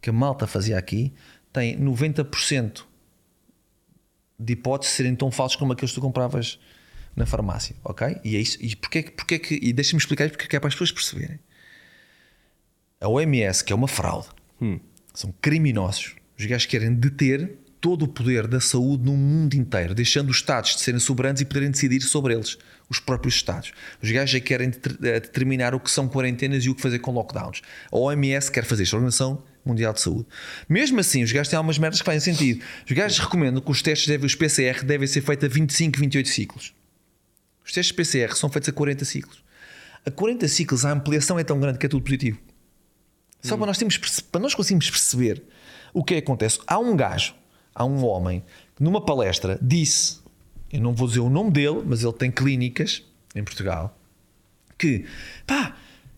Speaker 3: que a malta fazia aqui, tem 90% de hipóteses de serem tão falsos como aqueles que tu compravas na farmácia, ok? E é isso. E porquê, porquê que, e deixa-me explicar isto porque é é para as pessoas perceberem. A OMS, que é uma fraude, são criminosos. Os gajos querem deter todo o poder da saúde no mundo inteiro, deixando os Estados de serem soberanos e poderem decidir sobre eles, os próprios Estados. Os gajos já querem eh, determinar o que são quarentenas e o que fazer com lockdowns. A OMS quer fazer isto, a Organização Mundial de Saúde. Mesmo assim, os gajos têm algumas merdas que fazem sentido. Os gajos recomendam que os testes, devem, os PCR, devem ser feitos a 25, 28 ciclos. Os testes PCR são feitos a 40 ciclos. A 40 ciclos, a ampliação é tão grande que é tudo positivo. Só para nós, para nós conseguirmos perceber o que é que acontece. Há um gajo, há um homem, que numa palestra disse, eu não vou dizer o nome dele, mas ele tem clínicas em Portugal, que, pá,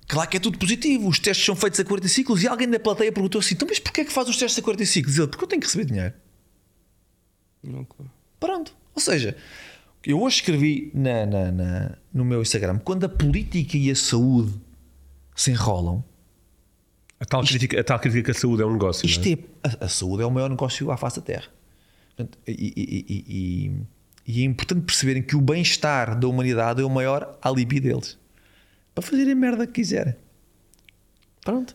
Speaker 3: claro que é tudo positivo, os testes são feitos a 40 ciclos e alguém da plateia perguntou assim, então mas porquê é que faz os testes a 40 ciclos? Ele, porque eu tenho que receber dinheiro. Pronto. Ou seja, eu hoje escrevi na, na- na- no meu Instagram, quando a política e a saúde se enrolam,
Speaker 2: A tal, crítica, a tal crítica que a saúde é um negócio.
Speaker 3: Isto
Speaker 2: não é?
Speaker 3: é, a, a saúde é o maior negócio à face da Terra. Portanto, E, e- e- e- e é importante perceberem que o bem-estar da humanidade é o maior alibi deles. Para fazerem a merda que quiserem. Pronto.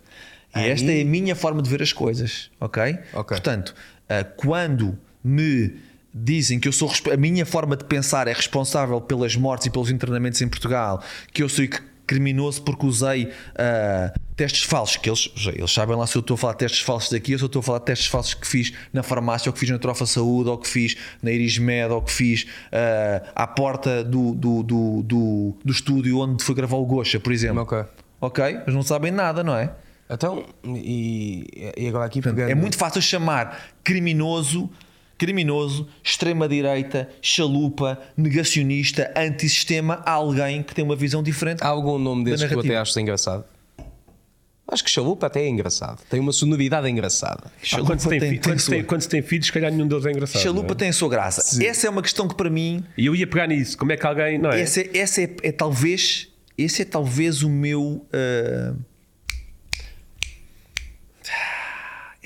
Speaker 3: E
Speaker 1: Aí-
Speaker 3: esta é a minha forma de ver as coisas, ok?
Speaker 1: Ok.
Speaker 3: Portanto, ah, quando me dizem que eu sou a minha forma de pensar é responsável pelas mortes e pelos internamentos em Portugal, que eu sou c- criminoso porque usei ah, testes falsos, que eles, eles sabem lá se eu estou a falar de testes falsos daqui ou se eu estou a falar de testes falsos que fiz na farmácia, ou que fiz na Trofa Saúde, ou que fiz na Iris Med, ou que fiz ah, à porta do, do, do, do, do estúdio onde foi gravar o Gocha, por exemplo.
Speaker 1: Ok.
Speaker 3: Ok? Mas não sabem nada, não é?
Speaker 1: Então, e, e agora aqui
Speaker 3: Portanto, é muito fácil chamar criminoso, criminoso, extrema-direita, chalupa, negacionista, antissistema a alguém que tem uma visão diferente.
Speaker 1: Há algum nome desses que tu até achas engraçado? Acho que chalupa até é engraçado. Tem uma sonoridade engraçada.
Speaker 2: Ah, quando, se tem,
Speaker 3: tem- tem
Speaker 2: quando, tem, quando tem filhos, se calhar nenhum deles é engraçado.
Speaker 3: Chalupa
Speaker 2: é?
Speaker 3: tem a sua graça. Essa é uma questão que para mim,
Speaker 2: E eu ia pegar nisso. Como é que alguém. Não é?
Speaker 3: essa, é, essa é, é talvez, esse é talvez o meu. ah,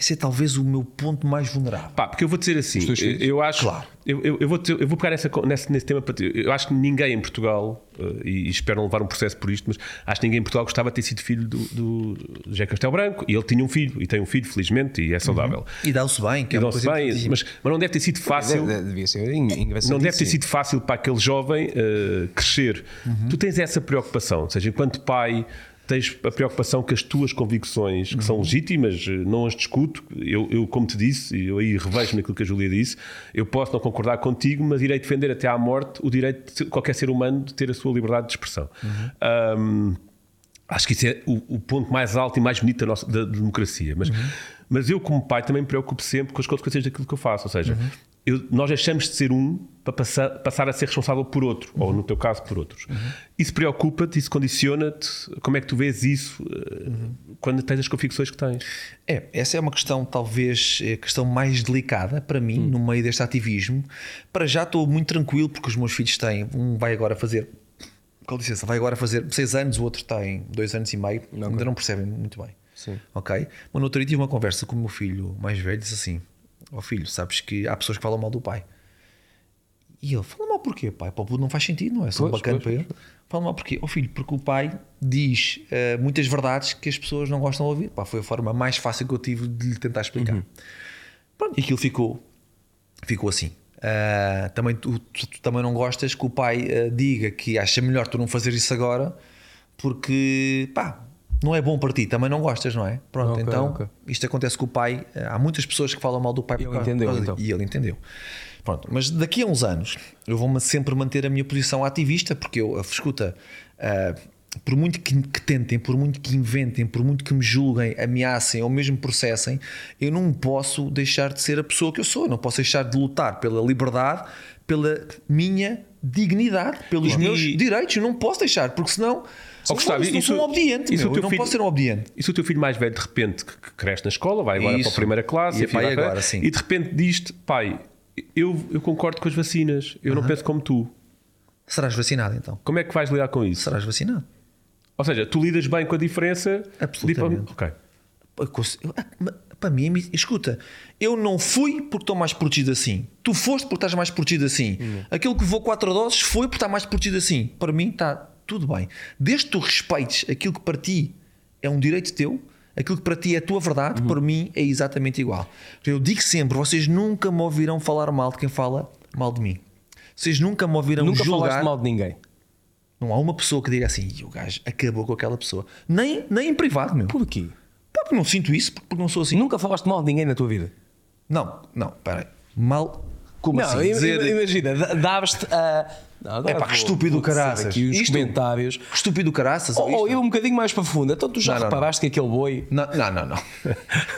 Speaker 3: esse é talvez o meu ponto mais vulnerável.
Speaker 2: Pá, porque eu vou dizer assim, eu, acho,
Speaker 3: Claro.
Speaker 2: eu, eu, eu vou, dizer- eu vou pegar nessa, nesse, nesse tema para ti. Eu acho que ninguém em Portugal, eh, e, e espero não levar um processo por isto, mas acho que ninguém em Portugal gostava de ter sido filho do, do, José Castelo Branco. E ele tinha um filho, e tem um filho, felizmente, e é saudável.
Speaker 3: E dá-se bem, que
Speaker 2: E
Speaker 3: é uma
Speaker 2: dá-se
Speaker 3: coisa
Speaker 2: bem, mas, mas não deve ter sido fácil.
Speaker 1: De- de- Devia ser engraçado.
Speaker 2: Não deve ter sido fácil para aquele jovem eh, crescer. Tu tens essa preocupação, ou seja, enquanto pai, tens a preocupação que as tuas convicções, que são legítimas, eh, não as discuto. Eu, eu, como te disse, e eu aí revejo naquilo que a Júlia disse, eu posso não concordar contigo, mas irei defender até à morte o direito de qualquer ser humano de ter a sua liberdade de expressão. Ahm, Acho que isso é o, o ponto mais alto e mais bonito da, nossa, da democracia. Mas, mas eu, como pai, também me preocupo sempre com as consequências daquilo que eu faço. Ou seja, eu- nós deixamos de ser um para passar, passar a ser responsável por outro, ou no teu caso, por outros. Isso preocupa-te, isso condiciona-te. Como é que tu vês isso eh, quando tens as convicções que tens?
Speaker 3: É, essa é uma questão, talvez, é a questão mais delicada para mim, no meio deste ativismo. Para já estou muito tranquilo, porque os meus filhos têm, um vai agora fazer, com licença, vai agora fazer seis anos, o outro tem dois anos e meio, ainda não percebem muito bem.
Speaker 1: Sim.
Speaker 3: Ok? Mas no outro dia tive uma conversa com o meu filho mais velho, disse assim: Ó filho, sabes que há pessoas que falam mal do pai. E ele, fala mal porquê, pai? Para o puto não faz sentido, não é? Só bacana
Speaker 1: pois,
Speaker 3: para ele. Fala mal porquê? Oh filho, porque o pai diz eh, muitas verdades que as pessoas não gostam de ouvir. Pá, foi a forma mais fácil que eu tive de lhe tentar explicar. Pronto, e aquilo ficou, ficou assim. Ah, também tu, tu- tu também não gostas que o pai ah, diga que acha melhor tu não fazer isso agora porque pá, não é bom para ti, também não gostas, não é? Pronto,
Speaker 1: Ok,
Speaker 3: então
Speaker 1: ok.
Speaker 3: isto acontece com o pai. ah, Há muitas pessoas que falam mal do pai por
Speaker 1: ele
Speaker 3: causa-
Speaker 1: entendeu,
Speaker 3: por
Speaker 1: então.
Speaker 3: E ele entendeu. Pronto, mas daqui a uns anos eu vou-me sempre manter a minha posição ativista, porque eu, escuta, ah, por muito que, que tentem, por muito que inventem, por muito que me julguem, ameacem ou mesmo processem, eu não posso deixar de ser a pessoa que eu sou, eu não posso deixar de lutar pela liberdade, pela minha dignidade, pelos
Speaker 2: E-
Speaker 3: meus direitos, eu não posso deixar, porque senão.
Speaker 2: Ó, Gustavo,
Speaker 3: eu
Speaker 2: isso-
Speaker 3: sou um obediente,
Speaker 2: isso
Speaker 3: meu,
Speaker 2: o teu
Speaker 3: eu não
Speaker 2: filho-
Speaker 3: posso ser um obediente.
Speaker 2: E se o teu filho mais velho, de repente, que, cresce na escola, vai agora para
Speaker 3: Isso.
Speaker 2: a primeira classe,
Speaker 3: E vai- agora, sim.
Speaker 2: e de repente diz-te, pai, eu, eu concordo com as vacinas, eu não penso como tu.
Speaker 3: Serás vacinado então?
Speaker 2: Como é que vais lidar com isso?
Speaker 3: Serás vacinado?
Speaker 2: Ou seja, tu lidas bem com a diferença.
Speaker 3: Absolutamente.
Speaker 2: de- Ok.
Speaker 3: Ah, Para mim, escuta, eu não fui porque estou mais protegido assim. Tu foste porque estás mais protegido assim. Aquele que levou quatro doses foi porque está mais protegido assim. Para mim está tudo bem. Desde que tu respeites aquilo que para ti é um direito teu, aquilo que para ti é a tua verdade, para mim é exatamente igual. Eu digo sempre: vocês nunca me ouvirão falar mal de quem fala mal de mim. Vocês nunca me ouvirão
Speaker 1: Nunca
Speaker 3: julgar.
Speaker 1: falaste mal de ninguém.
Speaker 3: Não há uma pessoa que diga assim, "Ih, o gajo acabou com aquela pessoa. Nem, nem em privado, meu.
Speaker 1: Porquê?
Speaker 3: Pá, porque não sinto isso, porque não sou assim.
Speaker 1: Nunca falaste mal de ninguém na tua vida.
Speaker 3: Não, não, peraí. Mal. Como
Speaker 1: não,
Speaker 3: assim?
Speaker 1: im-
Speaker 3: Dizer.
Speaker 1: imagina, da- davas-te a. Não,
Speaker 3: É pá, que estúpido caraças.
Speaker 1: Aqui os
Speaker 3: Isto-
Speaker 1: comentários.
Speaker 3: Que estúpido caraças.
Speaker 1: Ou,
Speaker 3: ou
Speaker 1: eu um bocadinho mais para fundo. Então tu já
Speaker 3: Não, não,
Speaker 1: reparaste que aquele boi.
Speaker 3: Não, não, não. não.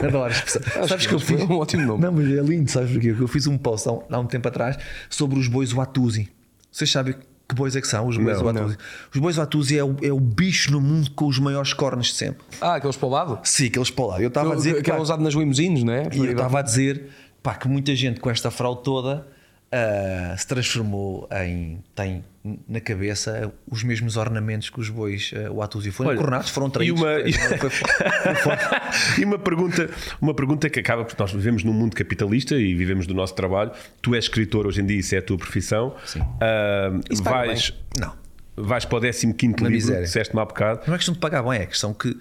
Speaker 3: Adoro expressão. Sabes que eu
Speaker 1: foi
Speaker 3: fiz.
Speaker 1: um ótimo nome.
Speaker 3: Não, mas é lindo, sabes porquê? Eu fiz um post há um, há um tempo atrás sobre os bois Watusi. Vocês sabem que bois é que são os bois
Speaker 2: Não,
Speaker 3: Watusi? Os bois Watusi é o, é o bicho no mundo com os maiores cornos de sempre.
Speaker 1: Ah, aqueles para o lado?
Speaker 3: Sim, aqueles para lá. Eu estava a dizer
Speaker 1: que,
Speaker 3: que,
Speaker 1: era
Speaker 3: pá,
Speaker 1: usado nas limusines, não é?
Speaker 3: E eu estava a dizer pá, que muita gente com esta fraude toda ah, se transformou em. tem na cabeça os mesmos ornamentos que os bois uh, o Atusi foram
Speaker 2: Olha,
Speaker 3: coronados, foram
Speaker 2: e
Speaker 3: traídos.
Speaker 2: uma-
Speaker 3: foi- foi-
Speaker 2: e uma pergunta, uma pergunta que acaba porque nós vivemos num mundo capitalista e vivemos do nosso trabalho. Tu és escritor hoje em dia, isso é a tua profissão.
Speaker 3: Sim.
Speaker 1: Paga
Speaker 2: vais,
Speaker 3: Não.
Speaker 2: Vais para o 15
Speaker 3: Na
Speaker 2: livro,
Speaker 3: miséria.
Speaker 2: disseste-me há bocado.
Speaker 3: Não é questão de pagar bem, é questão que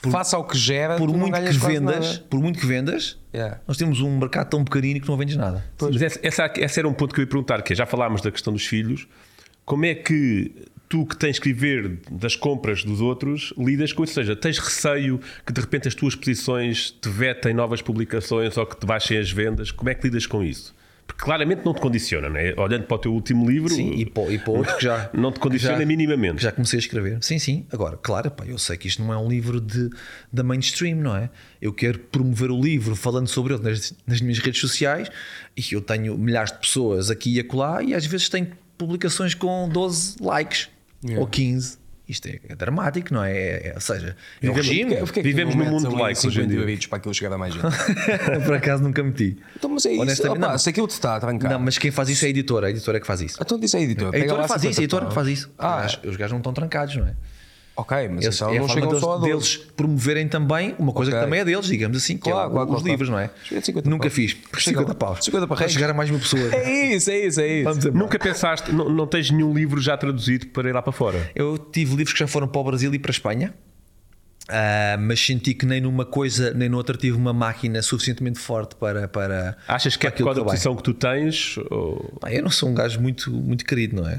Speaker 3: por,
Speaker 1: Faça ao que gera,
Speaker 3: por muito que vendas,
Speaker 1: nada.
Speaker 3: por muito que vendas,
Speaker 1: Yeah.
Speaker 3: nós temos um mercado tão pequenino que não vendes nada.
Speaker 2: Sim, mas essa, essa, esse era um ponto que eu ia perguntar, que é, já falámos da questão dos filhos. Como é que tu que tens que viver das compras dos outros lidas com isso? Ou seja, tens receio que de repente as tuas posições te vetem novas publicações ou que te baixem as vendas? Como é que lidas com isso? Porque claramente não te condiciona, não é? Olhando para o teu último livro,
Speaker 3: Sim, e para, e para outro que já
Speaker 2: não te condiciona
Speaker 3: já-
Speaker 2: minimamente.
Speaker 3: que já comecei a escrever. Sim, sim. Agora, claro, pá, eu sei que isto não é um livro de, da mainstream, não é? Eu quero promover o livro falando sobre ele nas, nas minhas redes sociais e eu tenho milhares de pessoas aqui e acolá e às vezes tenho publicações com 12 likes ou 15. Isto é, é dramático, não é? É- é- ou seja, é um
Speaker 2: Vivemos-
Speaker 3: regime.
Speaker 1: Porquê é que tu
Speaker 2: Vivemos num mundo
Speaker 1: ali
Speaker 2: laico hoje em
Speaker 1: 50
Speaker 2: dia.
Speaker 1: para aquilo chegar a mais gente.
Speaker 3: Por acaso nunca meti.
Speaker 1: então, mas é isso.
Speaker 3: Honestamente,
Speaker 1: Opa,
Speaker 3: não.
Speaker 1: se aquilo te está a trancar.
Speaker 3: Não, mas quem faz isso é a editora. A editora é que faz isso.
Speaker 1: Então disse a editora.
Speaker 3: A editora faz
Speaker 1: 50
Speaker 3: isso, a editora que faz isso.
Speaker 1: Ah,
Speaker 3: os gajos não estão trancados, não é?
Speaker 1: Ok, mas
Speaker 3: Eles,
Speaker 1: então
Speaker 3: é
Speaker 1: não chegam
Speaker 3: deles,
Speaker 1: só a 12.
Speaker 3: deles promoverem também uma coisa
Speaker 1: Ok.
Speaker 3: que também é deles, digamos assim, que
Speaker 1: Claro,
Speaker 3: é
Speaker 1: claro,
Speaker 3: os
Speaker 1: claro,
Speaker 3: livros,
Speaker 1: claro.
Speaker 3: não é?
Speaker 1: 50
Speaker 3: Nunca
Speaker 1: paus.
Speaker 3: fiz.
Speaker 1: Chega
Speaker 3: 50
Speaker 1: lá.
Speaker 3: paus.
Speaker 1: 50 para
Speaker 3: Para chegar a mais uma pessoa.
Speaker 1: É isso, é isso, é isso.
Speaker 2: Nunca pensaste, não, não tens nenhum livro já traduzido para ir lá para fora?
Speaker 3: Eu tive livros que já foram para o Brasil e para a Espanha. Ah, mas senti que nem numa coisa nem noutra tive uma máquina suficientemente forte para. para
Speaker 2: Achas que é
Speaker 3: para
Speaker 2: por
Speaker 3: aquilo
Speaker 2: causa da posição que tu tens? ou-
Speaker 3: Pá, Eu não sou um gajo muito, muito querido, não é?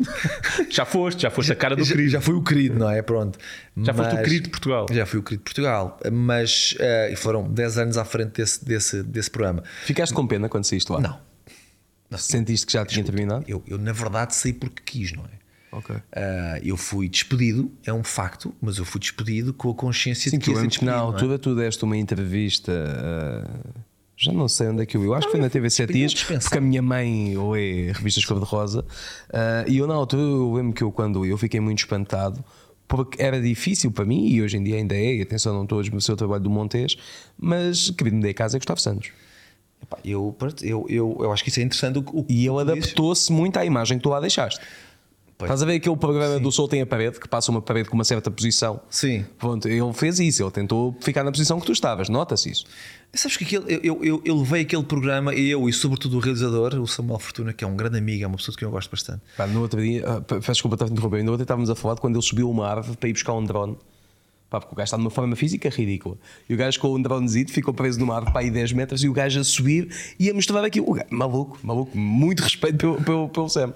Speaker 2: Já foste, já foste a cara do
Speaker 3: já,
Speaker 2: querido.
Speaker 3: já fui o querido, não é? Pronto.
Speaker 2: Já foste o
Speaker 3: Mas-
Speaker 2: querido de Portugal.
Speaker 3: Já fui o querido de Portugal. Mas e foram 10 anos à frente desse, desse, desse programa.
Speaker 1: Ficaste com pena quando saíste lá?
Speaker 3: Não.
Speaker 1: Sentiste que já tinha terminado?
Speaker 3: Eu, eu, na verdade, saí porque quis, não é?
Speaker 1: Ok.
Speaker 3: Ah, eu fui despedido, é um facto, mas eu fui despedido com a consciência
Speaker 1: Sim,
Speaker 3: de que ia ser
Speaker 1: lembro que na
Speaker 3: despedido. não é?
Speaker 1: altura tu deste uma entrevista. ah, já não sei onde é que eu vi. Eu acho que foi na TV 7
Speaker 3: despedido,
Speaker 1: dias, porque a minha mãe ou é revistas cor-de-rosa. ah, e eu na altura eu lembro que eu quando eu fiquei muito espantado. Porque era difícil para mim, e hoje em dia ainda é, e atenção, não estou a desmerecer o trabalho do Montes, mas quem me dei casa é Gustavo Santos.
Speaker 3: Epá, eu, eu, eu, eu acho que isso é interessante. O, o-
Speaker 1: E ele adaptou-se muito à imagem que tu lá deixaste.
Speaker 3: Pois.
Speaker 1: Estás a ver aquele programa do Sol tem a parede, que passa uma parede com uma certa posição?
Speaker 3: Sim.
Speaker 1: Pronto, ele fez isso, ele tentou ficar na posição que tu estavas, nota-se isso.
Speaker 3: Sabes que aquele, eu, eu, eu, levei aquele programa, eu e sobretudo o realizador, o Samuel Fortuna, que é um grande amigo, é uma pessoa de quem eu gosto bastante.
Speaker 1: Pá, no outro dia, ah, peço desculpa estar a interromper, no outro dia estávamos a falar de quando ele subiu uma árvore para ir buscar um drone. Pá, porque o gajo está numa forma física ridícula. E o gajo com um dronezito ficou preso numa árvore para aí 10 metros e o gajo a subir e a mostrar aquilo. O gajo, maluco, maluco, muito respeito pelo, pelo, pelo Sam.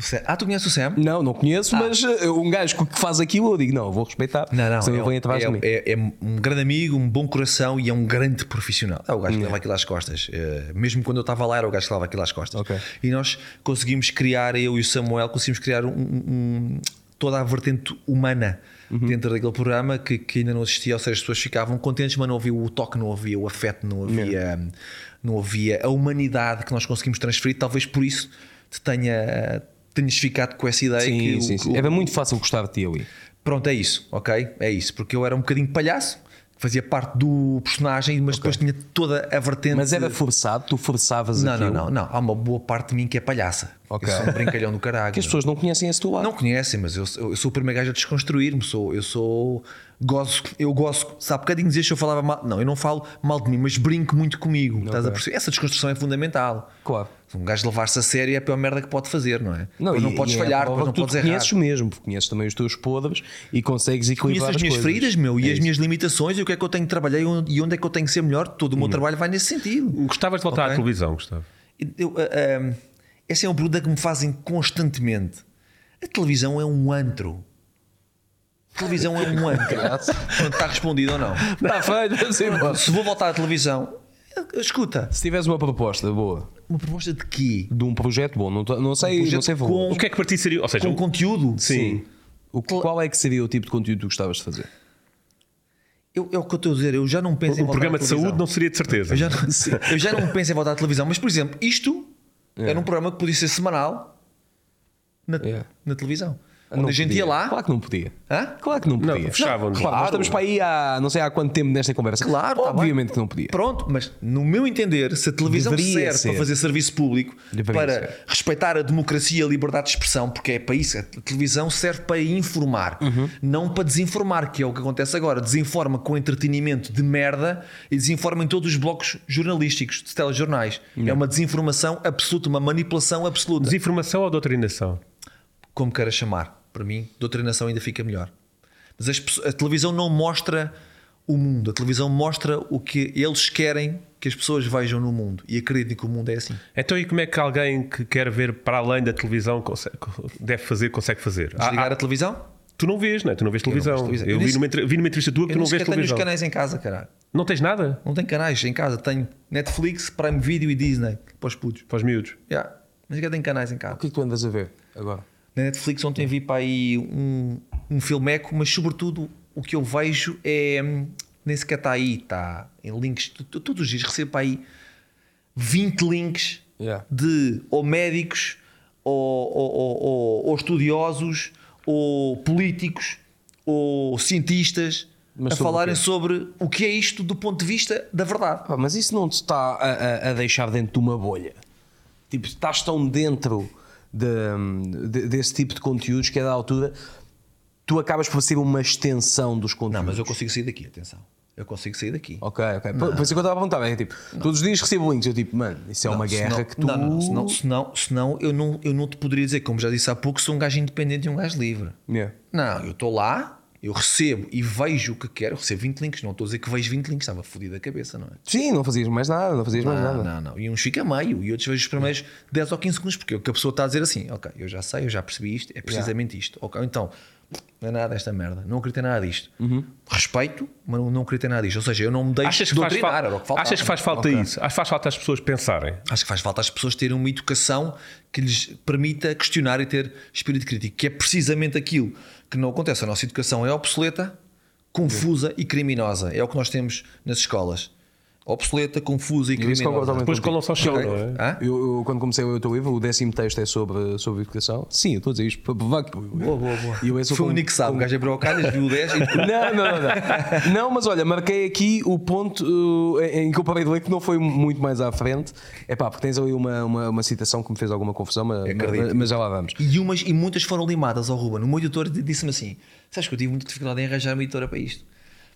Speaker 3: Sam- Ah, tu conheces o Sam?
Speaker 1: Não, não conheço, mas uh, um gajo que faz aquilo, eu digo, não, vou respeitar.
Speaker 3: Não, não.
Speaker 1: Senão ele
Speaker 3: é,
Speaker 1: vem atrás
Speaker 3: é,
Speaker 1: de mim.
Speaker 3: é- é um grande amigo, um bom coração e é um grande profissional. É o gajo que leva aquilo às costas. Eh, mesmo quando eu estava lá, era o gajo que leva aquilo às costas.
Speaker 1: Ok.
Speaker 3: E nós conseguimos criar, eu e o Samuel, conseguimos criar um- um- toda a vertente humana
Speaker 1: Uhum.
Speaker 3: dentro daquele programa que, que ainda não existia. Ou seja, as pessoas ficavam contentes, mas não havia o toque, não havia o afeto, não havia, não havia a humanidade que nós conseguimos transferir. Talvez por isso te tenha. Tenhas ficado com essa ideia
Speaker 1: Sim,
Speaker 3: que o-
Speaker 1: sim, sim.
Speaker 3: o-
Speaker 1: Era muito fácil gostar de ti ali.
Speaker 3: Pronto, é isso, ok? É isso, porque eu era um bocadinho palhaço, fazia parte do personagem, mas depois tinha toda a vertente.
Speaker 1: Mas era forçado, tu forçavas
Speaker 3: Não,
Speaker 1: aquilo.
Speaker 3: não, não, não. Há uma boa parte de mim que é palhaça.
Speaker 1: Ok.
Speaker 3: Eu sou um brincalhão do caralho.
Speaker 1: Que as pessoas não conhecem esse teu lado.
Speaker 3: Não conhecem, mas eu, eu sou o primeiro gajo a desconstruir-me. Sou, eu sou. Gozo, eu gosto. Sabe, bocadinho dizer se eu falava mal. Não, eu não falo mal de mim, mas brinco muito comigo. Estás a perceber? Essa desconstrução é fundamental.
Speaker 1: Claro.
Speaker 3: Um gajo levar-se a sério é a pior merda que pode fazer, não é?
Speaker 1: Não, e-
Speaker 3: não podes
Speaker 1: e é
Speaker 3: falhar, depois não
Speaker 1: tu
Speaker 3: podes errar.
Speaker 1: conheces mesmo, porque conheces também os teus podres e consegues equilibrar
Speaker 3: as
Speaker 1: as
Speaker 3: minhas
Speaker 1: coisas.
Speaker 3: feridas, meu, e
Speaker 1: É
Speaker 3: as minhas limitações e o que é que eu tenho que trabalhar e onde- é que eu tenho que ser melhor. Todo o
Speaker 1: Hum.
Speaker 3: meu trabalho vai nesse sentido.
Speaker 2: Gostavas de voltar
Speaker 3: Ok.
Speaker 2: à televisão, Gustavo?
Speaker 3: Eu, ah, ah, essa é uma pergunta que me fazem constantemente. A televisão é um antro. A televisão é um antro. Está respondido ou não?
Speaker 1: Está feito.
Speaker 3: Se vou voltar à televisão, escuta,
Speaker 1: Se tivesse uma proposta boa
Speaker 3: uma proposta de quê?
Speaker 1: de um projeto bom, não, não sei,
Speaker 3: projeto
Speaker 1: não sei
Speaker 3: com-.
Speaker 2: O que é que para ti seria? Ou seja,
Speaker 3: Com
Speaker 2: um-
Speaker 3: conteúdo?
Speaker 2: sim.
Speaker 1: O, qual é que seria o tipo de conteúdo que tu gostavas de fazer?
Speaker 3: Eu, é o que eu estou a dizer, eu já não penso em
Speaker 2: O
Speaker 3: voltar
Speaker 2: programa
Speaker 3: à
Speaker 2: de
Speaker 3: televisão.
Speaker 2: saúde não seria de certeza.
Speaker 3: Eu já, não, eu já não penso em voltar à televisão, mas por exemplo, isto era um programa que podia ser semanal na,
Speaker 1: É.
Speaker 3: na televisão.
Speaker 1: Não
Speaker 3: Onde a gente
Speaker 1: podia.
Speaker 3: ia lá.
Speaker 1: Claro que não podia.
Speaker 3: Hã?
Speaker 1: Claro que não
Speaker 2: Não,
Speaker 1: podia. Claro, nós
Speaker 3: Claro.
Speaker 1: estamos para aí há não sei há quanto tempo nesta conversa.
Speaker 3: Claro, tá
Speaker 1: obviamente
Speaker 3: bem.
Speaker 1: que não podia.
Speaker 3: Pronto, mas no meu entender, se a televisão
Speaker 1: Deveria
Speaker 3: serve
Speaker 1: ser.
Speaker 3: para fazer serviço público,
Speaker 1: Deveria
Speaker 3: para
Speaker 1: ser.
Speaker 3: respeitar a democracia e a liberdade de expressão, porque é para isso, a televisão serve para informar,
Speaker 1: Uhum.
Speaker 3: não para desinformar, que é o que acontece agora. Desinforma com entretenimento de merda e desinforma em todos os blocos jornalísticos, de telejornais. É uma desinformação absoluta, uma manipulação absoluta.
Speaker 2: Desinformação ou doutrinação?
Speaker 3: como queira chamar. Para mim, doutrinação ainda fica melhor. Mas as a televisão não mostra o mundo. A televisão mostra o que eles querem que as pessoas vejam no mundo e acreditem que o mundo é assim.
Speaker 2: Então, e como é que alguém que quer ver para além da televisão consegue- deve fazer, consegue fazer? Ah,
Speaker 3: Desligar
Speaker 2: ah,
Speaker 3: a televisão?
Speaker 2: tu não vês, não é? Tu não vês televisão.
Speaker 3: televisão.
Speaker 2: Eu,
Speaker 3: Eu
Speaker 2: vi, numa, vi numa entrevista tua que
Speaker 3: Eu
Speaker 2: tu não vês
Speaker 3: sequer tenho os
Speaker 2: televisão.
Speaker 3: canais em casa, caralho.
Speaker 2: Não tens nada
Speaker 3: Não tenho canais em casa. Tenho Netflix, Prime Video e Disney para os putos.
Speaker 2: para os miúdos.
Speaker 3: Yeah. Nem sequer tenho canais em
Speaker 1: O
Speaker 3: casa.
Speaker 1: que é que tu andas a ver agora?
Speaker 3: Na Netflix ontem vi para aí um, um filmeco, mas sobretudo o que eu vejo é. hum, Nem sequer está aí, está em links. Todos os dias recebo para aí 20 links
Speaker 1: Yeah.
Speaker 3: de ou médicos, ou, ou, ou- ou- estudiosos, ou políticos, ou cientistas
Speaker 1: Mas
Speaker 3: a
Speaker 1: o
Speaker 3: falarem
Speaker 1: quê?
Speaker 3: sobre o que é isto do ponto de vista da verdade.
Speaker 1: Mas isso não te está a, a- a deixar dentro de uma bolha. Tipo, estás tão dentro de- de- desse tipo de conteúdos que a da altura tu acabas por ser uma extensão dos conteúdos.
Speaker 3: Não, mas eu consigo sair daqui, atenção. Eu consigo sair daqui.
Speaker 1: Ok, ok. Por, por isso que eu estava a perguntar, é tipo, todos os dias recebo links, eu tipo, mano, isso é uma guerra
Speaker 3: senão,
Speaker 1: que tu.
Speaker 3: Não, não, senão, senão, senão eu, não, eu não te poderia dizer, como já disse há pouco, sou um gajo independente e um gajo livre.
Speaker 1: Yeah.
Speaker 3: Não, eu estou lá, eu recebo e vejo o que quero, eu recebo 20 links, não estou a dizer que vejo 20 links, estava fodido a cabeça, não é?
Speaker 1: Sim, não fazias mais nada, não fazias mais
Speaker 3: Não,
Speaker 1: nada.
Speaker 3: não, não. E uns fica meio, e outros vejo os primeiros 10 ou 15 segundos, porque o que a pessoa está a dizer assim, ok, eu já sei, eu já percebi isto, é precisamente isto. Ok, então, não é nada desta merda, não acredito em nada disto.
Speaker 1: Uhum.
Speaker 3: Respeito, mas não, não acredito em nada disto. Ou seja, eu não me deixo
Speaker 2: Achas que, faz,
Speaker 3: doutrinar, era o que faltava.
Speaker 2: achas que faz falta
Speaker 3: Ok.
Speaker 2: isso? Acho que faz falta as pessoas pensarem.
Speaker 3: Acho que faz falta às pessoas terem uma educação que lhes permita questionar e ter espírito crítico, que é precisamente aquilo que não acontece. A nossa educação é obsoleta, confusa e criminosa. É o que nós temos nas escolas. Obsoleta, confusa e criminosa.
Speaker 2: Depois colam-se ao chão,
Speaker 3: Ok.
Speaker 2: não é?
Speaker 1: Eu, eu, quando comecei o teu livro, o décimo texto é sobre, sobre educação. Sim, eu estou a dizer isto para provar que.
Speaker 3: Boa, boa, boa.
Speaker 1: E eu esse
Speaker 3: Foi o único que sabe. O gajo abriu o calhas, viu o 10 e
Speaker 1: Não, não, não, não. Não, mas olha, marquei aqui o ponto uh, em que eu parei de ler, que não foi muito mais à frente. É pá, porque tens ali uma, uma, uma citação que me fez alguma confusão, mas, mas já lá vamos.
Speaker 3: E, umas, e muitas foram limadas ao Ruben. O meu editor disse-me assim: Sabes que eu tive muita dificuldade em arranjar uma editora para isto.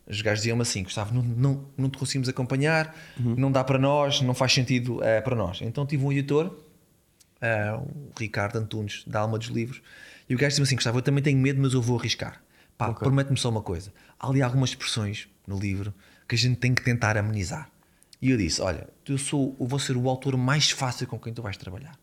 Speaker 3: Os gajos diziam-me assim: Gustavo, não, não, não te conseguimos acompanhar, não dá para nós, não faz sentido eh, para nós. Então tive um editor, eh, o Ricardo Antunes, da Alma dos Livros, e o gajo disse-me assim: Gustavo, eu também tenho medo, mas eu vou arriscar. Pá, promete-me só uma coisa: há ali algumas expressões no livro que a gente tem que tentar amenizar. E eu disse: Olha, eu, sou, eu vou ser o autor mais fácil com quem tu vais trabalhar.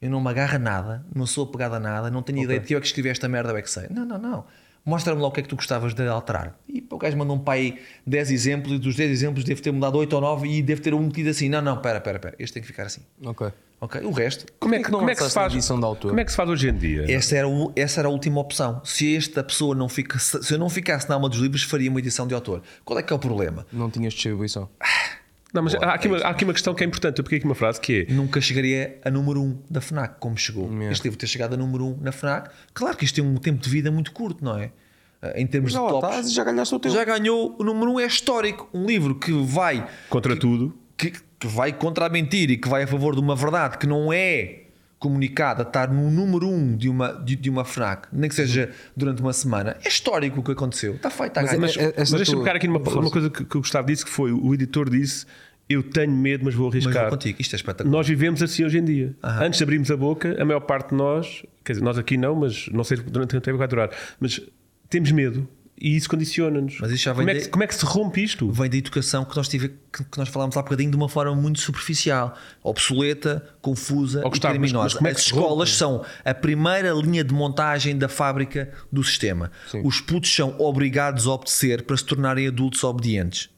Speaker 3: Eu não me agarro a nada, não sou apegado a nada, não tenho ideia de que eu é que escrevi esta merda, eu é que sei. Não, não, não. Mostra-me lá o que é que tu gostavas de alterar. E pá, o gajo mandou um pai 10 exemplos, e dos 10 exemplos deve ter mudado 8 ou 9 e deve ter um metido assim. Não, não, pera, pera, pera. Este tem que ficar assim.
Speaker 1: Ok.
Speaker 3: Ok? O resto.
Speaker 2: Como é que, como é que se faz?
Speaker 1: edição de autor?
Speaker 2: Como é que se faz hoje em dia?
Speaker 3: Essa era, o- essa era a última opção. Se esta pessoa não fica, se eu não ficasse na alma dos livros, faria uma edição de autor. Qual é que é o problema?
Speaker 1: Não tinhas distribuição.
Speaker 2: Não, mas
Speaker 3: Boa,
Speaker 2: há, aqui
Speaker 3: é
Speaker 2: uma, há aqui uma questão que é importante. Eu peguei aqui uma frase que é:
Speaker 3: Nunca chegaria a número 1 um da FNAC, como chegou. Este livro ter chegado a número 1 um na FNAC. Claro que isto tem um tempo de vida muito curto, não é? Ah, Em termos
Speaker 1: Já
Speaker 3: de tops.
Speaker 1: estás já ganhaste o teu.
Speaker 3: já ganhou o número 1 um, é histórico. Um livro que vai
Speaker 2: contra tudo.
Speaker 3: que, que vai contra a mentira e que vai a favor de uma verdade que não é comunicada, estar no número 1 um de, uma, de, de uma FNAC, nem que seja durante uma semana, é histórico o que aconteceu. Está feito, está
Speaker 1: Mas é-
Speaker 2: Mas,
Speaker 1: essa
Speaker 2: mas deixa-me pegar aqui numa uma coisa que, que o Gustavo disse: que foi o editor disse, eu tenho medo, mas vou
Speaker 3: Mas
Speaker 2: arriscar.
Speaker 3: vou contigo, isto é espetacular.
Speaker 2: Nós vivemos assim hoje em dia. Antes de abrirmos a boca, a maior parte de nós, quer dizer, nós aqui não, mas não sei durante quanto tempo vai durar, mas temos medo e isso condiciona-nos.
Speaker 3: Mas isso já vem
Speaker 2: como, é
Speaker 3: de-
Speaker 2: que, como é que se rompe isto?
Speaker 3: vem da educação que nós, tive, que, que nós falámos há bocadinho de uma forma muito superficial, obsoleta, confusa e
Speaker 2: mas-
Speaker 3: criminosa.
Speaker 2: mas como é que
Speaker 3: As escolas
Speaker 2: rompe?
Speaker 3: são a primeira linha de montagem da fábrica do sistema. Os putos são obrigados a obedecer para se tornarem adultos obedientes.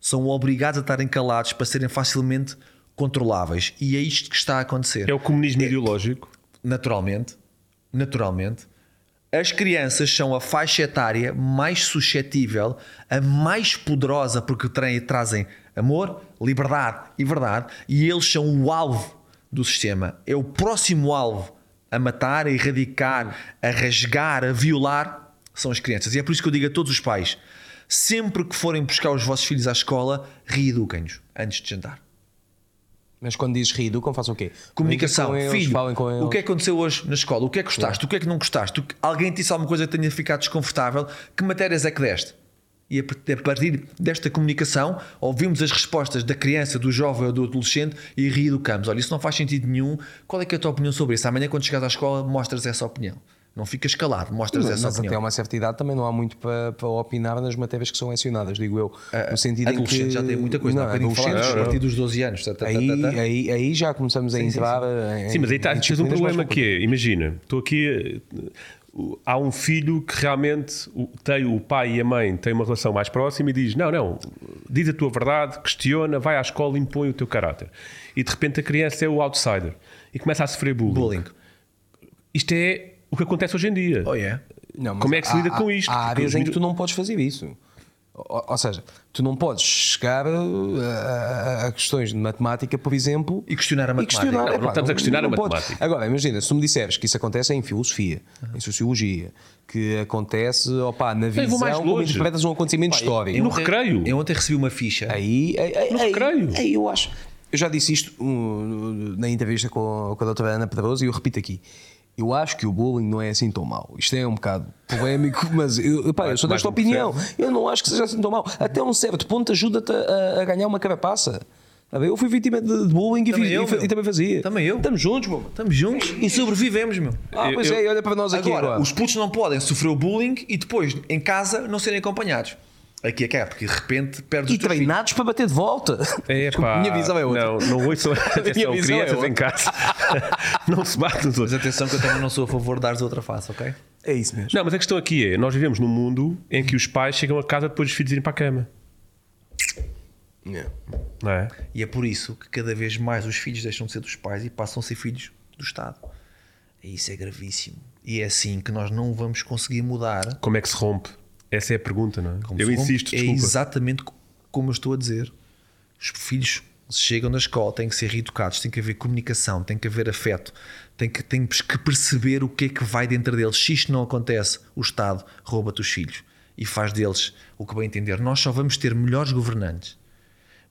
Speaker 3: São obrigados a estarem calados para serem facilmente controláveis. E é isto que está a acontecer
Speaker 2: É o comunismo ideológico.
Speaker 3: naturalmente, naturalmente, as crianças são a faixa etária mais suscetível, a mais poderosa, porque tra- trazem amor, liberdade e verdade, e eles são o alvo do sistema. É o próximo alvo a matar, a erradicar, a rasgar, a violar, são as crianças. E é por isso que eu digo a todos os pais: sempre que forem buscar os vossos filhos à escola, reeduquem-nos antes de jantar.
Speaker 1: Mas quando dizes reeducam, façam o quê?
Speaker 3: Comunicação,
Speaker 1: eles,
Speaker 3: filho,
Speaker 1: falem com eles.
Speaker 3: o que é que aconteceu hoje na escola? O que é que gostaste? O que é que não gostaste? Que- Alguém te disse alguma coisa que tenha ficado desconfortável? Que matérias é que deste? E a partir- desta comunicação, ouvimos as respostas da criança, do jovem ou do adolescente e reeducamos. Olha, isso não faz sentido nenhum. Qual é, que é a tua opinião sobre isso? Amanhã, quando chegares à escola, mostras essa opinião. Não ficas calado, mostras
Speaker 1: Mas,
Speaker 3: essa
Speaker 1: mas
Speaker 3: opinião.
Speaker 1: até uma certa idade também não há muito para, para opinar nas matérias que são lecionadas, digo eu. No sentido em que.
Speaker 3: Já tem muita coisa.
Speaker 1: Não,
Speaker 3: Não,
Speaker 1: adolescentes,
Speaker 3: falámos, a partir dos 12 anos. tá, tá, tá,
Speaker 1: Aí,
Speaker 3: tá, tá.
Speaker 1: aí, aí já começamos a entrar. Em,
Speaker 2: Sim, mas aí tá, tens um problema que é, imagina, estou aqui, eh, há um filho que realmente tem o pai e a mãe têm uma relação mais próxima e diz, não, não, diz a tua verdade, questiona, vai à escola e impõe o teu caráter. E de repente a criança é o outsider e começa a sofrer bullying.
Speaker 3: Bullying.
Speaker 2: Isto é o que acontece hoje em dia.
Speaker 3: Oh, yeah.
Speaker 1: Não, mas
Speaker 2: Como é que se lida
Speaker 1: há-
Speaker 2: com isto?
Speaker 1: Há
Speaker 2: Porque
Speaker 1: áreas em que tu não podes fazer isso. Ou, ou seja, tu não podes chegar uh, a, a- a questões de matemática, por exemplo,
Speaker 3: E questionar a
Speaker 1: e
Speaker 3: matemática.
Speaker 1: questionar,
Speaker 2: Não, não
Speaker 1: epá,
Speaker 2: estamos a questionar a
Speaker 1: podes.
Speaker 2: matemática.
Speaker 1: Agora, imagina, se tu me disseres que isso acontece em filosofia, em sociologia, que acontece opa, na
Speaker 2: eu
Speaker 1: visão
Speaker 2: vou mais
Speaker 1: como interpretas um acontecimento histórico.
Speaker 2: No
Speaker 3: ontem-
Speaker 2: recreio.
Speaker 3: Eu ontem recebi uma ficha.
Speaker 1: Aí, aí, aí,
Speaker 2: No
Speaker 1: aí,
Speaker 2: recreio.
Speaker 1: aí eu acho. Eu já disse isto uh, na entrevista com, com a doutora Ana Pedroso e eu repito aqui. Eu acho que o bullying não é assim tão mau. Isto é um bocado polémico, mas eu, pá, eu sou desta opinião. Eu não acho que seja assim tão mau. Até um certo ponto ajuda-te a, a ganhar uma carapaça. Tá bem? Eu fui vítima de, de bullying e,
Speaker 3: Também
Speaker 1: fiz-
Speaker 3: eu,
Speaker 1: e e também fazia.
Speaker 3: Também eu.
Speaker 1: Estamos juntos, meu.
Speaker 3: Estamos juntos e sobrevivemos, meu.
Speaker 1: Ah, pois
Speaker 2: eu-
Speaker 1: é, e olha para nós aqui
Speaker 3: agora,
Speaker 1: agora.
Speaker 3: os putos não podem sofrer o bullying e depois em casa não serem acompanhados. Aqui é que é, porque de repente perdes
Speaker 1: E
Speaker 3: os
Speaker 1: treinados para bater de volta.
Speaker 2: É, pá,
Speaker 1: Minha visão é outra.
Speaker 2: Não, não ouçam atenção,
Speaker 1: é
Speaker 2: crianças
Speaker 1: outra.
Speaker 2: em casa. não se batem nos
Speaker 3: Mas
Speaker 2: outros.
Speaker 3: atenção que eu também não sou a favor de dares outra face, ok?
Speaker 1: É isso mesmo.
Speaker 2: Não, mas a questão aqui é: nós vivemos num mundo em que os pais chegam a casa depois dos filhos irem para a cama.
Speaker 1: Yeah.
Speaker 2: Não é?
Speaker 3: E é por isso que cada vez mais os filhos deixam de ser dos pais e passam a ser filhos do Estado. E isso é gravíssimo. E é assim que nós não vamos conseguir mudar.
Speaker 2: Como é que se rompe? Essa é a pergunta, não é?
Speaker 3: Como
Speaker 2: eu insisto.
Speaker 3: É exatamente co- como eu estou a dizer. Os filhos chegam da escola, têm que ser reeducados, tem que haver comunicação, tem que haver afeto, tem que, temos que perceber o que é que vai dentro deles. Se isto não acontece, o Estado rouba-te os filhos e faz deles o que bem entender. Nós só vamos ter melhores governantes,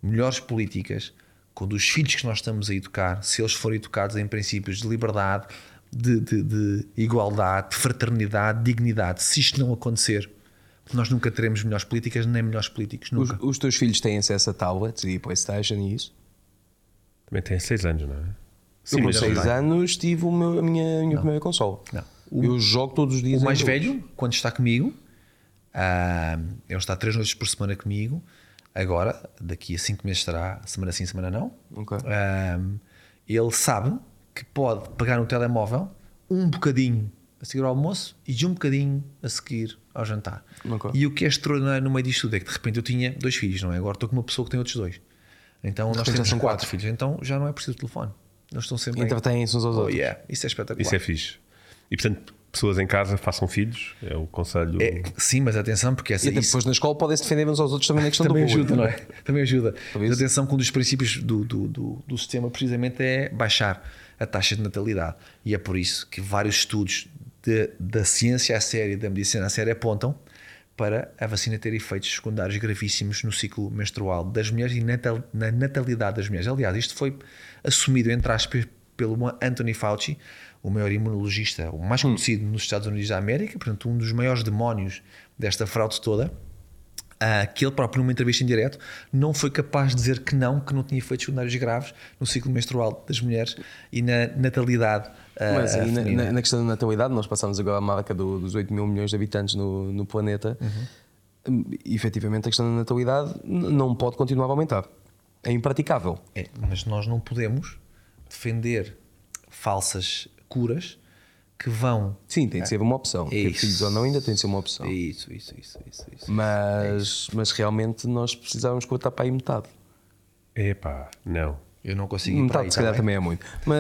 Speaker 3: melhores políticas, quando os filhos que nós estamos a educar, se eles forem educados em princípios de liberdade, de, de, de igualdade, de fraternidade, de dignidade. Se isto não acontecer, nós nunca teremos melhores políticas nem melhores políticos.
Speaker 1: Os,
Speaker 3: Nunca.
Speaker 1: os teus filhos têm acesso a tablets e Playstation e isso?
Speaker 2: Também tem 6 anos, não é?
Speaker 1: eu com
Speaker 2: mas
Speaker 1: 6
Speaker 2: não.
Speaker 1: anos tive o meu- a minha, a minha primeira consola.
Speaker 3: Não.
Speaker 1: Eu jogo todos os dias.
Speaker 3: O mais
Speaker 1: dois.
Speaker 3: velho, quando está comigo, ah, ele está três noites por semana comigo. Agora, daqui a cinco meses estará semana sim, semana não.
Speaker 1: Ok.
Speaker 3: Ah, ele sabe que pode pegar no telemóvel um bocadinho a seguir ao almoço e um bocadinho a seguir ao jantar.
Speaker 1: Ok.
Speaker 3: E o que é extraordinário no meio disto tudo é que de repente eu tinha dois filhos, não é? Agora estou com uma pessoa que tem outros dois. Então nós temos quatro,
Speaker 1: quatro.
Speaker 3: filhos. Então já não é preciso telefone. Eles estão sempre. em-
Speaker 1: Entretêm-se uns aos
Speaker 3: Oh,
Speaker 1: outros.
Speaker 3: yeah. Isso é espetacular.
Speaker 2: Isso é fixe. E portanto, pessoas em casa façam filhos, é o conselho.
Speaker 3: É, sim, mas atenção, porque essa,
Speaker 1: E até
Speaker 3: isso
Speaker 1: depois na escola podem-se defender uns aos outros também na questão
Speaker 3: também
Speaker 1: do bullying.
Speaker 3: ajuda, não é? Também ajuda. Mas atenção que um dos princípios do, do, do, do sistema precisamente é baixar a taxa de natalidade. E é por isso que vários estudos de- da ciência a sério e da medicina a sério apontam para a vacina ter efeitos secundários gravíssimos no ciclo menstrual das mulheres e natal- na natalidade das mulheres. Aliás, isto foi assumido, entre aspas, pelo Anthony Fauci, o maior imunologista, o mais conhecido nos Estados Unidos da América, portanto, um dos maiores demónios desta fraude toda. Ah, que ele próprio, numa entrevista em direto, não foi capaz de dizer que não, que não tinha efeitos secundários graves no ciclo menstrual das mulheres e na natalidade. Ah,
Speaker 1: Mas aí na,
Speaker 3: feminina.
Speaker 1: na- na questão da natalidade, nós passamos agora a marca do- dos 8 mil milhões de habitantes no, no planeta.
Speaker 3: Uhum.
Speaker 1: E, efetivamente, a questão da natalidade não pode continuar a aumentar. É impraticável.
Speaker 3: É, mas nós não podemos defender falsas curas que vão.
Speaker 1: Sim, tem de ser uma opção. Ter
Speaker 3: Isso.
Speaker 1: filhos ou não ainda tem de ser uma opção.
Speaker 3: Isso, isso, isso, isso. isso.
Speaker 1: Mas, mas realmente nós precisávamos cortar para aí metade.
Speaker 2: Epá, não.
Speaker 3: Eu não consigo ir para aí,
Speaker 1: Metade, se calhar,
Speaker 3: tá
Speaker 1: também é muito. Mas,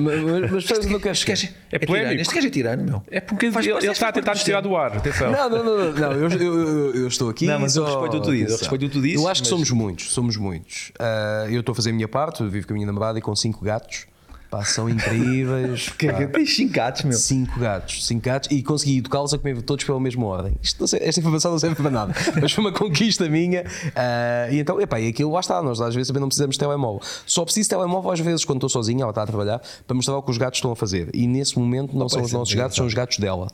Speaker 1: mas, mas, sabes no que
Speaker 3: Este gajo
Speaker 2: É
Speaker 3: é, tirano.
Speaker 2: polémico.
Speaker 3: Este gajo é tirano, meu.
Speaker 2: É porque
Speaker 3: Faz-
Speaker 2: ele, ele está a tentar tirar do ar. Atenção.
Speaker 1: Não, não, não, não, eu, eu, eu- eu estou aqui.
Speaker 3: Não, mas eu respeito o que tu dizes, eu respeito o que tu dizes,
Speaker 1: Eu acho que somos muitos, somos muitos. Ah, eu estou a fazer a minha parte, eu vivo com a minha namorada e com cinco gatos. Pá, são incríveis.
Speaker 3: Que é que
Speaker 1: pá.
Speaker 3: tens cinco gatos, meu.
Speaker 1: Cinco gatos, cinco gatos e consegui educá-los a comer todos pela mesma ordem. Isto não sei- esta informação não serve para nada, mas foi uma conquista minha. Ah, e então, epá, e aquilo lá está. Nós às vezes também não precisamos de telemóvel. Só preciso de telemóvel às vezes quando estou sozinho, ela está a trabalhar, para mostrar o que os gatos estão a fazer. E nesse momento não são os
Speaker 3: parece
Speaker 1: nossos gatos, são os gatos dela.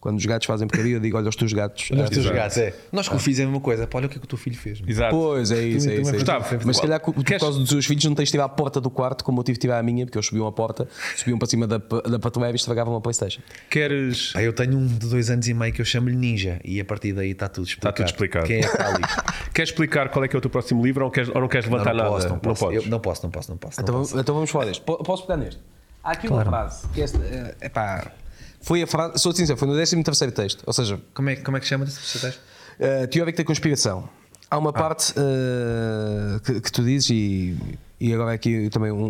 Speaker 1: Quando os gatos fazem porcaria, eu digo: olha, os teus gatos.
Speaker 3: Os
Speaker 1: ah,
Speaker 3: teus
Speaker 2: Exato.
Speaker 3: gatos, é. Nós que o fizemos uma coisa, pá, olha o que é que o teu filho fez.
Speaker 2: Exato.
Speaker 1: Pois é isso, é isso. é isso.
Speaker 2: Gustavo,
Speaker 1: Mas se calhar por
Speaker 2: queres-
Speaker 1: causa dos seus filhos não tens de tirar a porta do quarto como eu tive de tirar a minha, porque eles subiam a porta, subiam para cima da, da prateleira e estragavam a Playstation.
Speaker 2: Queres.
Speaker 3: Pá, eu tenho um de dois anos e meio que eu chamo-lhe Ninja e a partir daí está tudo explicado.
Speaker 2: tudo explicado.
Speaker 3: Quem é está?
Speaker 2: Queres explicar qual é que é o teu próximo livro ou, queres, ou não queres levantar
Speaker 3: não,
Speaker 2: nada?
Speaker 3: posso, não, posso.
Speaker 2: podes.
Speaker 3: Eu- não posso, não posso, não posso. não
Speaker 1: Então,
Speaker 3: posso.
Speaker 1: então vamos falar deste. Po- Posso pegar neste? Há aqui
Speaker 3: Claro.
Speaker 1: uma frase que esta, é, epá, foi a frase, sou sincero, foi no 13 terceiro texto, ou seja,
Speaker 3: Como, é, como é que chama esse texto?
Speaker 1: Uh, teórico da conspiração. Há
Speaker 3: Ah.
Speaker 1: uma parte uh, que, que tu dizes e, e agora aqui também um-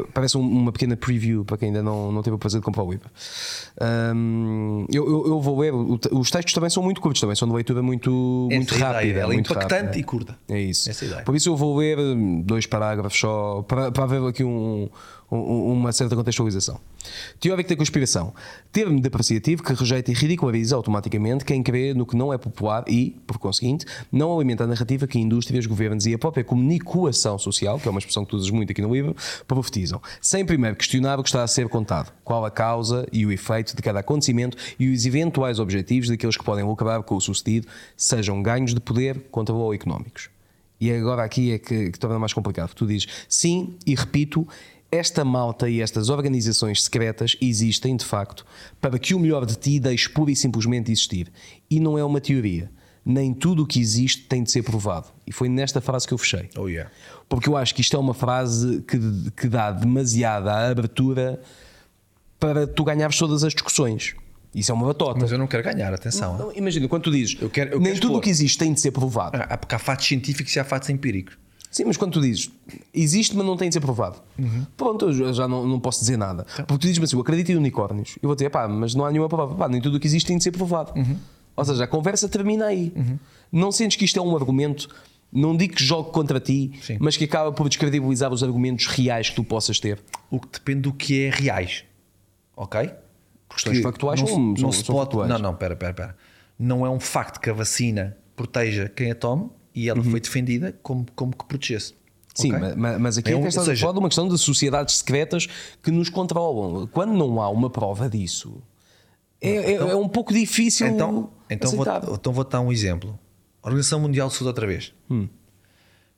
Speaker 1: um- parece um- uma pequena preview para quem ainda não, não teve o prazer de comprar o livro. Um, eu, eu- eu vou ler, os textos também são muito curtos, também são de leitura muito, muito
Speaker 3: Essa é a
Speaker 1: rápida.
Speaker 3: ideia, ela é
Speaker 1: muito
Speaker 3: impactante
Speaker 1: rápida.
Speaker 3: e curta.
Speaker 1: É isso.
Speaker 3: Ideia.
Speaker 1: Por isso eu vou ler dois parágrafos só para, para haver aqui um- uma certa contextualização. Teórico da conspiração. Termo depreciativo que rejeita e ridiculariza automaticamente quem crê no que não é popular e, por conseguinte, não alimenta a narrativa que indústrias, governos e a própria comunicação social, que é uma expressão que tu usas muito aqui no livro, profetizam. Sem primeiro questionar o que está a ser contado, qual a causa e o efeito de cada acontecimento e os eventuais objetivos daqueles que podem lucrar com o sucedido, sejam ganhos de poder, controle ou económicos. E agora aqui é que, que torna mais complicado. Tu dizes sim, e repito, esta malta e estas organizações secretas existem de facto para que o melhor de ti deixe pura e simplesmente existir. E não é uma teoria. Nem tudo o que existe tem de ser provado. E foi nesta frase que eu fechei.
Speaker 3: Oh, yeah.
Speaker 1: Porque eu acho que isto é uma frase que, que dá demasiada abertura para tu ganhares todas as discussões. Isso é uma batota.
Speaker 3: Mas eu não quero ganhar, atenção.
Speaker 1: Não, imagina, quando tu dizes
Speaker 3: Eu quero- eu
Speaker 1: nem
Speaker 3: quero
Speaker 1: tudo o que existe tem de ser provado.
Speaker 3: Ah, porque há fatos científicos e há fatos empíricos.
Speaker 1: Sim, mas quando tu dizes existe, mas não tem de ser provado, pronto, eu já não, não posso dizer nada. Porque tu dizes-me assim, eu acredito em unicórnios. Eu vou dizer, pá, mas não há nenhuma prova. Pá, nem tudo o que existe tem de ser provado. Ou seja, a conversa termina aí. Não sentes que isto é um argumento não digo que jogue contra ti,
Speaker 3: Sim.
Speaker 1: mas que acaba por descredibilizar os argumentos reais que tu possas ter.
Speaker 3: O que depende do que é reais. Ok?
Speaker 1: Questões factuais
Speaker 3: não, não
Speaker 1: são-
Speaker 3: se pode.
Speaker 1: factuais.
Speaker 3: Não, não, pera, pera, pera. Não é um facto que a vacina proteja quem a tome e ela foi defendida como, como que protegesse.
Speaker 1: Sim,
Speaker 3: Ok?
Speaker 1: ma- ma- mas aqui
Speaker 3: É
Speaker 1: é
Speaker 3: um-
Speaker 1: estás
Speaker 3: seja-
Speaker 1: a falar de uma questão de sociedades secretas que nos controlam. Quando não há uma prova disso, é, é- é um pouco difícil
Speaker 3: Então, então, vou, então vou dar um exemplo. Organização Mundial de Saúde outra vez.
Speaker 1: Hum.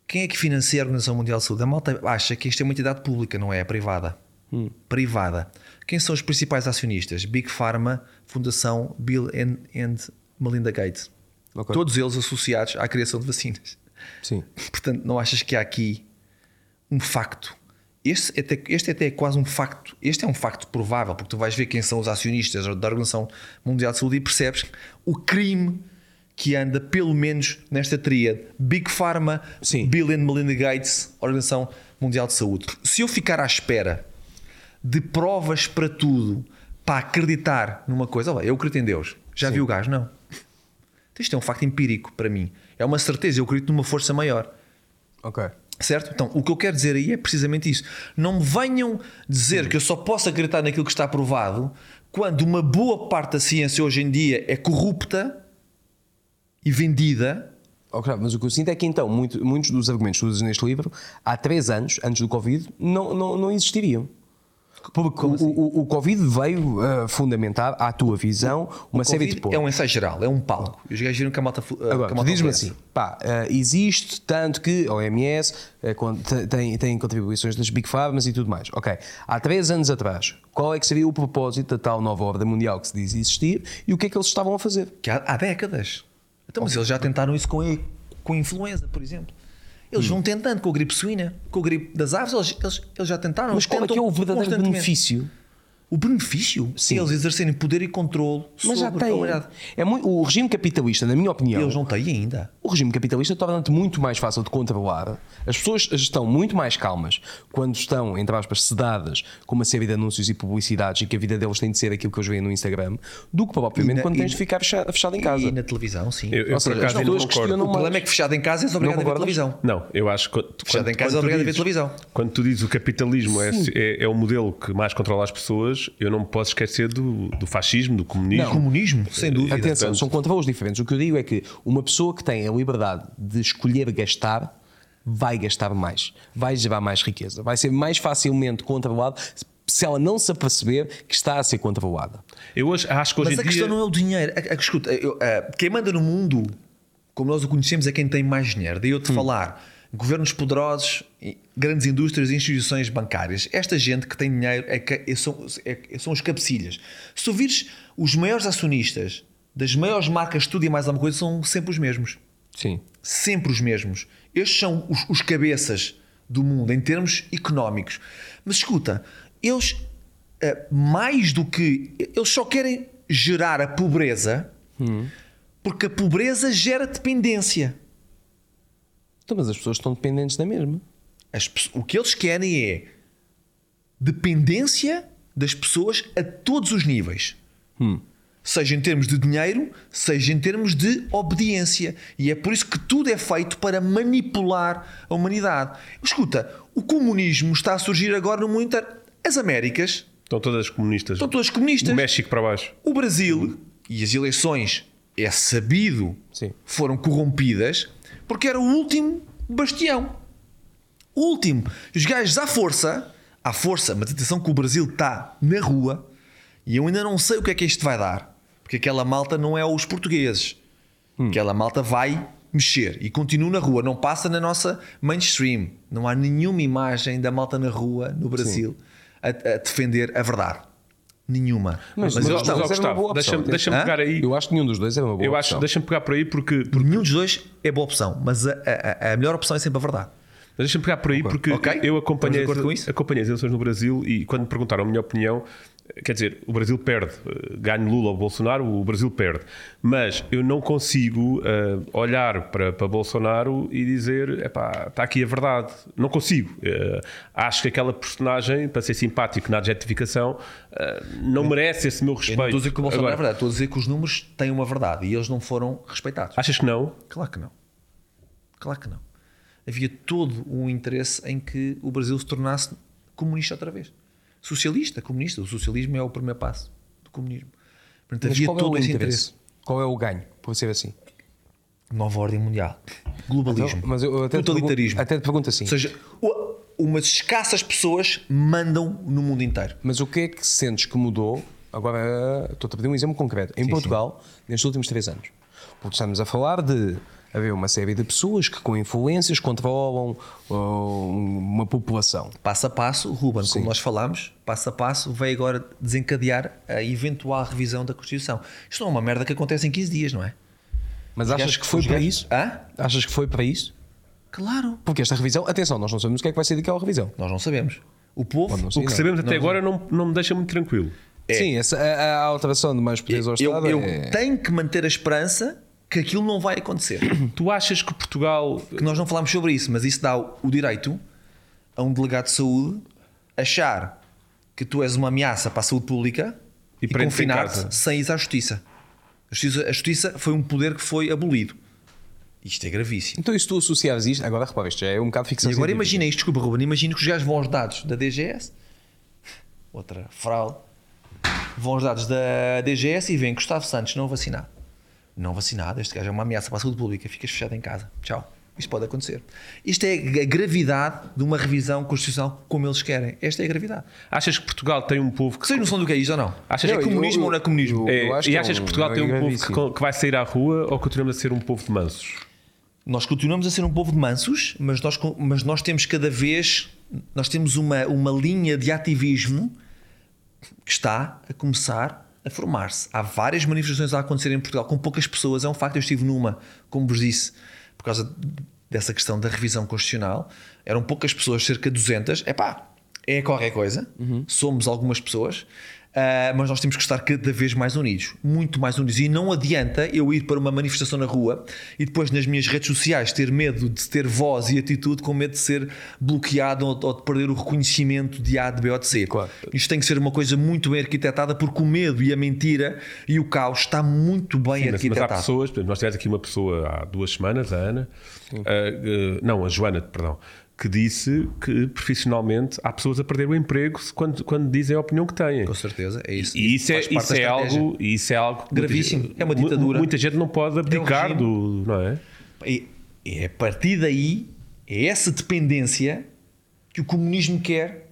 Speaker 3: Quem é que financia a Organização Mundial de Saúde? A malta acha que isto é uma entidade pública, não é? É privada.
Speaker 1: Hum.
Speaker 3: Privada. Quem são os principais acionistas? Big Pharma, Fundação Bill and, and Melinda Gates.
Speaker 1: Ok.
Speaker 3: Todos eles associados à criação de vacinas.
Speaker 1: Sim.
Speaker 3: Portanto, não achas que há aqui um facto? Este, até, este até é quase um facto. Este é um facto provável, porque tu vais ver quem são os acionistas da Organização Mundial de Saúde e percebes o crime que anda, pelo menos, nesta tríade: Big Pharma,
Speaker 1: Sim.
Speaker 3: Bill and Melinda Gates, Organização Mundial de Saúde. Se eu ficar à espera de provas para tudo para acreditar numa coisa, olha, eu acredito em Deus. Já vi o gajo? Não. Isto é um facto empírico para mim. É uma certeza, eu acredito numa força maior.
Speaker 1: Ok.
Speaker 3: Certo? Então, o que eu quero dizer aí é precisamente isso. Não me venham dizer que eu só posso acreditar naquilo que está provado quando uma boa parte da ciência hoje em dia é corrupta e vendida.
Speaker 1: Ok, mas o que eu sinto é que então muito- muitos dos argumentos que dizes neste livro, há três anos, antes do Covid, não, não, não existiriam. Porque o, o, o Covid veio uh, fundamentar à tua visão uma série de pontos.
Speaker 3: é um ensaio geral, é um palco. E os gajos viram que a malta. a
Speaker 1: Agora, diz-me assim, pá, eh, existe tanto que a OMS te- tem, tem contribuições das Big Pharmas e tudo mais. Ok, há três anos atrás, qual é que seria o propósito da tal nova ordem mundial que se diz existir e o que é que eles estavam a fazer?
Speaker 3: Que há, há décadas. Então, mas eles já tentaram isso com, com a influenza, por exemplo. Eles
Speaker 1: Hum.
Speaker 3: vão tentando com a gripe suína, com a gripe das aves, eles, eles, eles já tentaram.
Speaker 1: Mas qual é que é o verdadeiro benefício?
Speaker 3: O benefício?
Speaker 1: Sim.
Speaker 3: Eles exercerem poder e controle
Speaker 1: Mas já
Speaker 3: sobre a.
Speaker 1: É muito, o regime capitalista, na minha opinião,
Speaker 3: Eles não têm ainda.
Speaker 1: o regime capitalista torna-te muito mais fácil de controlar. As pessoas estão muito mais calmas quando estão, entre aspas, sedadas com uma série de anúncios e publicidades e que a vida deles tem de ser aquilo que eles veem no Instagram, do que propriamente
Speaker 3: na-
Speaker 1: quando
Speaker 3: e-
Speaker 1: tens de ficar fechado, fechado em casa.
Speaker 3: E na televisão, sim.
Speaker 2: Eu, eu
Speaker 1: Ou
Speaker 2: por
Speaker 1: seja, as
Speaker 2: acaso concordo.
Speaker 1: questionam
Speaker 3: o problema é que fechado em casa és obrigado a ver televisão.
Speaker 2: Não, eu acho que. quando-
Speaker 3: Fechado em casa
Speaker 2: quando
Speaker 3: é obrigado a ver televisão.
Speaker 2: Quando tu dizes o capitalismo é, é, é o modelo que mais controla as pessoas, eu não me posso esquecer do, do fascismo, do comunismo.
Speaker 3: Comunismo, sem dúvida.
Speaker 1: Atenção, são controles diferentes. O que eu digo é que uma pessoa que tem a liberdade de escolher gastar vai gastar mais, vai gerar mais riqueza, vai ser mais facilmente controlado se ela não se aperceber que está a ser controlada.
Speaker 2: Eu hoje, acho que hoje
Speaker 3: Mas a questão
Speaker 2: dia.
Speaker 3: não é o dinheiro. A- a- escuta, eu- a- quem manda no mundo, como nós o conhecemos, é quem tem mais dinheiro. Daí eu te falar. Governos poderosos, grandes indústrias e instituições bancárias. Esta gente que tem dinheiro é que- é- são, é- são os cabecilhas. Se tu vires os maiores acionistas das maiores marcas de tudo e mais alguma coisa, são sempre os mesmos.
Speaker 1: Sim.
Speaker 3: sempre os mesmos. Estes são os, os cabeças do mundo em termos económicos. Mas escuta, eles eh, mais do que eles só querem gerar a pobreza porque a pobreza gera dependência.
Speaker 1: Então, mas as pessoas estão dependentes da mesma.
Speaker 3: As o que eles querem é dependência das pessoas a todos os níveis. Seja em termos de dinheiro, seja em termos de obediência. E é por isso que tudo é feito para manipular a humanidade. Escuta, o comunismo está a surgir agora no mundo inteiro. As Américas
Speaker 2: Estão todas comunistas.
Speaker 3: estão todas comunistas.
Speaker 2: O México para baixo.
Speaker 3: O Brasil e as eleições, é sabido,
Speaker 1: Sim.
Speaker 3: foram corrompidas porque era o último bastião. O último. Os gajos à força, à força, mas atenção que o Brasil está na rua e eu ainda não sei o que é que isto vai dar. Porque aquela malta não é os portugueses. Aquela malta vai mexer e continua na rua, não passa na nossa mainstream. Não há nenhuma imagem da malta na rua no Brasil a, a defender a verdade. Nenhuma.
Speaker 1: Mas-
Speaker 2: Mas,
Speaker 1: mas
Speaker 2: mas, Gustavo,
Speaker 1: opção.
Speaker 2: deixa-me deixa pegar aí.
Speaker 1: Eu acho que nenhum dos dois era uma boa
Speaker 2: Eu
Speaker 1: opção.
Speaker 2: deixa-me pegar por aí porque, porque
Speaker 3: Nenhum dos dois é boa opção, mas a, a- a melhor opção é sempre a verdade.
Speaker 2: Mas deixa-me pegar por aí porque
Speaker 3: Ok.
Speaker 2: eu acompanhei, acompanhei as eleições no Brasil e quando me perguntaram a minha opinião, quer dizer, o Brasil perde. Ganhe Lula ou Bolsonaro, o Brasil perde. Mas eu não consigo eh, olhar para, para Bolsonaro e dizer, epá, está aqui a verdade. Não consigo. Eh, acho que aquela personagem, para ser simpático na adjetificação, eh, não merece esse meu
Speaker 3: Eu
Speaker 2: respeito.
Speaker 3: não estou a dizer que o Bolsonaro
Speaker 2: Agora,
Speaker 3: é verdade, estou a dizer que os números têm uma verdade e eles não foram respeitados.
Speaker 2: Achas que não?
Speaker 3: Claro que não. Claro que não. havia todo um interesse em que o Brasil se tornasse comunista outra vez. Socialista, comunista. O socialismo é o primeiro passo do comunismo. Portanto,
Speaker 1: Mas
Speaker 3: havia
Speaker 1: qual é o
Speaker 3: todo esse
Speaker 1: interesse? Qual é o ganho, por ser assim?
Speaker 3: Nova ordem mundial. Globalismo.
Speaker 1: Então, mas eu até
Speaker 3: totalitarismo.
Speaker 1: até te pergunto assim.
Speaker 3: Ou seja, umas escassas pessoas mandam no mundo inteiro.
Speaker 1: Mas o que é que sentes que mudou? Agora estou-te a pedir um exemplo concreto. Em Portugal, nestes últimos três anos. Porque estamos a falar de haver uma série de pessoas que com influências controlam oh, uma população.
Speaker 3: Passo a passo, Ruben, como nós falámos, passo a passo, vai agora desencadear a eventual revisão da Constituição. Isto não é uma merda que acontece em 15 dias, não é?
Speaker 1: Mas achas que foi para isso?
Speaker 3: Hã?
Speaker 1: Achas que foi para isso?
Speaker 3: Claro.
Speaker 1: Porque esta revisão, atenção, nós não sabemos o que é que vai ser daquela revisão.
Speaker 3: Nós não sabemos. O povo.
Speaker 1: Pode não
Speaker 2: O que
Speaker 1: não.
Speaker 2: sabemos até agora não, não me deixa muito tranquilo.
Speaker 1: Sim, essa, a, a alteração de mais poderes ao
Speaker 3: eu,
Speaker 1: Estado
Speaker 3: eu
Speaker 1: é...
Speaker 3: tenho que manter a esperança que aquilo não vai acontecer.
Speaker 2: Tu achas que Portugal.
Speaker 3: que nós não falámos sobre isso, mas isso dá o direito a um delegado de saúde achar que tu és uma ameaça para a saúde pública
Speaker 2: E
Speaker 3: e, confinar-te sem ir à justiça. A justiça. A justiça foi um poder que foi abolido. Isto é gravíssimo.
Speaker 1: Então, e se tu associares isto, agora repara, isto já é um bocado ficção
Speaker 3: E agora imagina isto, desculpa, Ruben, imagina que os gajos vão aos dados da DGS, outra fraude, vão aos dados da DGS e veem que Gustavo Santos não vacinado. Não vacinado, este gajo é uma ameaça para a saúde pública, ficas fechado em casa. Tchau. Isto pode acontecer. Isto é a gravidade de uma revisão constitucional como eles querem. Esta é a gravidade.
Speaker 2: Achas que Portugal tem um povo que.
Speaker 3: Vocês noção do que é isto ou não?
Speaker 2: Achas
Speaker 3: é
Speaker 2: que-
Speaker 3: comunismo
Speaker 1: eu-
Speaker 3: ou não é comunismo?
Speaker 1: eu-
Speaker 2: É,
Speaker 1: acho
Speaker 2: e
Speaker 1: que é
Speaker 2: achas que Portugal
Speaker 1: é
Speaker 2: tem um povo que, que vai sair à rua ou continuamos a ser um povo de mansos?
Speaker 3: Nós continuamos a ser um povo de mansos, mas nós, mas nós temos cada vez nós temos uma, uma linha de ativismo que está a começar a formar-se. Há várias manifestações a acontecer em Portugal, com poucas pessoas. É um facto, eu estive numa, como vos disse, por causa dessa questão da revisão constitucional. Eram poucas pessoas, cerca de 200. Epá, é qualquer coisa. Somos algumas pessoas. ah, mas nós temos que estar cada vez mais unidos, muito mais unidos. E não adianta eu ir para uma manifestação na rua e depois nas minhas redes sociais ter medo de ter voz e atitude com medo de ser bloqueado ou, ou de perder o reconhecimento de A, de B ou de C.
Speaker 1: Claro.
Speaker 3: Isto tem que ser uma coisa muito bem arquitetada porque o medo e a mentira e o caos está muito bem
Speaker 2: Mas, mas há
Speaker 3: arquitetado.
Speaker 2: pessoas, nós tivemos aqui uma pessoa há duas semanas, a Ana, ah, ah, não, a Joana, perdão, que disse que profissionalmente há pessoas a perder o emprego quando, quando dizem a opinião que têm.
Speaker 3: Com certeza, é isso.
Speaker 2: E isso é,
Speaker 3: parte
Speaker 2: isso é algo, isso é algo
Speaker 3: Gravíssimo.
Speaker 2: muita-
Speaker 3: É uma ditadura.
Speaker 2: Muita gente não pode abdicar
Speaker 3: regime.
Speaker 2: do, não é?
Speaker 3: E é a partir daí, é essa dependência que o comunismo quer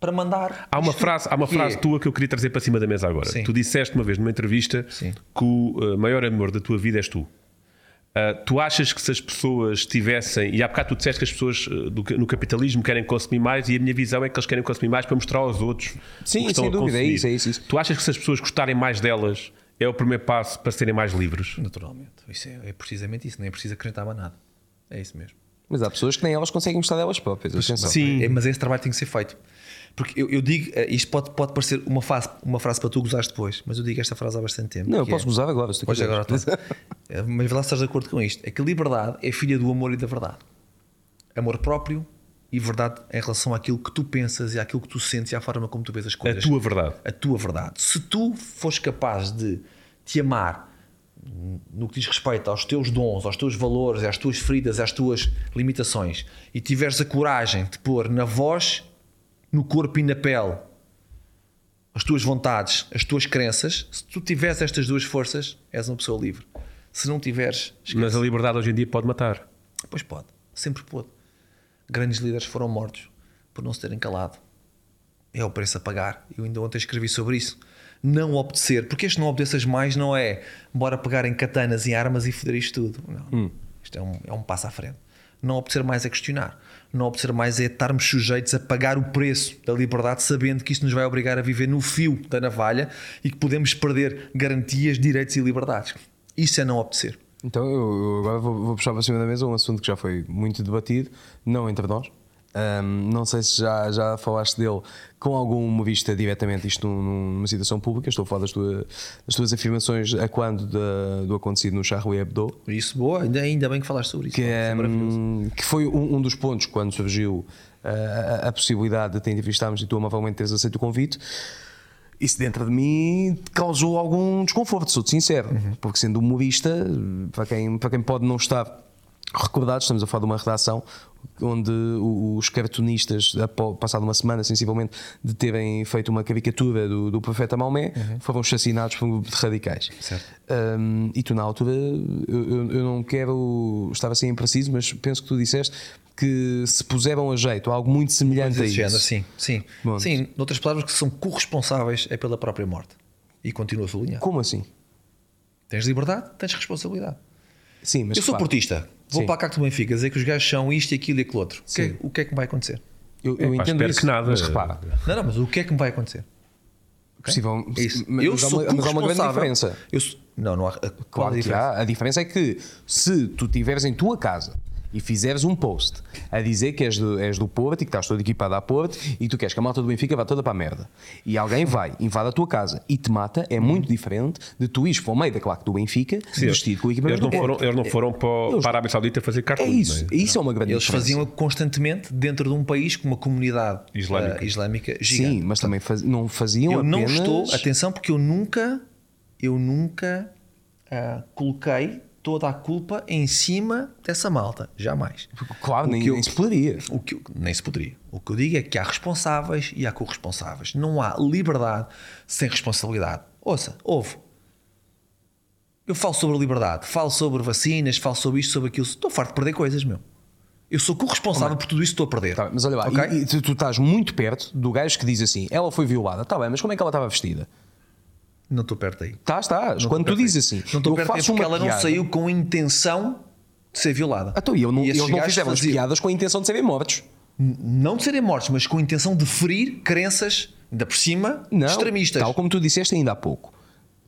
Speaker 3: para mandar.
Speaker 2: Há uma
Speaker 3: isto,
Speaker 2: frase, há uma
Speaker 3: que
Speaker 2: frase
Speaker 3: é-
Speaker 2: tua que eu queria trazer para cima da mesa agora.
Speaker 3: Sim.
Speaker 2: Tu disseste uma vez numa entrevista
Speaker 3: Sim.
Speaker 2: que o uh, maior amor da tua vida és tu. Uh, tu achas que se as pessoas tivessem, e há bocado tu disseste que as pessoas uh, do ca- no capitalismo querem consumir mais, e a minha visão é que eles querem consumir mais para mostrar aos outros.
Speaker 1: Sim,
Speaker 2: o que estão
Speaker 1: sem
Speaker 2: a
Speaker 1: dúvida, é isso, é isso, isso.
Speaker 2: Tu achas que se as pessoas gostarem mais delas é o primeiro passo para serem mais livres?
Speaker 3: Naturalmente. Isso é, é precisamente isso. Nem é preciso acrescentar mais nada. É isso mesmo.
Speaker 1: Mas há pessoas que nem elas conseguem gostar delas próprias. Atenção.
Speaker 2: Sim.
Speaker 3: É, mas esse trabalho tem que ser feito. Porque eu, eu digo, eh, isto pode, pode parecer uma frase, uma frase para tu gozares depois, mas eu digo esta frase há bastante tempo.
Speaker 1: Não, eu posso
Speaker 3: é-
Speaker 1: gozar agora. Se tu quiseres.
Speaker 3: agora. Eh, Mas lá estás de acordo com isto. É que liberdade é filha do amor e da verdade. Amor próprio e verdade em relação àquilo que tu pensas e àquilo que tu sentes e à forma como tu vês as
Speaker 2: A
Speaker 3: coisas.
Speaker 2: tua verdade.
Speaker 3: a tua verdade. Se tu fores capaz de te amar no que diz respeito aos teus dons, aos teus valores, às tuas feridas, às tuas limitações e tiveres a coragem de pôr na voz, no corpo e na pele as tuas vontades, as tuas crenças, se tu tiveres estas duas forças, és uma pessoa livre. Se não tiveres, esquece.
Speaker 2: Mas a liberdade hoje em dia pode matar.
Speaker 3: Pois pode, sempre pôde. Grandes líderes foram mortos por não se terem calado. É o preço a pagar. Eu ainda ontem escrevi sobre isso. Não obedecer, porque este não obedeças mais não é bora pegar em katanas e armas e foder isto tudo. Não. Isto é um, é um passo à frente. Não obedecer mais é questionar. Não obedecer mais é estarmos sujeitos a pagar o preço da liberdade, sabendo que isto nos vai obrigar a viver no fio da navalha e que podemos perder garantias, direitos e liberdades. Isso é não obedecer.
Speaker 1: Então eu, eu agora vou, vou puxar para cima da mesa um assunto que já foi muito debatido, não entre nós. Ahm, não sei se já, já falaste dele com alguma vista diretamente isto num- numa situação pública. Estou a falar das, tua- das tuas afirmações a quando da- do acontecido no Charlie Hebdo,
Speaker 3: Isso, boa, ainda, ainda bem que falaste sobre isso.
Speaker 1: que, é, que foi um, um dos pontos quando surgiu ah, a, a possibilidade de te entrevistarmos e tu amavelmente teres aceito o convite. Isso dentro de mim causou algum desconforto, sou-te sincero, porque sendo humorista, para quem, para quem pode não estar recordados, estamos a falar de uma redação onde os cartunistas, passado uma semana sensivelmente de terem feito uma caricatura do, do profeta Maomé, uhum. foram assassinados por um grupo de radicais. Um, e tu, na altura, eu, eu, não quero estar assim impreciso, mas penso que tu disseste que se puseram a jeito algo muito semelhante a isso. Género,
Speaker 3: sim, sim. Bom, sim, noutras palavras, que são corresponsáveis é pela própria morte. E continua a sublinhar.
Speaker 1: Como assim?
Speaker 3: Tens liberdade, tens responsabilidade.
Speaker 1: Sim, mas
Speaker 3: eu sou portista. Vou Sim. para a Cacto Benfica dizer que os gajos são isto, aquilo e aquilo outro. O que, é, o que é que me vai acontecer?
Speaker 1: Eu, eu é, entendo isso, que nada, mas repara.
Speaker 3: Não, não, mas o que é que me vai acontecer?
Speaker 1: Possível, okay? isso. Mas, eu sou uma, mas há uma grande diferença.
Speaker 3: Eu, não, não há.
Speaker 1: Claro a diferença? Há. A diferença é que se tu estiveres em tua casa e fizeres um post a dizer que és do, és do Porto e que estás todo equipado a Porto e tu queres que a malta do Benfica vá toda para a merda e alguém vai, invade a tua casa e te mata, é muito diferente de tu ires para o meio da claque do Benfica Sim, vestido com o equipamento
Speaker 2: eles não foram, Eles não foram para, eles, para a Arábia Saudita fazer cartão.
Speaker 1: É isso, é? isso é uma grande
Speaker 3: Eles
Speaker 1: diferença.
Speaker 3: faziam constantemente dentro de um país com uma comunidade islâmica, uh, islâmica gigante.
Speaker 1: Sim, mas também faz, não faziam
Speaker 3: eu
Speaker 1: apenas...
Speaker 3: não estou, atenção, porque eu nunca, eu nunca uh, coloquei toda a culpa em cima dessa malta. Jamais.
Speaker 1: Claro, nem, eu, nem, se poderia.
Speaker 3: O que eu, nem se poderia. O que eu digo é que há responsáveis e há corresponsáveis. Não há liberdade sem responsabilidade. Ouça, ouve. Eu falo sobre liberdade, falo sobre vacinas, falo sobre isto, sobre aquilo. Estou farto de perder coisas, meu. Eu sou corresponsável por tudo isso que estou a perder.
Speaker 1: Tá, mas olha lá, okay? e, e tu, tu, estás muito perto do gajo que diz assim: ela foi violada. Está bem, mas como é que ela estava vestida?
Speaker 3: Não estou perto aí.
Speaker 1: Estás. Não Quando tu dizes assim,
Speaker 3: não estou perto faço porque ela piada. não saiu com a intenção de ser violada.
Speaker 1: Então, eu não, eles não fizeram as piadas com a intenção de serem mortos.
Speaker 3: Não de serem mortos, mas com a intenção de ferir crenças, ainda por cima, não, extremistas.
Speaker 1: Tal como tu disseste ainda há pouco.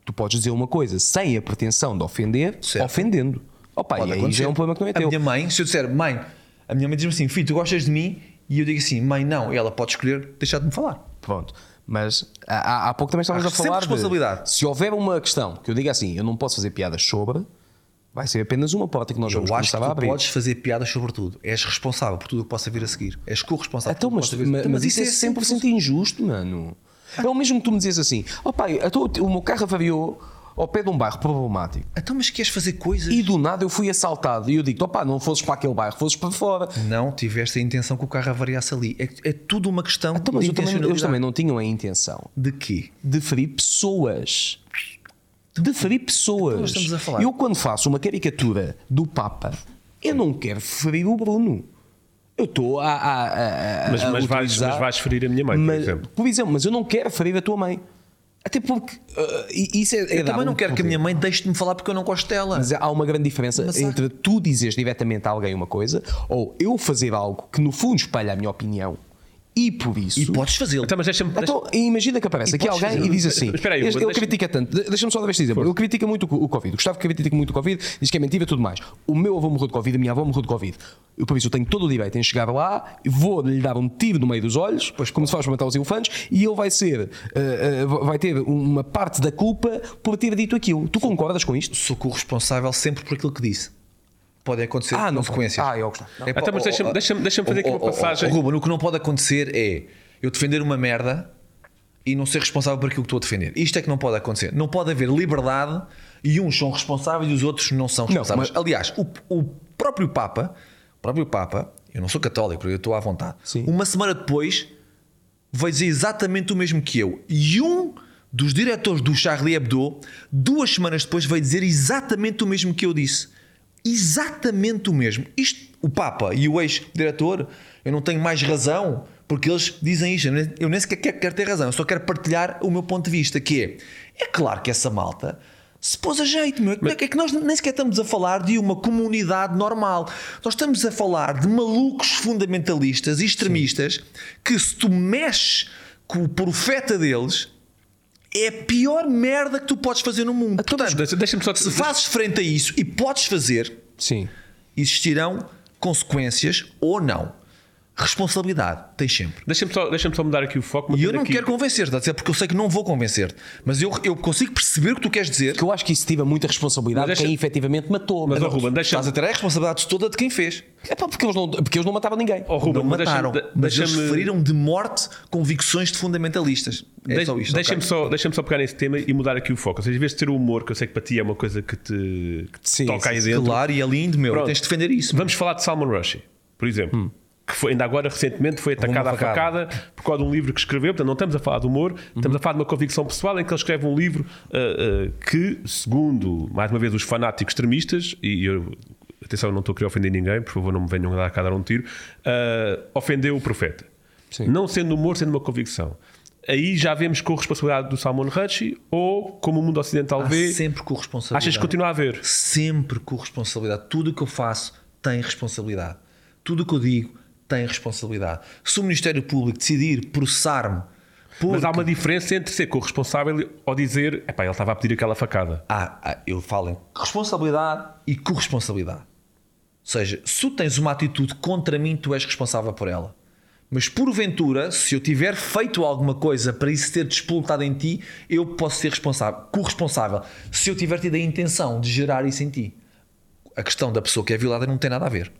Speaker 1: Tu podes dizer uma coisa sem a pretensão de ofender, certo. ofendendo. Opa, Pode e aí já é um problema que não é
Speaker 3: a
Speaker 1: teu.
Speaker 3: A minha mãe, se eu disser, mãe, a minha mãe diz-me assim, filho, tu gostas de mim? E eu digo assim, mãe, não. E ela pode escolher deixar de me falar.
Speaker 1: Pronto. Mas há, há pouco também estávamos a falar
Speaker 3: responsabilidade.
Speaker 1: De, se houver uma questão que eu diga assim, eu não posso fazer piadas sobre, vai ser apenas uma porta que nós
Speaker 3: eu
Speaker 1: vamos
Speaker 3: acho
Speaker 1: começar
Speaker 3: que
Speaker 1: a abrir.
Speaker 3: podes fazer piadas sobre tudo. És responsável por tudo o que possa vir a seguir. És corresponsável
Speaker 1: então, mas, mas, mas, mas isso é 100%, 100% injusto, mano. É o mesmo que tu me dizes assim: ó oh, pai, o meu carro avariou ao pé de um bairro problemático.
Speaker 3: Então, mas queres fazer coisas?
Speaker 1: E do nada eu fui assaltado. E eu digo: opá, não fosses para aquele bairro, fosses para fora.
Speaker 3: Não, tiveste a intenção que o carro avariasse ali. É, é tudo uma questão então, mas de eu
Speaker 1: também, eles também não tinham a intenção.
Speaker 3: De quê?
Speaker 1: De ferir pessoas. De ferir pessoas.
Speaker 3: Então, estamos a falar.
Speaker 1: Eu, quando faço uma caricatura do Papa, eu não quero ferir o Bruno. Eu estou a, a, a,
Speaker 2: mas, mas, vais, mas vais ferir a minha mãe, por
Speaker 1: mas,
Speaker 2: exemplo.
Speaker 1: Por exemplo, mas eu não quero ferir a tua mãe. Até porque uh, isso é, é
Speaker 3: Eu também não quero que a minha mãe deixe de me falar porque eu não gosto dela.
Speaker 1: Mas há uma grande diferença Mas entre há... tu dizeres diretamente a alguém uma coisa ou eu fazer algo que no fundo espelha a minha opinião e por isso.
Speaker 3: E podes fazê-lo.
Speaker 1: Então, mas deixa então, imagina que aparece e aqui alguém e diz assim: Espera aí, ele, critica tanto, deixa-me só dar este exemplo. Ele critica muito o Covid. O Gustavo critica muito o Covid, diz que é mentira e tudo mais. O meu avô morreu de Covid, a minha avó morreu de Covid. Eu, por isso, eu tenho todo o direito em chegar lá, vou lhe dar um tiro no meio dos olhos, pois, como se faz para matar os elefantes, e ele vai ser, uh, uh, vai ter uma parte da culpa por ter dito aquilo. Tu concordas com isto?
Speaker 3: Sou corresponsável sempre por aquilo que disse podem acontecer ah, consequências.
Speaker 1: Ah, eu gosto.
Speaker 2: É, então, mas deixa-me deixa deixa fazer aqui uma passagem.
Speaker 3: Ruben, o que não pode acontecer é eu defender uma merda e não ser responsável por aquilo que estou a defender. Isto é que não pode acontecer. Não pode haver liberdade e uns são responsáveis e os outros não são responsáveis. Não, mas... Aliás, o, o, próprio Papa, o próprio Papa, eu não sou católico, eu estou à vontade.
Speaker 1: Sim.
Speaker 3: Uma semana depois vai dizer exatamente o mesmo que eu. E um dos diretores do Charlie Hebdo, duas semanas depois, vai dizer exatamente o mesmo que eu disse exatamente o mesmo. Isto, o Papa e o ex-diretor, eu não tenho mais razão, porque eles dizem isto. Eu nem sequer quero, quero, ter razão, eu só quero partilhar o meu ponto de vista, que é, é claro que essa malta se pôs a jeito, meu. Mas... É que nós nem sequer estamos a falar de uma comunidade normal. Nós estamos a falar de malucos fundamentalistas e extremistas Sim. que se tu mexes com o profeta deles é a pior merda que tu podes fazer no mundo.
Speaker 2: Então, Portanto, deixa só
Speaker 3: se fazes frente a isso e podes fazer,
Speaker 1: Sim.
Speaker 3: existirão consequências ou não. Responsabilidade tens sempre.
Speaker 2: Deixa-me só, deixa só mudar aqui o foco.
Speaker 3: E eu não
Speaker 2: aqui...
Speaker 3: quero convencer-te, a dizer, porque eu sei que não vou convencer-te. Mas eu, eu consigo perceber o que tu queres dizer.
Speaker 1: Que eu acho que isso tive muita responsabilidade deixa... de quem efetivamente matou.
Speaker 2: Mas, mas Ruben, deixa
Speaker 3: Estás a ter a responsabilidade toda de quem fez.
Speaker 1: É pá, porque eles não, porque eles não matavam ninguém.
Speaker 2: Oh, Ruben,
Speaker 3: não
Speaker 2: mas
Speaker 3: mataram, mas eles feriram de morte convicções de fundamentalistas. É
Speaker 2: Deixa-
Speaker 3: só isto.
Speaker 2: Deixa-me
Speaker 3: ok?
Speaker 2: só, deixa só pegar nesse tema e mudar aqui o foco. Ou seja, em vez de ter o humor, que eu sei que para ti é uma coisa que te, que te
Speaker 1: Sim,
Speaker 2: toca
Speaker 1: sim,
Speaker 2: aí
Speaker 1: sim.
Speaker 2: dentro.
Speaker 3: Claro, e é lindo, meu.
Speaker 2: Pronto.
Speaker 3: Tens de defender isso.
Speaker 2: Vamos falar de Salman Rushdie, por exemplo.
Speaker 1: Hum.
Speaker 2: Que foi, ainda agora recentemente foi atacado
Speaker 3: uma
Speaker 2: à facada por causa de um livro que escreveu. Portanto, não estamos a falar de humor, estamos a falar de uma convicção pessoal em que ele escreve um livro ah, ah, que, segundo, mais uma vez, os fanáticos extremistas, e eu, atenção, não estou a querer ofender ninguém, por favor, não me venham dar a dar um tiro, ah, ofendeu o profeta.
Speaker 1: Sim.
Speaker 2: Não sendo humor, sendo uma convicção. Aí já vemos com a responsabilidade do Salman Rushdie ou como o mundo ocidental
Speaker 3: Há
Speaker 2: vê.
Speaker 3: sempre corresponsabilidade.
Speaker 2: Achas que continua a haver?
Speaker 3: Sempre corresponsabilidade. Tudo o que eu faço tem responsabilidade. Tudo o que eu digo tem responsabilidade. Se o Ministério Público decidir processar-me por.
Speaker 2: Mas há uma diferença entre ser corresponsável ou dizer, epá, ele estava a pedir aquela facada.
Speaker 3: Ah, ah, eu falo em responsabilidade e corresponsabilidade. Ou seja, se tu tens uma atitude contra mim, tu és responsável por ela. Mas porventura, se eu tiver feito alguma coisa para isso ter despoltado em ti, eu posso ser responsável, corresponsável. Se eu tiver tido a intenção de gerar isso em ti. A questão da pessoa que é violada não tem nada a ver.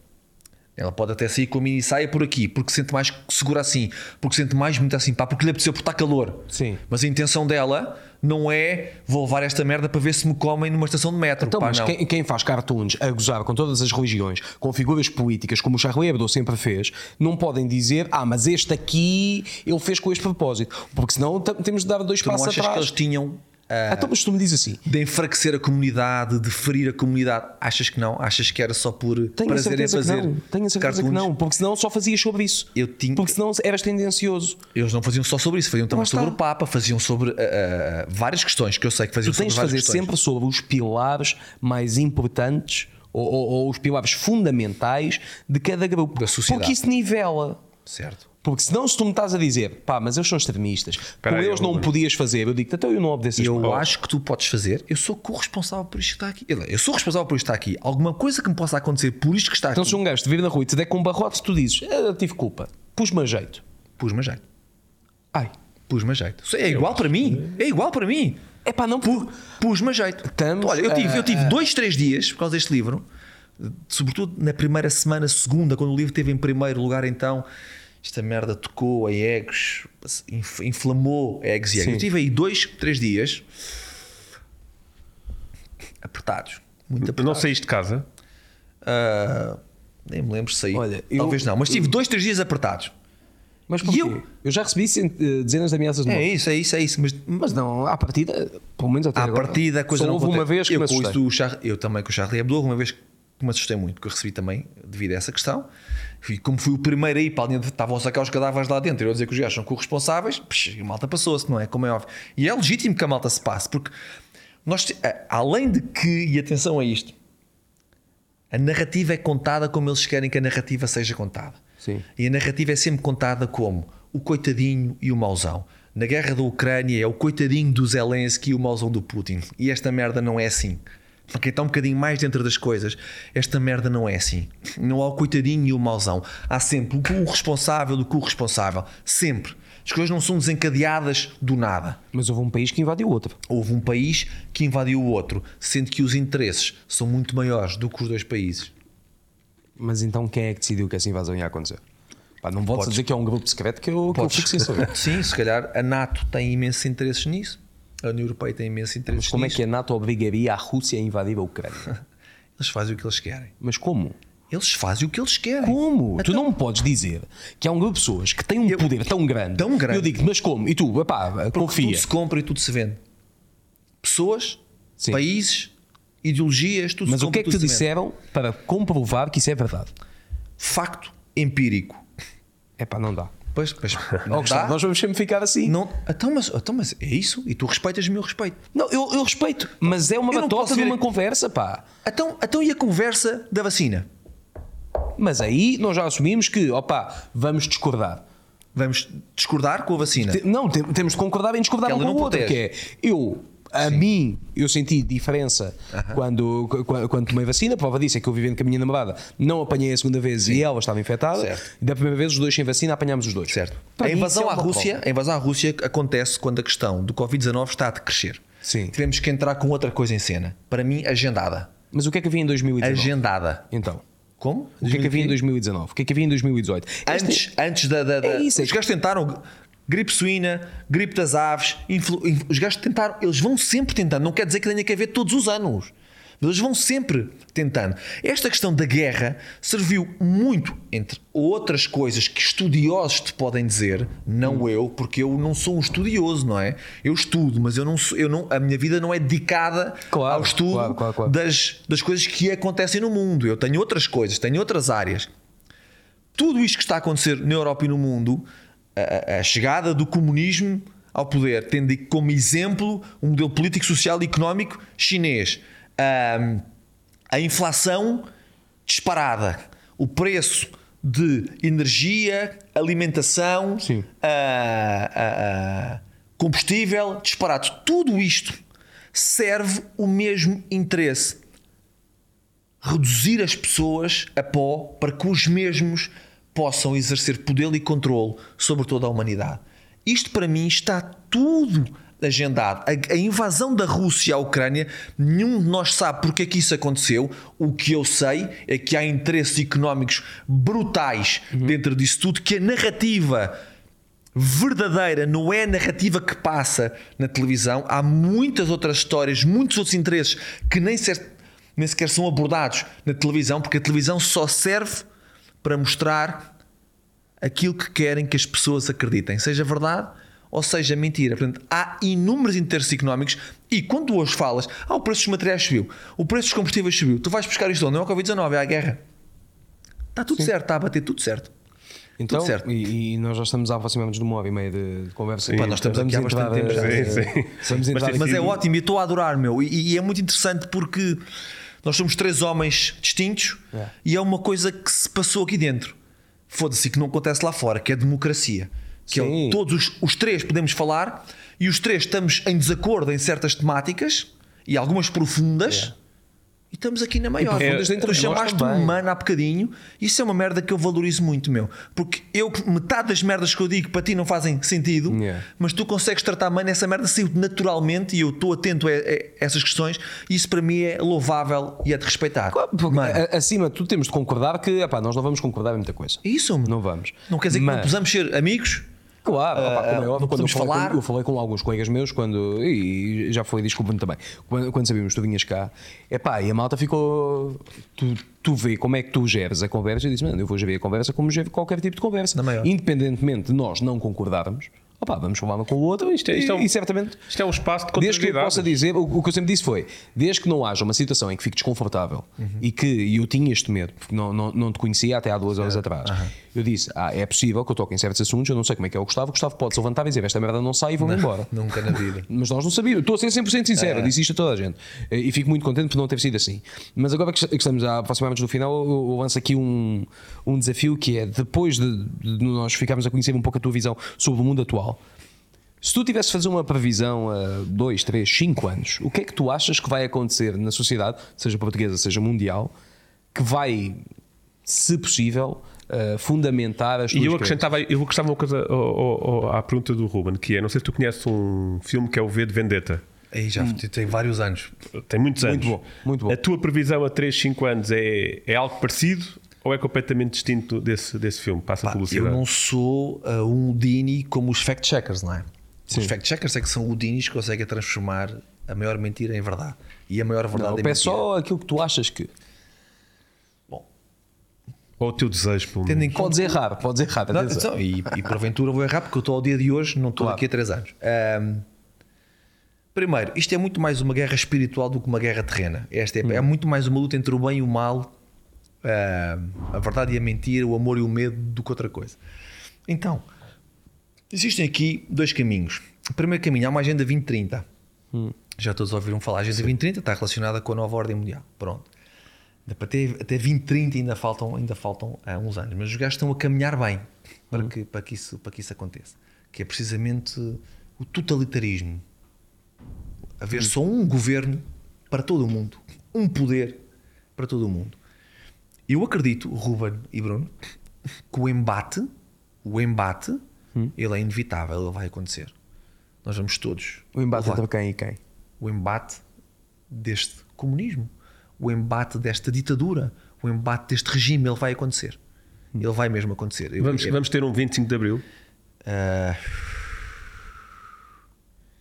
Speaker 3: Ela pode até sair com a mini saia por aqui, porque se sente mais segura assim, porque se sente mais bonita assim, pá, porque lhe apeteceu porque está calor.
Speaker 1: Sim.
Speaker 3: Mas a intenção dela não é vou levar esta merda para ver se me comem numa estação de metro.
Speaker 1: Então,
Speaker 3: pá,
Speaker 1: mas
Speaker 3: não.
Speaker 1: quem, quem faz cartoons a gozar com todas as religiões, com figuras políticas, como o Charlie Hebdo sempre fez, não podem dizer, ah, mas este aqui ele fez com este propósito. Porque senão temos de dar dois
Speaker 3: tu não
Speaker 1: passos
Speaker 3: achas
Speaker 1: atrás.
Speaker 3: que eles tinham ah,
Speaker 1: Então, mas tu me dizes assim,
Speaker 3: de enfraquecer a comunidade, de ferir a comunidade? Achas que não? Achas que era só por
Speaker 1: tenho
Speaker 3: prazer em
Speaker 1: que
Speaker 3: fazer
Speaker 1: não. Tenho a certeza que
Speaker 3: cartoons?
Speaker 1: não. Porque senão só fazias sobre isso.
Speaker 3: Eu tinha-
Speaker 1: Porque senão eras tendencioso.
Speaker 3: Eles não faziam só sobre isso, faziam também
Speaker 1: está.
Speaker 3: sobre o Papa, faziam sobre ah, várias questões que eu sei que faziam
Speaker 1: Tu tens de
Speaker 3: sobre várias
Speaker 1: fazer
Speaker 3: questões.
Speaker 1: sempre sobre os pilares mais importantes ou, ou- ou os pilares fundamentais de cada grupo.
Speaker 3: Da sociedade.
Speaker 1: Porque isso nivela.
Speaker 3: Certo.
Speaker 1: Porque senão, se tu me estás a dizer, pá, mas eles são extremistas, com
Speaker 2: aí,
Speaker 1: eles não
Speaker 2: Ruben.
Speaker 1: podias fazer, eu digo, então eu não obedeço
Speaker 3: Eu
Speaker 1: palavras.
Speaker 3: acho que tu podes fazer. Eu sou corresponsável por isto que está aqui. Eu sou responsável por isto que está aqui. Alguma coisa que me possa acontecer por isto que está
Speaker 1: Então,
Speaker 3: aqui.
Speaker 1: se um gajo te vir na rua e te der com um barrote, tu dizes, "Ah, eu tive culpa, pus-me a jeito.
Speaker 3: Pus-me a jeito.
Speaker 1: Ai,
Speaker 3: Pus-me a jeito. Isso É igual para mim. É igual para mim.
Speaker 1: é pá, não.
Speaker 3: Pu- Pus-me a jeito.
Speaker 1: Estamos
Speaker 3: Olha, eu tive, eu tive dois, três dias por causa deste livro, sobretudo na primeira semana, segunda, quando o livro esteve em primeiro lugar, então esta merda tocou a egos, inf- inflamou egos e egos. Eu tive aí dois, três dias apertados. Muito
Speaker 2: Não
Speaker 3: apertados.
Speaker 2: saíste de casa?
Speaker 3: Ah, nem me lembro se saí.
Speaker 1: Olha, eu-
Speaker 3: Talvez não, mas tive dois, três dias apertados.
Speaker 1: Mas porquê?
Speaker 3: E
Speaker 1: Eu?
Speaker 3: eu?
Speaker 1: já recebi eh, dezenas de ameaças de
Speaker 3: É
Speaker 1: morte.
Speaker 3: isso, é isso, é isso. Mas,
Speaker 1: Mas não, à partida, pelo menos até
Speaker 3: À
Speaker 1: agora,
Speaker 3: partida a coisa
Speaker 1: só
Speaker 3: não
Speaker 1: houve uma vez que
Speaker 3: eu,
Speaker 1: me
Speaker 3: com
Speaker 1: assustei.
Speaker 3: do Char- eu também com o Charlie Hebdo, uma vez que me assustei muito, que eu recebi também devido a essa questão. E como fui o primeiro aí para ali dentro, estavam a sacar os cadáveres lá dentro, eu a dizer que os gajos são corresponsáveis, psh, a malta passou-se, não é? Como é óbvio. E é legítimo que a malta se passe, porque nós, a- além de que, e atenção a isto, a narrativa é contada como eles querem que a narrativa seja contada.
Speaker 1: Sim.
Speaker 3: E a narrativa é sempre contada como o coitadinho e o mauzão. Na guerra da Ucrânia é o coitadinho do Zelensky e o mauzão do Putin. E esta merda não é assim. Para quem está um bocadinho mais dentro das coisas, esta merda não é assim. Não há o coitadinho e o mauzão. Há sempre o responsável do corresponsável. Sempre. As coisas não são desencadeadas do nada.
Speaker 1: Mas houve um país que invadiu outro.
Speaker 3: Houve um país que invadiu o outro, sendo que os interesses são muito maiores do que os dois países.
Speaker 1: Mas então quem é que decidiu que essa invasão ia acontecer? Pá, não podes
Speaker 3: Podes-
Speaker 1: dizer que é um grupo secreto que eu, que eu fico sem saber.
Speaker 3: Sim, se calhar a NATO tem imensos interesses nisso. A União Europeia tem imensos interesses
Speaker 1: Mas como é
Speaker 3: nisso.
Speaker 1: que a NATO obrigaria a Rússia a invadir a Ucrânia?
Speaker 3: Eles fazem o que eles querem.
Speaker 1: Mas como?
Speaker 3: Eles fazem o que eles querem.
Speaker 1: Como? tu
Speaker 3: Então-
Speaker 1: não me podes dizer que há um grupo de pessoas que tem um
Speaker 3: Eu-
Speaker 1: poder tão grande.
Speaker 3: Tão grande.
Speaker 1: Eu digo, mas como? E tu, epá,
Speaker 3: Porque
Speaker 1: confia.
Speaker 3: Tudo se compra e tudo se vende. Pessoas,
Speaker 1: Sim.
Speaker 3: países, ideologias, tudo
Speaker 1: Mas
Speaker 3: se
Speaker 1: o que
Speaker 3: compra
Speaker 1: é que te disseram para comprovar que isso é verdade?
Speaker 3: Facto empírico.
Speaker 1: Epá, não dá.
Speaker 3: Pois, pois, não
Speaker 1: Gustavo,
Speaker 3: dá.
Speaker 1: nós vamos sempre ficar assim.
Speaker 3: Não, então, mas, então, mas é isso? E tu respeitas-me e eu respeito.
Speaker 1: Não, eu, eu respeito, mas é uma
Speaker 3: Eu
Speaker 1: batota de uma
Speaker 3: aqui-
Speaker 1: conversa, pá.
Speaker 3: Então, então e a conversa da vacina?
Speaker 1: Mas aí nós já assumimos que, opá, vamos discordar.
Speaker 3: Vamos discordar com a vacina?
Speaker 1: Não, tem- temos de concordar em discordar
Speaker 3: Que
Speaker 1: um com o outro. Que é, eu, a mim, eu senti diferença quando, quando, quando tomei vacina. A prova disso é que eu vivendo com a minha namorada, não apanhei a segunda vez e ela estava infectada.
Speaker 3: Certo.
Speaker 1: E da primeira vez, os dois sem vacina, apanhámos os dois.
Speaker 3: Certo.
Speaker 1: Para
Speaker 3: a invasão
Speaker 1: é
Speaker 3: à Rússia,
Speaker 1: prova.
Speaker 3: a invasão à Rússia acontece quando a questão do Covid-19 está a crescer.
Speaker 1: Sim.
Speaker 3: Tivemos que entrar com outra coisa em cena. Para mim, agendada.
Speaker 1: Mas o que é que havia em 2019?
Speaker 3: Agendada.
Speaker 1: Então,
Speaker 3: Como?
Speaker 1: O que é que havia em 2019? O que é que havia em 2018? Este-
Speaker 3: Antes, antes da. da, da-
Speaker 1: É isso, é
Speaker 3: os gajos tentaram gripe suína, gripe das aves. influ- in- os gajos tentaram. Eles vão sempre tentando. Não quer dizer que tenha que haver todos os anos. Mas eles vão sempre tentando. Esta questão da guerra serviu muito, entre outras coisas que estudiosos te podem dizer, não
Speaker 1: Hum.
Speaker 3: eu, porque eu não sou um estudioso, não é? Eu estudo, mas eu não, sou- eu não, a minha vida não é dedicada
Speaker 1: Claro,
Speaker 3: ao estudo
Speaker 1: claro, claro.
Speaker 3: Das, das coisas que acontecem no mundo. Eu tenho outras coisas, tenho outras áreas tudo isto que está a acontecer na Europa e no mundo, a, a- chegada do comunismo ao poder, tendo como exemplo um modelo político, social e económico chinês, a inflação disparada, o preço de energia, alimentação, combustível disparado. Tudo isto serve o mesmo interesse. Reduzir as pessoas a pó para que os mesmos possam exercer poder e controle sobre toda a humanidade. Isto para mim está tudo agendado. A, a invasão da Rússia à Ucrânia, nenhum de nós sabe porque é que isso aconteceu. O que eu sei é que há interesses económicos brutais dentro disso tudo, que a narrativa verdadeira, não é a narrativa que passa na televisão. Há muitas outras histórias, muitos outros interesses que nem, ser, nem sequer são abordados na televisão, porque a televisão só serve para mostrar aquilo que querem que as pessoas acreditem, seja verdade ou seja mentira. Portanto, há inúmeros interesses económicos e quando hoje falas, ah, o preço dos materiais subiu, o preço dos combustíveis subiu, tu vais buscar isto onde? Não é o Covid-19, é a guerra. Está tudo certo, está a bater tudo certo.
Speaker 1: Então. E, e nós já estamos a aproximar-nos de uma hora e meia de, de conversa.
Speaker 3: Pá, nós estamos aqui há bastante tempo já.
Speaker 1: eh,
Speaker 2: Sim, sim. Mas
Speaker 3: Mas é ótimo e estou a adorar, meu. E, e é muito interessante porque nós somos três homens distintos
Speaker 1: É.
Speaker 3: e é uma coisa que se passou aqui dentro. Foda-se, que não acontece lá fora, que é a democracia. Que é, todos os, os três podemos falar e os três estamos em desacordo em certas temáticas e algumas profundas. E estamos aqui na maior. É,
Speaker 1: dentro
Speaker 3: tu
Speaker 1: de nós
Speaker 3: chamaste
Speaker 1: também.
Speaker 3: um humano há bocadinho. Isso é uma merda que eu valorizo muito, meu. Porque eu, metade das merdas que eu digo para ti não fazem sentido,
Speaker 1: Yeah.
Speaker 3: mas tu consegues tratar bem essa merda saiu naturalmente e eu estou atento a, a essas questões. E isso para mim é louvável e é de respeitar. Mano,
Speaker 1: a- acima de tudo temos de concordar que epá, nós não vamos concordar em muita coisa.
Speaker 3: isso,
Speaker 1: Não vamos.
Speaker 3: Não quer dizer que não
Speaker 1: Mas-
Speaker 3: possamos ser amigos.
Speaker 1: Claro, opá, como é
Speaker 3: Ah,
Speaker 1: óbvio,
Speaker 3: não
Speaker 1: quando eu falei,
Speaker 3: falar.
Speaker 1: Com, eu falei com alguns colegas meus quando, e já foi desculpa-me também, quando, quando sabíamos que tu vinhas cá, epá, e a malta ficou. Tu, tu vê como é que tu geres a conversa e disse, mano, eu vou gerir a conversa como gero qualquer tipo de conversa. Independentemente de nós não concordarmos, opá, vamos falar um com o outro
Speaker 2: Isto é- isto é um-
Speaker 1: e certamente.
Speaker 2: Isto é um espaço de
Speaker 1: Desde que eu possa dizer, o, o que eu sempre disse foi: desde que não haja uma situação em que fique desconfortável
Speaker 3: Uhum.
Speaker 1: e que e eu tinha este medo, porque não, não, não te conhecia até há duas horas atrás, eu disse: ah, é possível que eu toque em certos assuntos, eu não sei como é que é o Gustavo, o Gustavo pode se levantar e dizer: esta merda não sai e vou-me embora.
Speaker 3: Nunca na vida.
Speaker 1: Mas nós não sabíamos, estou a ser 100% sincero, eu disse isto a toda a gente e fico muito contente por não ter sido assim. Mas agora que estamos a aproximar-nos do final, eu eu lanço aqui um, um desafio que é: depois de, de nós ficarmos a conhecer um pouco a tua visão sobre o mundo atual, se tu tivesse de fazer uma previsão a 2, 3, 5 anos, o que é que tu achas que vai acontecer na sociedade, seja portuguesa, seja mundial, que vai, se possível, uh, fundamentar as tuas
Speaker 2: E eu acrescentava, eu acrescentava uma coisa ao- ao- ao- à pergunta do Ruben, que é: não sei se tu conheces um filme que é o V de Vendetta.
Speaker 3: Aí já tem vários anos.
Speaker 2: Tem muitos
Speaker 1: Muito
Speaker 2: anos.
Speaker 1: bom, muito bom.
Speaker 2: A tua previsão a 3, 5 anos é, é algo parecido ou é completamente distinto desse, desse filme? Passa a
Speaker 3: Pá,
Speaker 2: publicidade.
Speaker 3: eu não sou uh, um Dini como os fact-checkers, não é?
Speaker 1: Sim.
Speaker 3: Os fact-checkers é que são o Dinis que conseguem transformar a maior mentira em verdade. E a maior verdade
Speaker 1: Não,
Speaker 3: em
Speaker 1: é
Speaker 3: mentira.
Speaker 1: só aquilo que tu achas que.
Speaker 3: Bom,
Speaker 2: Ou o teu desejo, pelo menos.
Speaker 3: conta...
Speaker 1: Podes errar, podes errar.
Speaker 3: Não,
Speaker 1: atenção.
Speaker 3: atenção, e, e porventura vou errar porque eu estou ao dia de hoje, não estou
Speaker 1: Claro.
Speaker 3: aqui há três anos. Ahm, primeiro, isto é muito mais uma guerra espiritual do que uma guerra terrena. Esta é,
Speaker 1: Hum.
Speaker 3: é muito mais uma luta entre o bem e o mal, ahm, a verdade e a mentira, o amor e o medo do que outra coisa. Então, existem aqui dois caminhos. O primeiro caminho, há uma agenda 2030.
Speaker 1: Hum.
Speaker 3: Já todos ouviram falar. A agenda 2030 está relacionada com a nova ordem mundial. Pronto. Até, até 2030 ainda faltam, ainda faltam ah, uns anos, mas os gajos estão a caminhar bem para, que, para, que isso, para que isso aconteça. Que é precisamente o totalitarismo. Haver só um governo para todo o mundo, um poder para todo o mundo. Eu acredito, Ruben e Bruno, que o embate, o embate, ele é inevitável, ele vai acontecer. Nós vamos todos.
Speaker 1: O embate entre quem e quem?
Speaker 3: o embate deste comunismo, o embate desta ditadura, o embate deste regime ele vai acontecer. Ele vai mesmo acontecer. Eu-
Speaker 2: Vamos,
Speaker 3: eu-
Speaker 2: vamos ter um 25 de Abril.
Speaker 3: ah,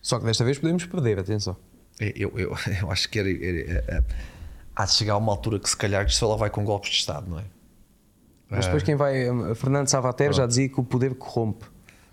Speaker 1: Só que desta vez podemos perder, atenção.
Speaker 3: eu, eu, eu acho que era, era- era- há de chegar a uma altura que se calhar que só lá vai com golpes de Estado, não é?
Speaker 1: Mas depois quem vai. a Fernando Savater já dizia que o poder corrompe.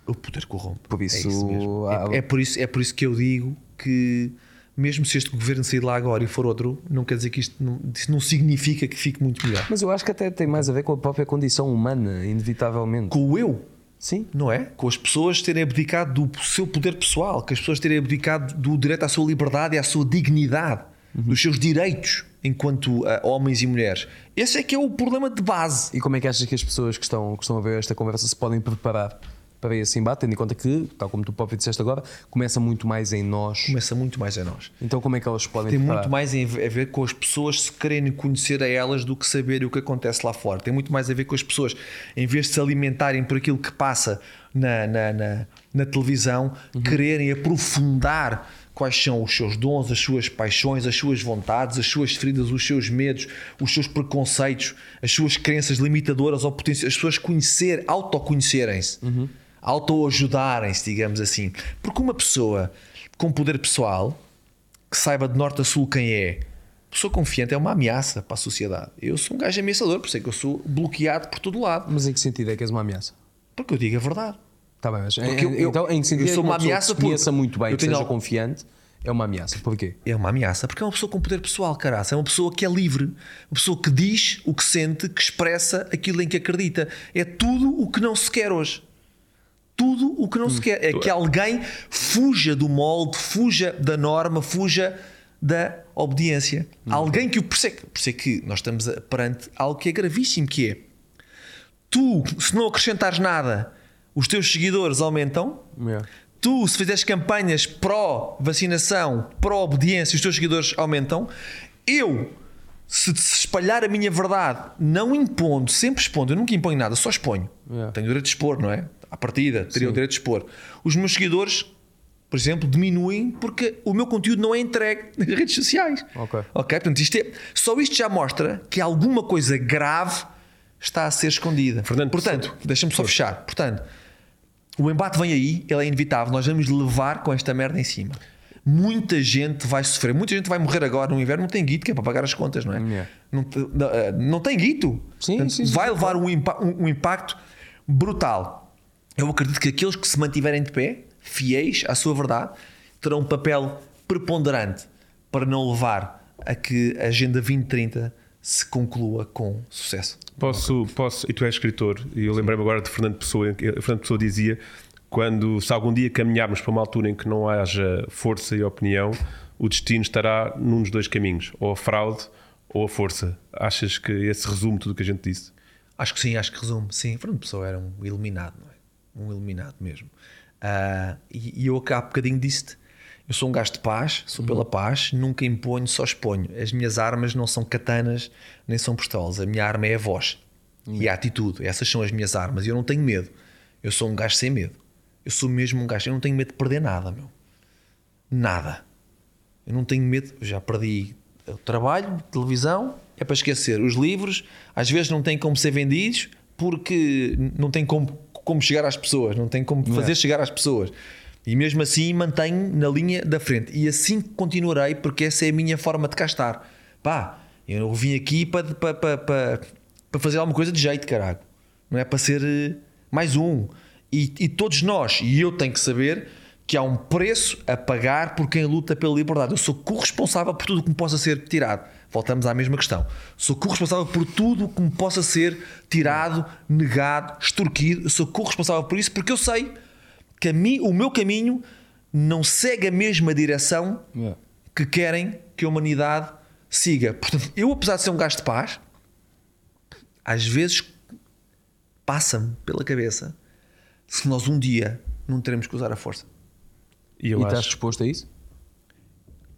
Speaker 3: O poder corrompe.
Speaker 1: Por isso,
Speaker 3: é, isso
Speaker 1: há-
Speaker 3: É- é por isso, é por isso que eu digo que, mesmo se este governo sair lá agora e for outro, não quer dizer que isto não, isso não significa que fique muito melhor.
Speaker 1: Mas eu acho que até tem mais a ver com a própria condição humana, inevitavelmente.
Speaker 3: Com o eu,
Speaker 1: Sim.
Speaker 3: não é? Com as pessoas terem abdicado do seu poder pessoal, que as pessoas terem abdicado do direito à sua liberdade e à sua dignidade, dos seus direitos enquanto ah, homens e mulheres. Esse é que é o problema de base.
Speaker 1: E como é que achas que as pessoas que estão, que estão a ver esta conversa se podem preparar para esse embate, tendo em conta que, tal como tu próprio disseste agora, começa muito mais em nós.
Speaker 3: Começa muito mais a nós.
Speaker 1: Então como é que elas podem
Speaker 3: Tem
Speaker 1: preparar?
Speaker 3: muito mais a ver com as pessoas se quererem conhecer a elas do que saber o que acontece lá fora. Tem muito mais a ver com as pessoas, em vez de se alimentarem por aquilo que passa na, na, na, na televisão, quererem aprofundar quais são os seus dons, as suas paixões, as suas vontades, as suas feridas, os seus medos, os seus preconceitos, as suas crenças limitadoras ou potenciais. As pessoas conhecer, autoconhecerem-se, auto-ajudarem-se, digamos assim. Porque uma pessoa com poder pessoal que saiba de norte a sul quem é. Pessoa confiante é uma ameaça para a sociedade. Eu sou um gajo ameaçador, por isso é que eu sou bloqueado por todo lado.
Speaker 1: Mas em que sentido é que és uma ameaça?
Speaker 3: Porque eu digo a verdade.
Speaker 1: Está bem, mas
Speaker 3: eu- eu-
Speaker 1: então em que sentido
Speaker 3: eu
Speaker 1: é
Speaker 3: sou
Speaker 1: que
Speaker 3: uma
Speaker 1: pessoa
Speaker 3: ameaça
Speaker 1: que conheça muito bem,
Speaker 3: eu
Speaker 1: que seja
Speaker 3: al-
Speaker 1: confiante, é uma ameaça. Porquê?
Speaker 3: É uma ameaça porque é uma pessoa com poder pessoal, caraça. É uma pessoa que é livre. Uma pessoa que diz o que sente, que expressa aquilo em que acredita. É tudo o que não se quer hoje. Tudo o que não se quer. É que alguém fuja do molde, fuja da norma, fuja da obediência. Alguém que o persegue. Por isso é que nós estamos perante algo que é gravíssimo, que é tu, se não acrescentares nada, os teus seguidores aumentam.
Speaker 1: Yeah.
Speaker 3: Tu, se fizeres campanhas pró-vacinação, pró-obediência, os teus seguidores aumentam. Eu, se te espalhar a minha verdade, não impondo, sempre expondo, eu nunca imponho nada, só exponho.
Speaker 1: Yeah.
Speaker 3: Tenho o direito de expor, não é? À partida, teria o direito de expor. Os meus seguidores, por exemplo, diminuem porque o meu conteúdo não é entregue nas redes sociais.
Speaker 1: Ok.
Speaker 3: Ok? Portanto, isto é, só isto já mostra que alguma coisa grave está a ser escondida.
Speaker 2: Fernando,
Speaker 3: Portanto, deixa-me só fechar. Portanto, o embate vem aí, ele é inevitável. Nós vamos levar com esta merda em cima. Muita gente vai sofrer, muita gente vai morrer agora no inverno. Não tem guito que é para pagar as contas, não é?
Speaker 1: Yeah.
Speaker 3: Não, não, eh, não tem guito.
Speaker 1: Sim,
Speaker 3: Portanto,
Speaker 1: sim, sim,
Speaker 3: vai
Speaker 1: sim,
Speaker 3: levar um- um impacto brutal. Eu acredito que aqueles que se mantiverem de pé, fiéis à sua verdade, terão um papel preponderante para não levar a que a Agenda 2030 se conclua com sucesso.
Speaker 2: Posso, posso, e tu és escritor, e eu lembrei-me agora de Fernando Pessoa, que Fernando Pessoa dizia: quando se algum dia caminharmos para uma altura em que não haja força e opinião, o destino estará num dos dois caminhos, ou a fraude ou a força. Achas que esse resume tudo o que a gente disse?
Speaker 3: Acho que sim, acho que resume. Sim, Fernando Pessoa era um iluminado, não é? Um iluminado mesmo. Ah, e, e eu há bocadinho disse-te: eu sou um gajo de paz, sou pela paz, nunca imponho, só exponho. As minhas armas não são katanas nem são pistolas. A minha arma é a voz e a atitude. Essas são as minhas armas. E eu não tenho medo. Eu sou um gajo sem medo. Eu sou mesmo um gajo. Eu não tenho medo de perder nada, meu. Nada. Eu não tenho medo. Eu já perdi o trabalho, televisão, é para esquecer. Os livros, às vezes não têm como ser vendidos porque não tem como, como chegar às pessoas, não tem como fazer chegar às pessoas. E mesmo assim mantenho na linha da frente. E assim continuarei, porque essa é a minha forma de cá estar. Pá, eu não vim aqui para, para, para, para, para fazer alguma coisa de jeito, caralho. Não é para ser eh, mais um. E, e todos nós, e eu tenho que saber que há um preço a pagar por quem luta pela liberdade. Eu sou corresponsável por tudo o que me possa ser tirado. Voltamos à mesma questão. Sou corresponsável por tudo o que me possa ser tirado, negado, extorquido. Eu sou corresponsável por isso porque eu sei que a mim, o meu caminho não segue a mesma direção
Speaker 1: Yeah.
Speaker 3: que querem que a humanidade siga. Portanto, eu, apesar de ser um gajo de paz, às vezes passa-me pela cabeça se nós um dia não teremos que usar a força.
Speaker 2: E eu
Speaker 1: e estás disposto a isso?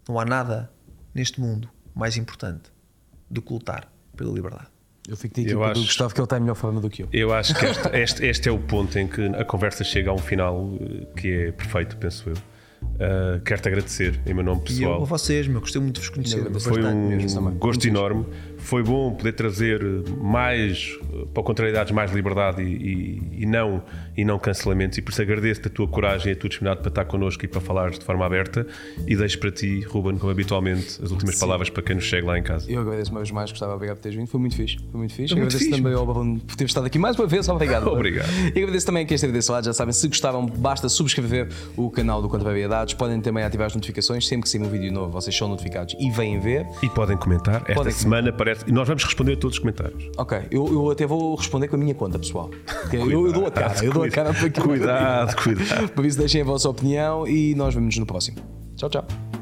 Speaker 3: Não há nada neste mundo mais importante do que lutar pela liberdade.
Speaker 1: Eu fico de equipa do
Speaker 2: acho-
Speaker 1: Gustavo que ele está em melhor forma do que eu.
Speaker 2: Eu acho que este, este, este é o ponto em que a conversa chega a um final eh, que é perfeito, penso eu. Uh, Quero-te agradecer em meu nome pessoal.
Speaker 3: E eu a vocês, meu, gostei muito de vos conhecer.
Speaker 2: Foi um gosto enorme. Foi bom poder trazer mais, para contrariedades, mais liberdade e, e, e, não, e não cancelamentos. E por isso agradeço-te a tua coragem e a tua disponibilidade para estar connosco e para falar de forma aberta. E deixo para ti, Ruben, como habitualmente, as últimas Sim. palavras para quem nos chega lá em casa.
Speaker 1: Eu agradeço uma vez mais, gostava obrigado por teres vindo. Foi muito fixe. Foi muito fixe. Foi muito agradeço fixe. também ao Barão por ter estado aqui mais uma vez. Obrigado.
Speaker 2: Obrigado.
Speaker 1: E agradeço também a quem esteve desse lado. Já sabem, se gostaram, basta subscrever o canal do Contrariedades. Podem também ativar as notificações. Sempre que sair um vídeo novo, vocês são notificados e vêm ver.
Speaker 2: E podem comentar. Esta podem semana comentar. Parece. E nós vamos responder a todos os comentários.
Speaker 1: Ok, eu, eu até vou responder com a minha conta, pessoal. eu, eu, dou a cara, eu dou a cara para
Speaker 2: Cuidado, cuidado.
Speaker 1: Por isso, deixem a vossa opinião e nós vemos no próximo. Tchau, tchau.